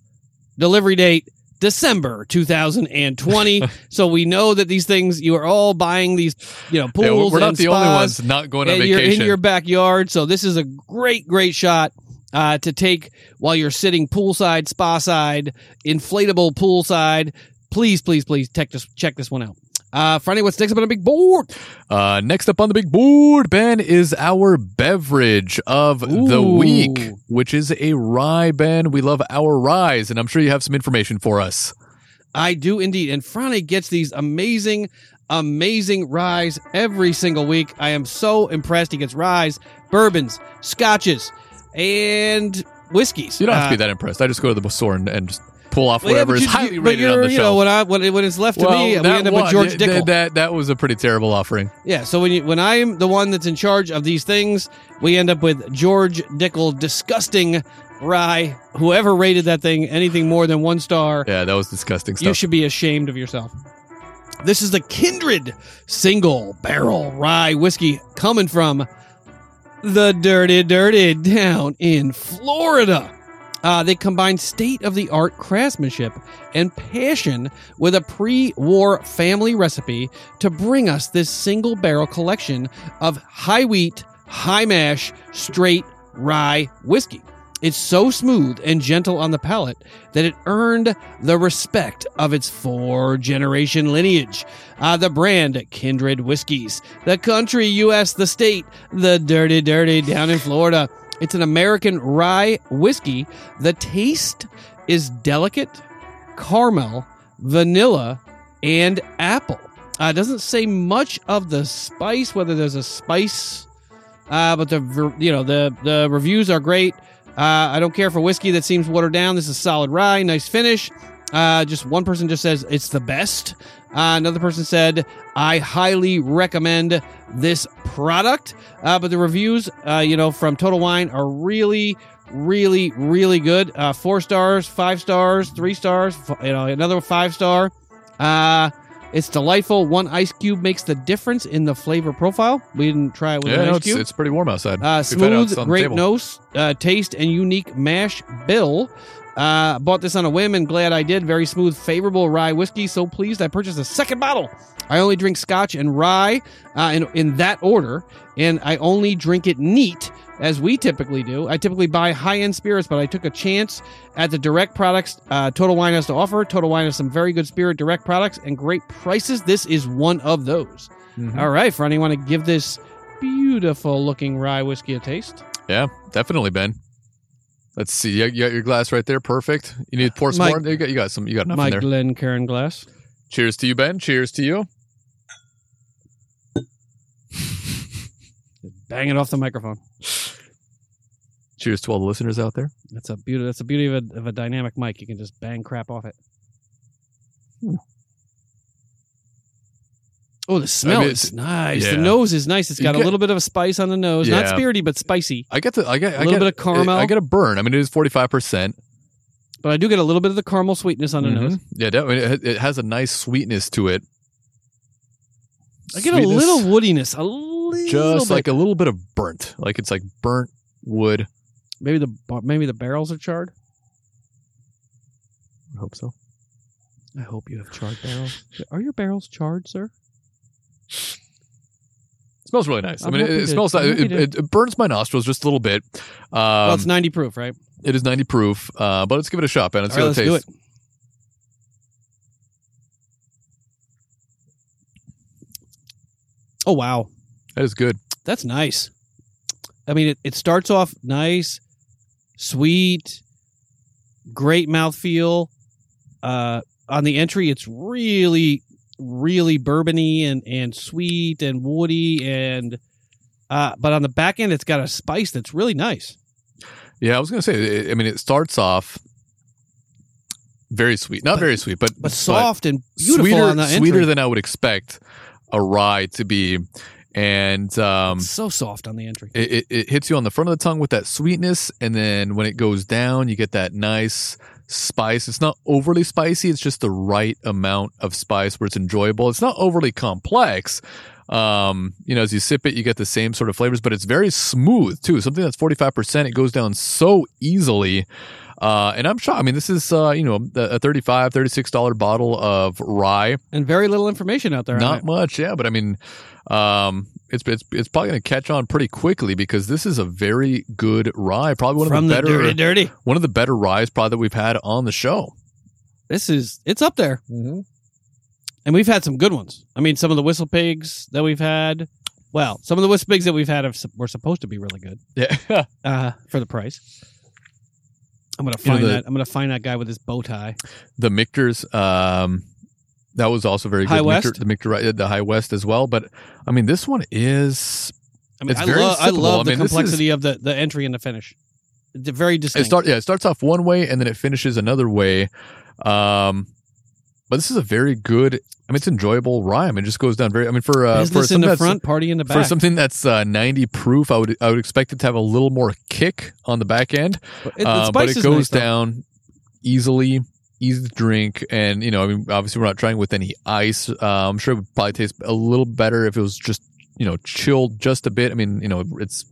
delivery date December 2020. so we know that these things, you are all buying these, you know, pools Yeah, we're not the only ones not going on vacation. in your backyard. So this is a great, great shot uh, to take while you're sitting poolside, spa side, inflatable poolside. Please, please, please check this check this one out. Uh, Friday, what's next up on the big board? Uh, next up on the big board, Ben, is our beverage of the week, which is a rye, Ben. We love our ryes, and I'm sure you have some information for us. I do indeed. And Franny gets these amazing, amazing ryes every single week. I am so impressed. He gets ryes, bourbons, scotches, and whiskeys. You don't have to Uh, be that impressed. I just go to the store and, and just pull off well, yeah, whatever is you- highly but rated on the you know, shelf. when, I, when, when it's left to well, me, we end up with George Dickel. That, that was a pretty terrible offering. Yeah, so when you, when I'm the one that's in charge of these things, we end up with George Dickel, disgusting rye. Whoever rated that thing anything more than one star, Yeah, that was disgusting stuff. you should be ashamed of yourself. This is the Kindred single barrel rye whiskey coming from the Dirty Dirty down in Florida. Uh, they combine state of the art craftsmanship and passion with a pre war family recipe to bring us this single barrel collection of high wheat, high mash, straight rye whiskey. It's so smooth and gentle on the palate that it earned the respect of its four generation lineage. Uh, the brand Kindred Whiskies, the country, U.S., the state, the Dirty Dirty down in Florida. It's an American rye whiskey. The taste is delicate, caramel, vanilla, and apple. Uh, it doesn't say much of the spice, whether there's a spice, uh, but the you know the the reviews are great. Uh, I don't care for whiskey that seems watered down. This is solid rye, nice finish. Uh, just one person just says it's the best. Uh, another person said I highly recommend this product. Uh, but the reviews, uh, you know, from Total Wine are really, really, really good. Uh, four stars, five stars, three stars. f- You know, another five star. Uh, it's delightful. One ice cube makes the difference in the flavor profile. We didn't try it with yeah, an ice it's, cube. it's pretty warm outside. Uh, We've had it smooth, great nose, uh, taste, and unique mash bill. Uh, bought this on a whim and glad I did. Very smooth, favorable rye whiskey. So pleased I purchased a second bottle. I only drink scotch and rye uh, in, in that order, and I only drink it neat as we typically do. I typically buy high end spirits, but I took a chance at the direct products uh, Total Wine has to offer. Total Wine has some very good spirit direct products and great prices. This is one of those. Mhm. All right, you want to give this beautiful looking rye whiskey a taste? Yeah, definitely, Ben. Let's see. You, you got your glass right there. Perfect. You need to pour some Mike- more. You got, you got some. You got enough My in there. Glencairn glass. Cheers to you, Ben. Cheers to you. Bang it off the microphone. Cheers to all the listeners out there. That's a beauty. That's the beauty of a, of a dynamic mic. You can just bang crap off it. Hmm. Oh, the smell mean, is nice. yeah. The nose is nice. It's got a little bit of a spice on the nose. Not Yeah. spirity, but spicy. I get the. I get. A I little get, bit of caramel. I get a burn. I mean, it is forty five percent. But I do get a little bit of the caramel sweetness on the mm-hmm. nose. Yeah, definitely. It, it has a nice sweetness to it. I get a little woodiness. A little just bit. like a little bit of burnt. Like it's like burnt wood. maybe the maybe the barrels are charred. I hope so. I hope you have charred barrels. Are your barrels charred, sir? Smells really nice. I'm I mean, it, it smells. It, it, it burns my nostrils just a little bit. Um, well, it's ninety proof, right? it is ninety proof, uh, but let's give it a shot, Ben. Let's All right, see let's how do it it. tastes. Oh wow, That is good. that's nice. I mean, it, it starts off nice, sweet, great mouthfeel. Uh, on the entry, it's really, really bourbony and, and sweet and woody and. Uh, but on the back end, it's got a spice that's really nice. Yeah, I was gonna say. I mean, it starts off very sweet, not But- very sweet, but But soft and beautiful sweeter, on the entry. sweeter than I would expect a rye to be. and um, so soft on the entry. it, it, it hits you on the front of the tongue with that sweetness, and then when it goes down, you get that nice spice. It's not overly spicy; it's just the right amount of spice where it's enjoyable. It's not overly complex. Um, you know, as you sip it, you get the same sort of flavors, but it's very smooth too. Something that's forty five percent, it goes down so easily. Uh, and I'm shocked. I mean, this is uh, you know a 35 36 dollar bottle of rye. And very little information out there. Not it. much, yeah, but I mean, um, it's it's it's probably going to catch on pretty quickly because this is a very good rye. Probably one From of the the better dirty, dirty. one of the better ryes probably that we've had on the show. This is it's up there, Mm-hmm. and we've had some good ones. I mean, some of the WhistlePigs that we've had. Well, some of the WhistlePigs that we've had have, were supposed to be really good Yeah, uh, for the price. I'm gonna You know, find the- that. I'm gonna find that guy with his bow tie. the Michter's, um, that was also very good. High The West? The the High West as well. But I mean, this one is I mean, It's I, very love I love I the mean, this complexity of the, the entry and the finish. It's very it distinct. start yeah it starts off one way and then it finishes another way. Um, but this is a very good. I mean, it's enjoyable rhyme. It just goes down very. I mean, for uh, for in something the that's- front, party in the back. For something that's uh, 90 proof, I would I would expect it to have a little more kick on the back end, But it, the uh, but it is goes nice, down easily, easy to drink, and you know, I mean, obviously we're not trying with any ice. Uh, I'm sure it would probably taste a little better if it was just you know chilled just a bit. I mean, you know, it's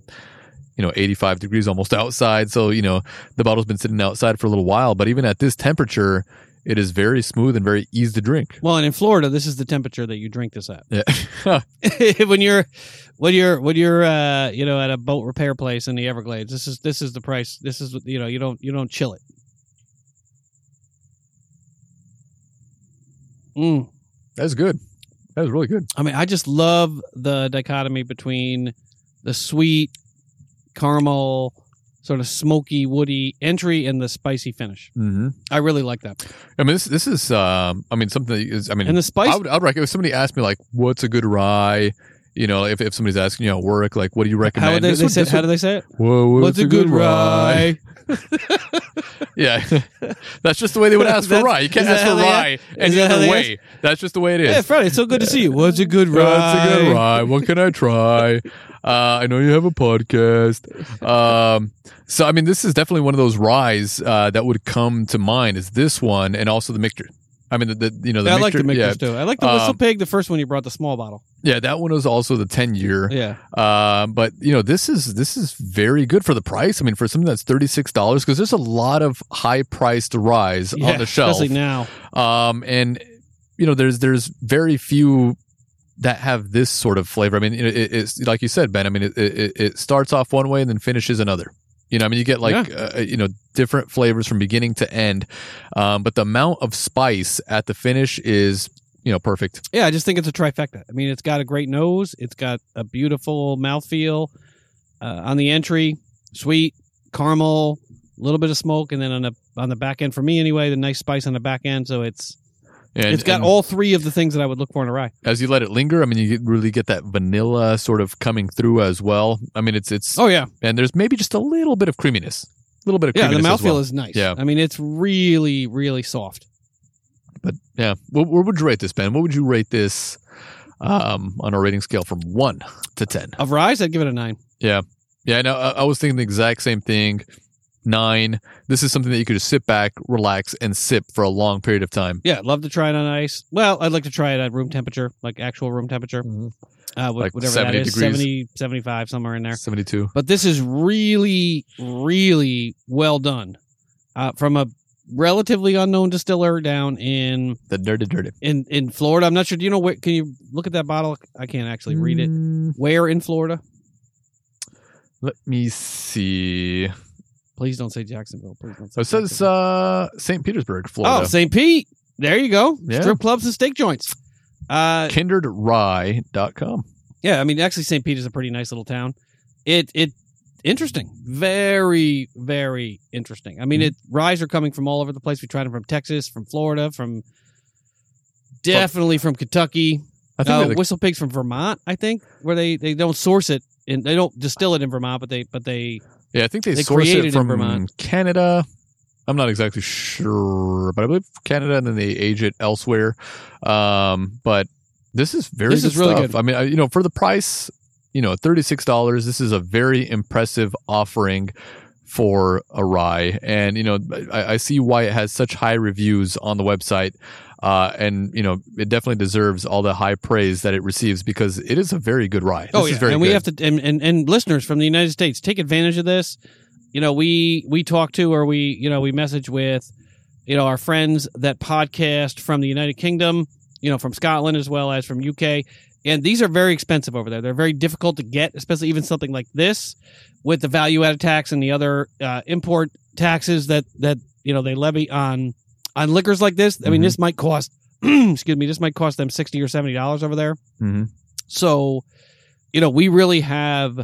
you know 85 degrees almost outside, so you know the bottle's been sitting outside for a little while, but even at this temperature. It is very smooth and very easy to drink. Well, and in Florida, this is the temperature that you drink this at. Yeah. when you're when you're when you're uh you know at a boat repair place in the Everglades, this is this is the price. This is you know you don't you don't chill it. Mm. That's good. That was really good. I mean, I just love the dichotomy between the sweet caramel, sort of smoky, woody entry and the spicy finish. Mm-hmm. I really like that. I mean, this this is um, I mean something that is I mean And the spice, I would I would recommend if somebody asked me like what's a good rye, you know, if, if somebody's asking you know at work like what do you recommend? how they, they one- say, how do they say it? Whoa, What's a good rye? yeah, that's just the way they would ask for rye. You can't ask for rye ask- any other way. That's just the way it is. Yeah, Freddie, it's so good to see you. What's a good rye? What's a good rye? What can I try? Uh, I know you have a podcast. Um, so I mean, this is definitely one of those ryes uh, that would come to mind. Is this one and also the Michter? I mean, the, the you know the I like the Michter- yeah, too. I like the whistle Um, pig, the first one you brought, the small bottle. Yeah, that one was also the ten year. Yeah. Uh, but you know, this is this is very good for the price. I mean, for something that's thirty six dollars, because there's a lot of high priced ryes yeah on the shelf. Especially now. Um, and you know, there's there's very few that have this sort of flavor. I mean, it, it's like you said, Ben. I mean, it, it it starts off one way and then finishes another. You know, I mean, you get like uh, you know different flavors from beginning to end, um, but the amount of spice at the finish is you know perfect. Yeah, I just think it's a trifecta. I mean, it's got a great nose. It's got a beautiful mouthfeel uh, on the entry, sweet caramel, a little bit of smoke, and then on the on the back end for me anyway, the nice spice on the back end. So it's And, it's got all three of the things that I would look for in a rye. as you let it linger. I mean, you really get that vanilla sort of coming through as well. I mean, it's it's Oh yeah, and there's maybe just a little bit of creaminess, a little bit of yeah. The mouthfeel well. is nice. Yeah. I mean, it's really really soft. But yeah, what, what would you rate this, Ben? What would you rate this um, on a rating scale from one to ten? Of ryes, I'd give it a nine. Yeah, Yeah. I know. I, I was thinking the exact same thing. Nine. This is something that you could just sit back, relax, and sip for a long period of time. Yeah, love to try it on ice. Well, I'd like to try it at room temperature, like actual room temperature. Mhm. Uh, Like whatever 70 that is, degrees. 70, 75, somewhere in there. Seventy-two. But this is really, really well done uh, from a relatively unknown distiller down in The dirty, dirty. in in Florida. I'm not sure. Do you know where? Can you look at that bottle? I can't actually read it. Mm, Where in Florida? Let me see. Please don't say Jacksonville. Please don't say. It says uh, St. Petersburg, Florida. oh, St. Pete. There you go. Yeah. Strip clubs and steak joints. Uh, KindredRye.com. yeah, I mean, actually, St. Pete is a pretty nice little town. It it interesting, very very interesting. I mean, Mm-hmm. it ryes are coming from all over the place. We tried them from Texas, from Florida, from definitely from Kentucky. I think Uh, the- WhistlePigs from Vermont, I think, where they, they don't source it and they don't distill it in Vermont, but they but they yeah, I think they, they it from Vermont. Canada. I'm not exactly sure, but I believe Canada, and then they age it elsewhere. Um, but This is very This good is really stuff. good. I mean, I- you know, for the price, you know, thirty six dollars. This is a very impressive offering for a rye, and you know, I, I see why it has such high reviews on the website. Uh, and you know, it definitely deserves all the high praise that it receives because it is a very good. This oh is yeah, very and good. we have to and, and and listeners from the United States take advantage of this. You know, we we talk to or we you know we message with you know our friends that podcast from the United Kingdom, you know from Scotland as well as from UK, and these are very expensive over there. They're very difficult to get, especially even something like this with the value added tax and the other uh, import taxes that that you know they levy on on liquors like this. I mean, Mhm. this might cost excuse me, this might cost them sixty or seventy dollars over there. Mhm. So, you know, we really have,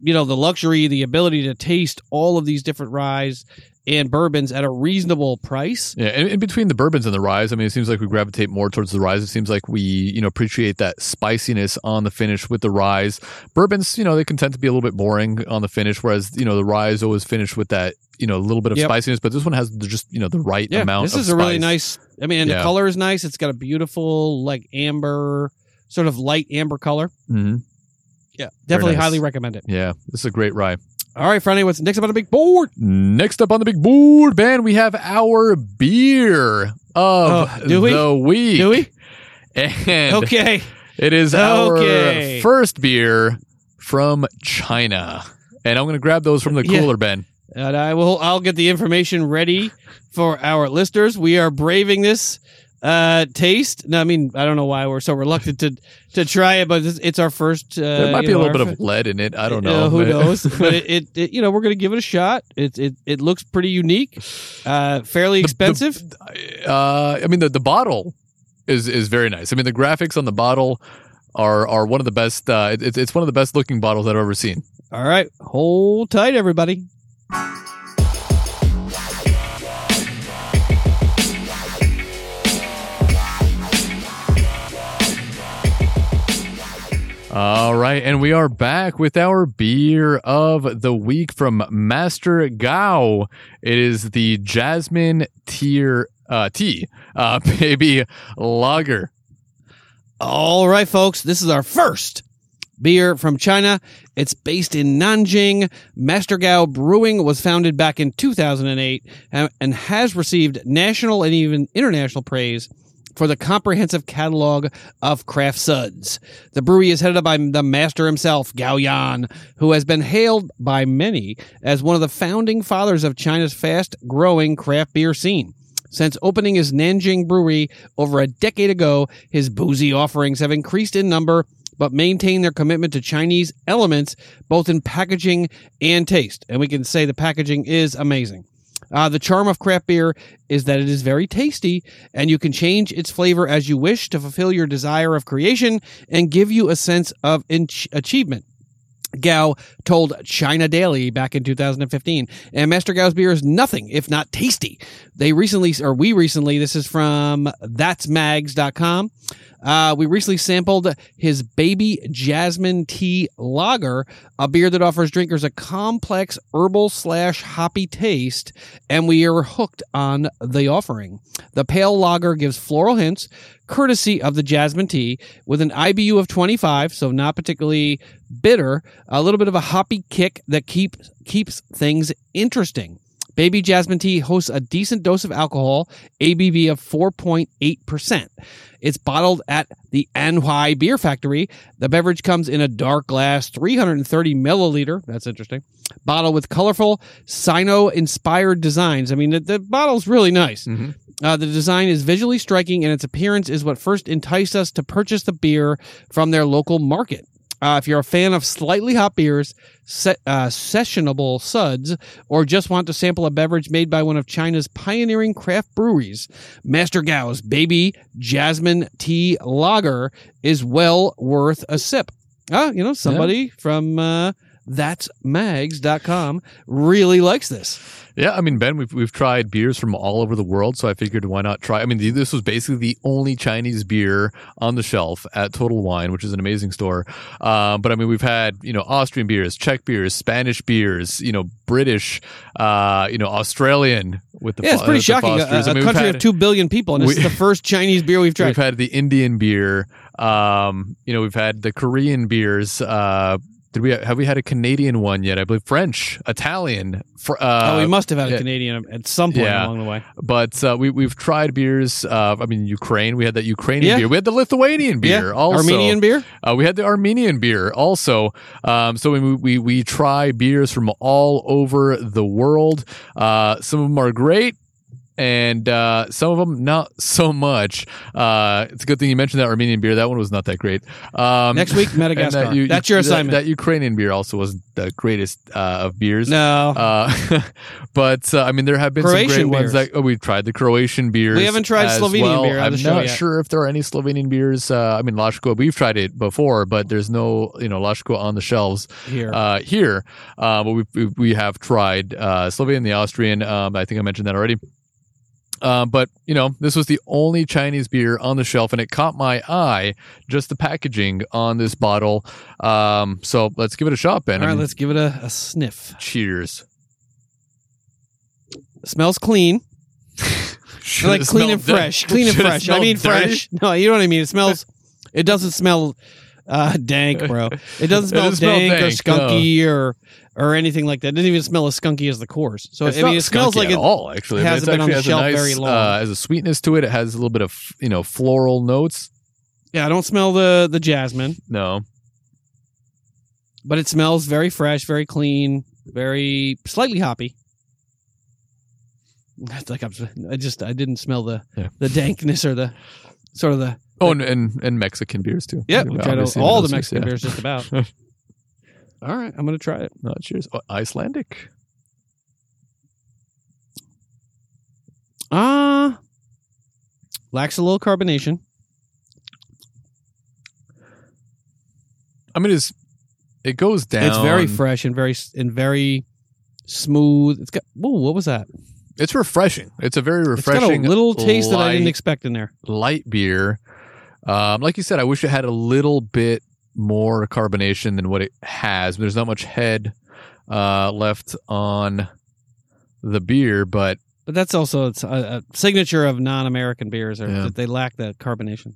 you know, the luxury, the ability to taste all of these different ryes and bourbons at a reasonable price. Yeah, and in between the bourbons and the ryes, I mean, it seems like we gravitate more towards the ryes. It seems like we, you know, appreciate that spiciness on the finish with the ryes. Bourbons, you know, they can tend to be a little bit boring on the finish, whereas you know the ryes always finish with that, you know, a little bit of Yep. spiciness. But this one has just, you know, the right amount. Yeah, amount. this is a really nice. I mean, Yeah. the color is nice. It's got a beautiful, like amber, sort of light amber color. Mhm. Yeah, definitely nice. highly recommend it. Yeah, this is a great rye. All right, Friday, what's next up on the big board? Next up on the big board, Ben, we have our beer of Oh, do we? the week. Do we? And Okay. It is our first beer from China. And I'm going to grab those from the Yeah. cooler, Ben. And I will. I'll get the information ready for our listeners. We are braving this uh taste. No, I mean I don't know why we're so reluctant to to try it, but it's, it's our first. Uh, There might be a little bit of lead in it. I don't Uh, know. who knows? but it, it, it, you know, we're going to give it a shot. It it it looks pretty unique, uh, fairly expensive. uh, I mean, the, the bottle is is very nice. I mean, the graphics on the bottle are are one of the best. Uh, it, it's one of the best looking bottles I've ever seen. All right, hold tight, everybody. All right, and we are back with our beer of the week from Master Gao. It is the Jasmine Tier uh, Tea uh, Baby Lager. All right, folks, this is our first beer from China. It's based in Nanjing. Master Gao Brewing was founded back in 2008 and, and has received national and even international praise for the comprehensive catalog of craft suds. The brewery is headed up by the master himself, Gao Yan, who has been hailed by many as one of the founding fathers of China's fast growing craft beer scene. Since opening his Nanjing brewery over a decade ago, his boozy offerings have increased in number but maintain their commitment to Chinese elements both in packaging and taste. And we can say the packaging is amazing. Uh, the charm of craft beer is that it is very tasty and you can change its flavor as you wish to fulfill your desire of creation and give you a sense of inch- achievement. Gao told China Daily back in 2015. And Master Gao's beer is nothing if not tasty. They recently, or we recently, this is from that'smags.com. Uh, we recently sampled his baby jasmine tea lager, a beer that offers drinkers a complex herbal slash hoppy taste, and we are hooked on the offering. The pale lager gives floral hints, courtesy of the jasmine tea, with an IBU of 25, so not particularly bitter, a little bit of a hoppy kick that keep, keeps things interesting. Baby Jasmine Tea hosts a decent dose of alcohol, ABV of 4.8%. It's bottled at the Anhui Beer Factory. The beverage comes in a dark glass, 330 milliliter. That's interesting. Bottle with colorful Sino inspired designs. I mean, the, the bottle's really nice. Mhm. Uh, the design is visually striking, and its appearance is what first enticed us to purchase the beer from their local market. Uh, if you're a fan of slightly hot beers, se- uh, sessionable suds, or just want to sample a beverage made by one of China's pioneering craft breweries, Master Gao's Baby Jasmine Tea Lager is well worth a sip. Ah, you know, somebody from uh, that's mags.com really likes this. Yeah, I mean, Ben, we've we've tried beers from all over the world, so I figured why not try? I mean, th- this was basically the only Chinese beer on the shelf at Total Wine, which is an amazing store. Uh, but I mean, we've had you know Austrian beers, Czech beers, Spanish beers, you know British, uh, you know Australian with the Yeah, it's pretty shocking. A, mean, country had- of 2 billion people, and this we- is the first Chinese beer we've tried. We've had the Indian beer. Um, you know, we've had the Korean beers. Uh, did we have we had a Canadian one yet? I believe French, Italian. Fr- uh, oh, we must have had a. Canadian at some point Yeah. along the way. but uh, we we've tried beers. Uh, I mean, Ukraine. We had that Ukrainian Yeah. beer. We had the Lithuanian beer. yeah, Also, Armenian beer. Uh, we had the Armenian beer also. Um, so we, we we try beers from all over the world. Uh, some of them are great. And uh, some of them not so much. Uh, it's a good thing you mentioned that Armenian beer. That one was not that great. Um, Next week, Madagascar. that you- That's your assignment. That, Ukrainian beer also wasn't the greatest uh, of beers. no. Uh, but uh, I mean, there have been some Croatian great ones. That oh, we've tried the Croatian beers. We haven't tried Slovenian well. beer on I'm the show not yet. sure if there are any Slovenian beers. Uh, I mean, Laško. We've tried it before, but there's no you know Laško on the shelves Here. uh, here. Uh, but we we we have tried uh, Slovenian, the Austrian. Um, I think I mentioned that already. Uh, but you know, this was the only Chinese beer on the shelf, and it caught my eye just the packaging on this bottle. Um, so let's give it a shot, Ben. All I mean, let's give it a, a sniff. cheers. smells clean. Like clean and di- fresh. Clean and it fresh. I mean dirty? fresh. No, you know what I mean. It smells. It doesn't smell uh, dank, bro. It doesn't It smell doesn't smell dank, or dank, skunky or or anything like that. It doesn't even smell as skunky as the Coors. So It's I mean, it smells like it. all. Actually, I hasn't been on the shelf nice, very long. Uh, has a sweetness to it. It has a little bit of you know floral notes. Yeah, I don't smell the the jasmine, No, but it smells very fresh, very clean, very slightly hoppy. That's like I'm, I just I didn't smell the Yeah. the dankness or the sort of the oh, and and, and Mexican beers too. yeah. We tried Obviously, all the Mexican yeah. beers just about. all right, I'm gonna try it. No, cheers. Oh, Icelandic. Ah, lacks a little carbonation. I mean, it's it goes down. It's very fresh and very and very smooth. It's got whoa, what was that? It's refreshing. It's a very It's got refreshing. a little taste that I didn't expect in there. light beer. Um, like you said, I wish it had a little bit more carbonation than what it has. There's not much head uh, left on the beer, but But that's also it's a, a signature of non-American beers, or Yeah. that they lack that carbonation.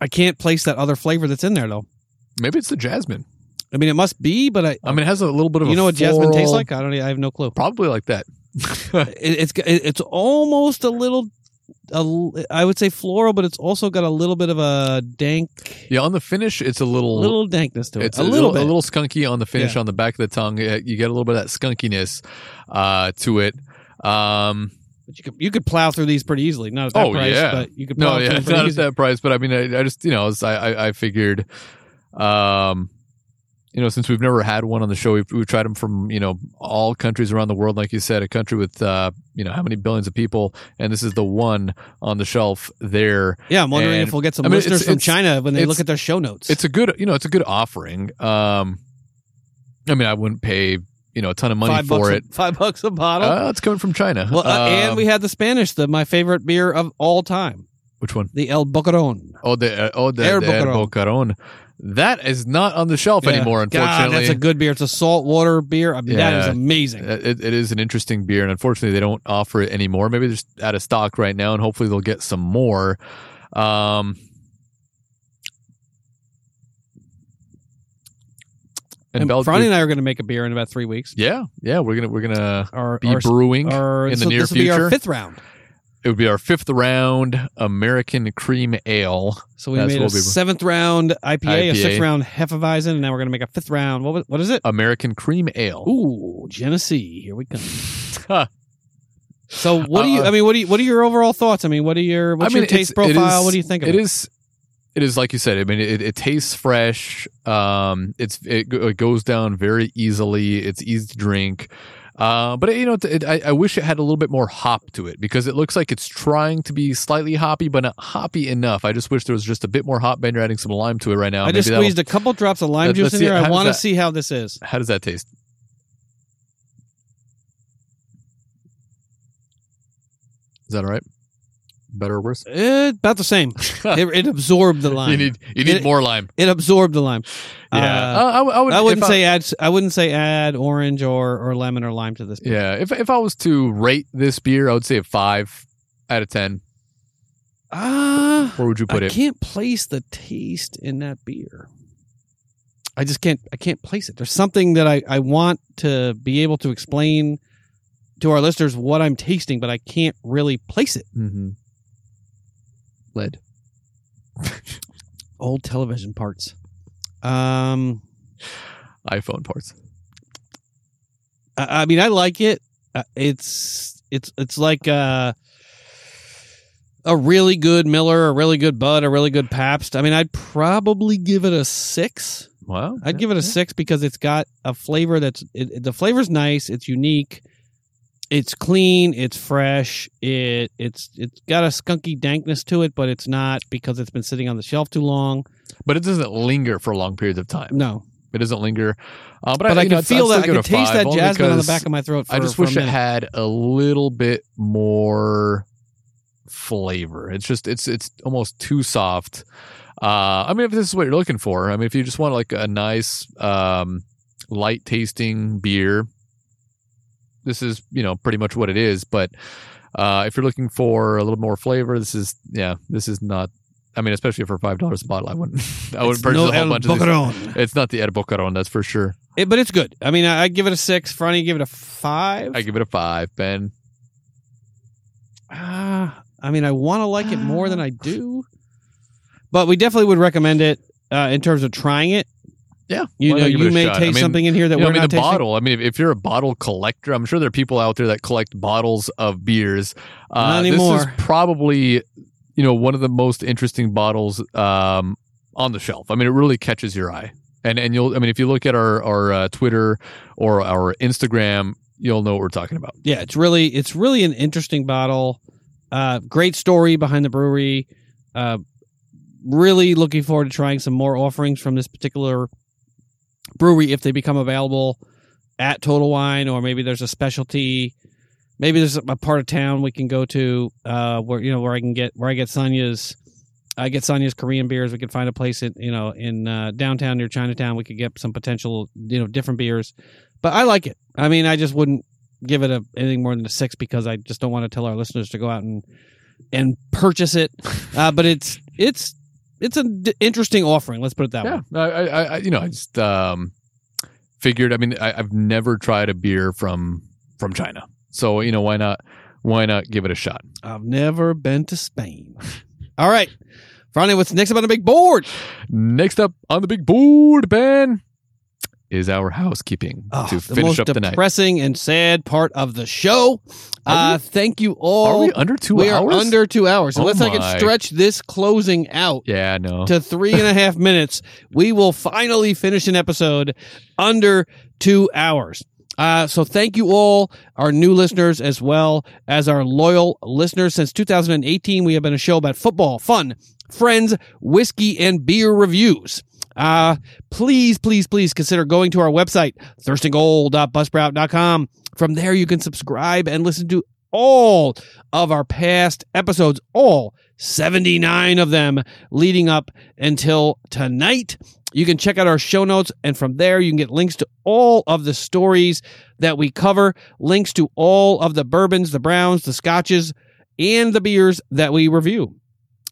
I can't place that other flavor that's in there though. maybe it's the jasmine. I mean, it must be, but I, I mean, it has a little bit of you know what jasmine tastes like? I don't. I have no clue. Probably like that. It, it's it's almost a little, a I would say floral, but it's also got a little bit of a dank, yeah, on the finish, it's a little, little dankness to it. it's a, little bit. a little skunky on the finish Yeah. on the back of the tongue. You get a little bit of that skunkiness uh, to it. Um, But you could you could plow through these pretty easily. Not at that Oh, price, yeah. but you could plow no, through yeah, them it's not at easily. that price, but I mean, I, I just you know, I, I I figured, um, you know, since we've never had one on the show, we've, we've tried them from you know all countries around the world. Like you said, a country with uh, you know how many billions of people, and this is the one on the shelf there. Yeah, I'm wondering And- if we'll get some I mean, listeners it's- from it's- China when they look at their show notes. It's a good, you know, it's a good offering. Um, I mean, I wouldn't pay you know a ton of money five for it. A, five bucks a bottle. Uh, it's coming from China. well, uh, and Um, we had the Spanish, the my favorite beer of all time, which one? the El Boquerón. Oh, the uh, oh the, the Air Boquerón. That is not on the shelf Yeah. anymore. God, Unfortunately, that's a good beer. It's a saltwater beer. I mean, that is amazing. It, it is an interesting beer, and unfortunately, they don't offer it anymore. Maybe they're just out of stock right now, and hopefully, they'll get some more. Um, and And Bel- Franny and I are going to make a beer in about three weeks. yeah, yeah, we're gonna we're gonna Our, be our, brewing our, in the so near this will be our future. fifth round. It would be our fifth round American Cream Ale. So we That's made a what we- seventh round IPA, a IPA. sixth round Hefeweizen, and now we're going to make a fifth round. What, was- what is it? American Cream Ale. Ooh, Genesee. Here we come. So what do you? Uh, I mean, what do you? What are your overall thoughts? I mean, what are your? What's I mean, your taste it's- it profile? is- what do you think of it it? is it is like you said i mean it, it tastes fresh um it's it, go- it goes down very easily it's easy to drink Uh, but you know, it, it, I, I wish it had a little bit more hop to it because it looks like it's trying to be slightly hoppy, but not hoppy enough. I just wish there was just a bit more hop. Ben, you're adding some lime to it right now. I just Maybe squeezed a couple drops of lime Let- juice in see- here. I want to see how this is. How does that taste? Is that all right? Better or worse? Eh, about the same. it, it absorbed the lime. you need you need It- more lime. it absorbed the lime. Yeah, Uh, Uh, I, I would. I wouldn't say add. I wouldn't say add orange or, or lemon or lime to this. beer. Yeah, if if I was to rate this beer, I would say a five out of ten. Ah, Where would you put I it? I can't place the taste in that beer. I just can't. I can't place it. There's something that I I want to be able to explain to our listeners what I'm tasting, but I can't really place it. Mm-hmm. Lead. Old television parts. Um, iPhone parts. I, I mean, I like it. Uh, it's it's it's like uh, a really good Miller, a really good Bud, a really good Pabst. I mean, I'd probably give it a six. Wow. I'd give it a six because it's got a flavor that's it, it- the flavor's nice. It's unique. It's clean. It's fresh. It it's it's got a skunky dankness to it, but it's not because it's been sitting on the shelf too long. but it doesn't linger for long periods of time. No, It doesn't linger. Uh, but but I, you can know, feel that. I can give it a taste that jasmine on the back of my throat. For, I just wish it had a little bit more flavor. It's just it's it's almost too soft. Uh, I mean, if this is what you're looking for, I mean, if you just want like a nice, um, light tasting beer, this is you know pretty much what it is. But uh, if you're looking for a little more flavor, this is yeah, this is not. I mean, especially for five dollars a bottle, I wouldn't. I wouldn't It's purchase no a whole bunch of these. It's not the El Boquerón, that's for sure. It- but it's good. I mean, I, I'd give it a six. Franny, give it a five. I give it a five, Ben. Ah, I mean, I want to like it more than I do, but we definitely would recommend it uh, in terms of trying it. Yeah, You know, not give it you may shot? I taste mean, something in here that you know, we're I mean, not the tasting. bottle. I mean, if, if you're a bottle collector, I'm sure there are people out there that collect bottles of beers. Uh, Not This is probably, you know, one of the most interesting bottles um, on the shelf. I mean, it really catches your eye. And and you'll, I mean, if you look at our our uh, Twitter or our Instagram, you'll know what we're talking about. Yeah, it's really it's really an interesting bottle. Uh, great story behind the brewery. Uh, really looking forward to trying some more offerings from this particular brewery if they become available at Total Wine, or maybe there's a specialty. Maybe there's a part of town we can go to uh, where you know where I can get where I get Sonya's. I get Sonya's Korean beers. We could find a place in you know in uh, downtown near Chinatown. We could get some potential you know different beers, but I like it. I mean, I just wouldn't give it a anything more than a six because I just don't want to tell our listeners to go out and and purchase it. Uh, but it's it's it's an d- interesting offering. Let's put it that Yeah, way. I, I, I, you know, I just um, figured. I mean, I, I've never tried a beer from from China, so you know, why not? Why not give it a shot? I've never been to Spain. All right, Friday, what's next up on the big board? Next up on the big board, Ben, is our housekeeping Oh, to the finish most up the night. depressing and sad part of the show. Uh, thank you all. Are we under two We hours? We are under two hours. Oh Unless I my. can stretch this closing out Yeah, no. to three and a half minutes, we will finally finish an episode under two hours. Uh, so thank you all, our new listeners, as well as our loyal listeners. Since 2018, we have been a show about football, fun, friends, whiskey, and beer reviews. Uh, please, please, please consider going to our website, thirstandgoal.buzzsprout.com. From there, you can subscribe and listen to all of our past episodes, all 79 of them leading up until tonight. You can check out our show notes, and from there, you can get links to all of the stories that we cover, links to all of the bourbons, the browns, the scotches, and the beers that we review.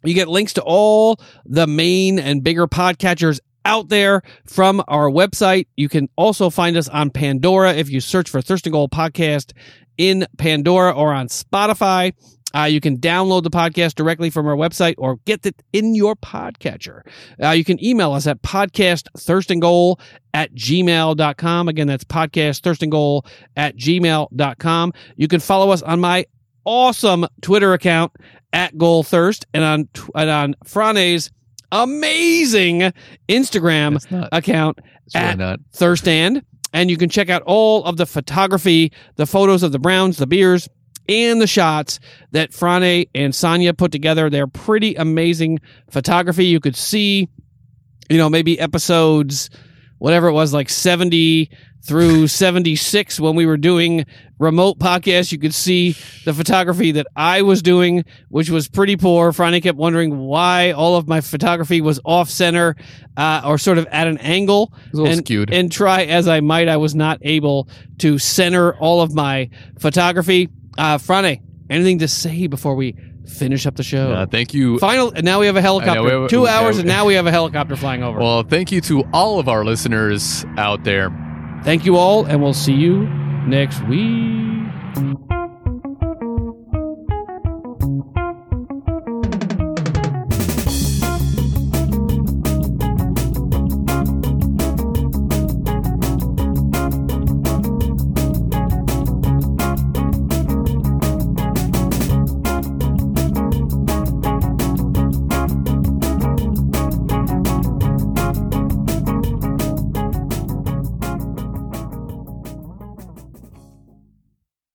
You get links to all the main and bigger podcatchers out there from our website. You can also find us on Pandora if you search for Thirst and Goal Podcast in Pandora or on Spotify. Uh, you can download the podcast directly from our website or get it in your podcatcher. Uh, you can email us at podcastthirstandgoal at gmail.com. Again, that's podcastthirstandgoal at gmail.com. You can follow us on my awesome Twitter account at Goal Thirst and on, and on Frane's amazing Instagram account It's really at not. Thirstand. and you can check out all of the photography, the photos of the Browns, the beers, and the shots that Frane and Sonia put together. They're pretty amazing photography. You could see, you know, maybe episodes, whatever it was, like 70 through 76 when we were doing remote podcasts. You could see the photography that I was doing, which was pretty poor. Franny kept wondering why all of my photography was off center uh, or sort of at an angle. It's a little and, skewed. and try as I might, I was not able to center all of my photography. Uh, Franny, anything to say before we finish up the show? Uh, thank you. Final, and now we have a helicopter. we have- Two we- hours, yeah, and now we have a helicopter flying over. Well, thank you to all of our listeners out there. Thank you all, and we'll see you next week.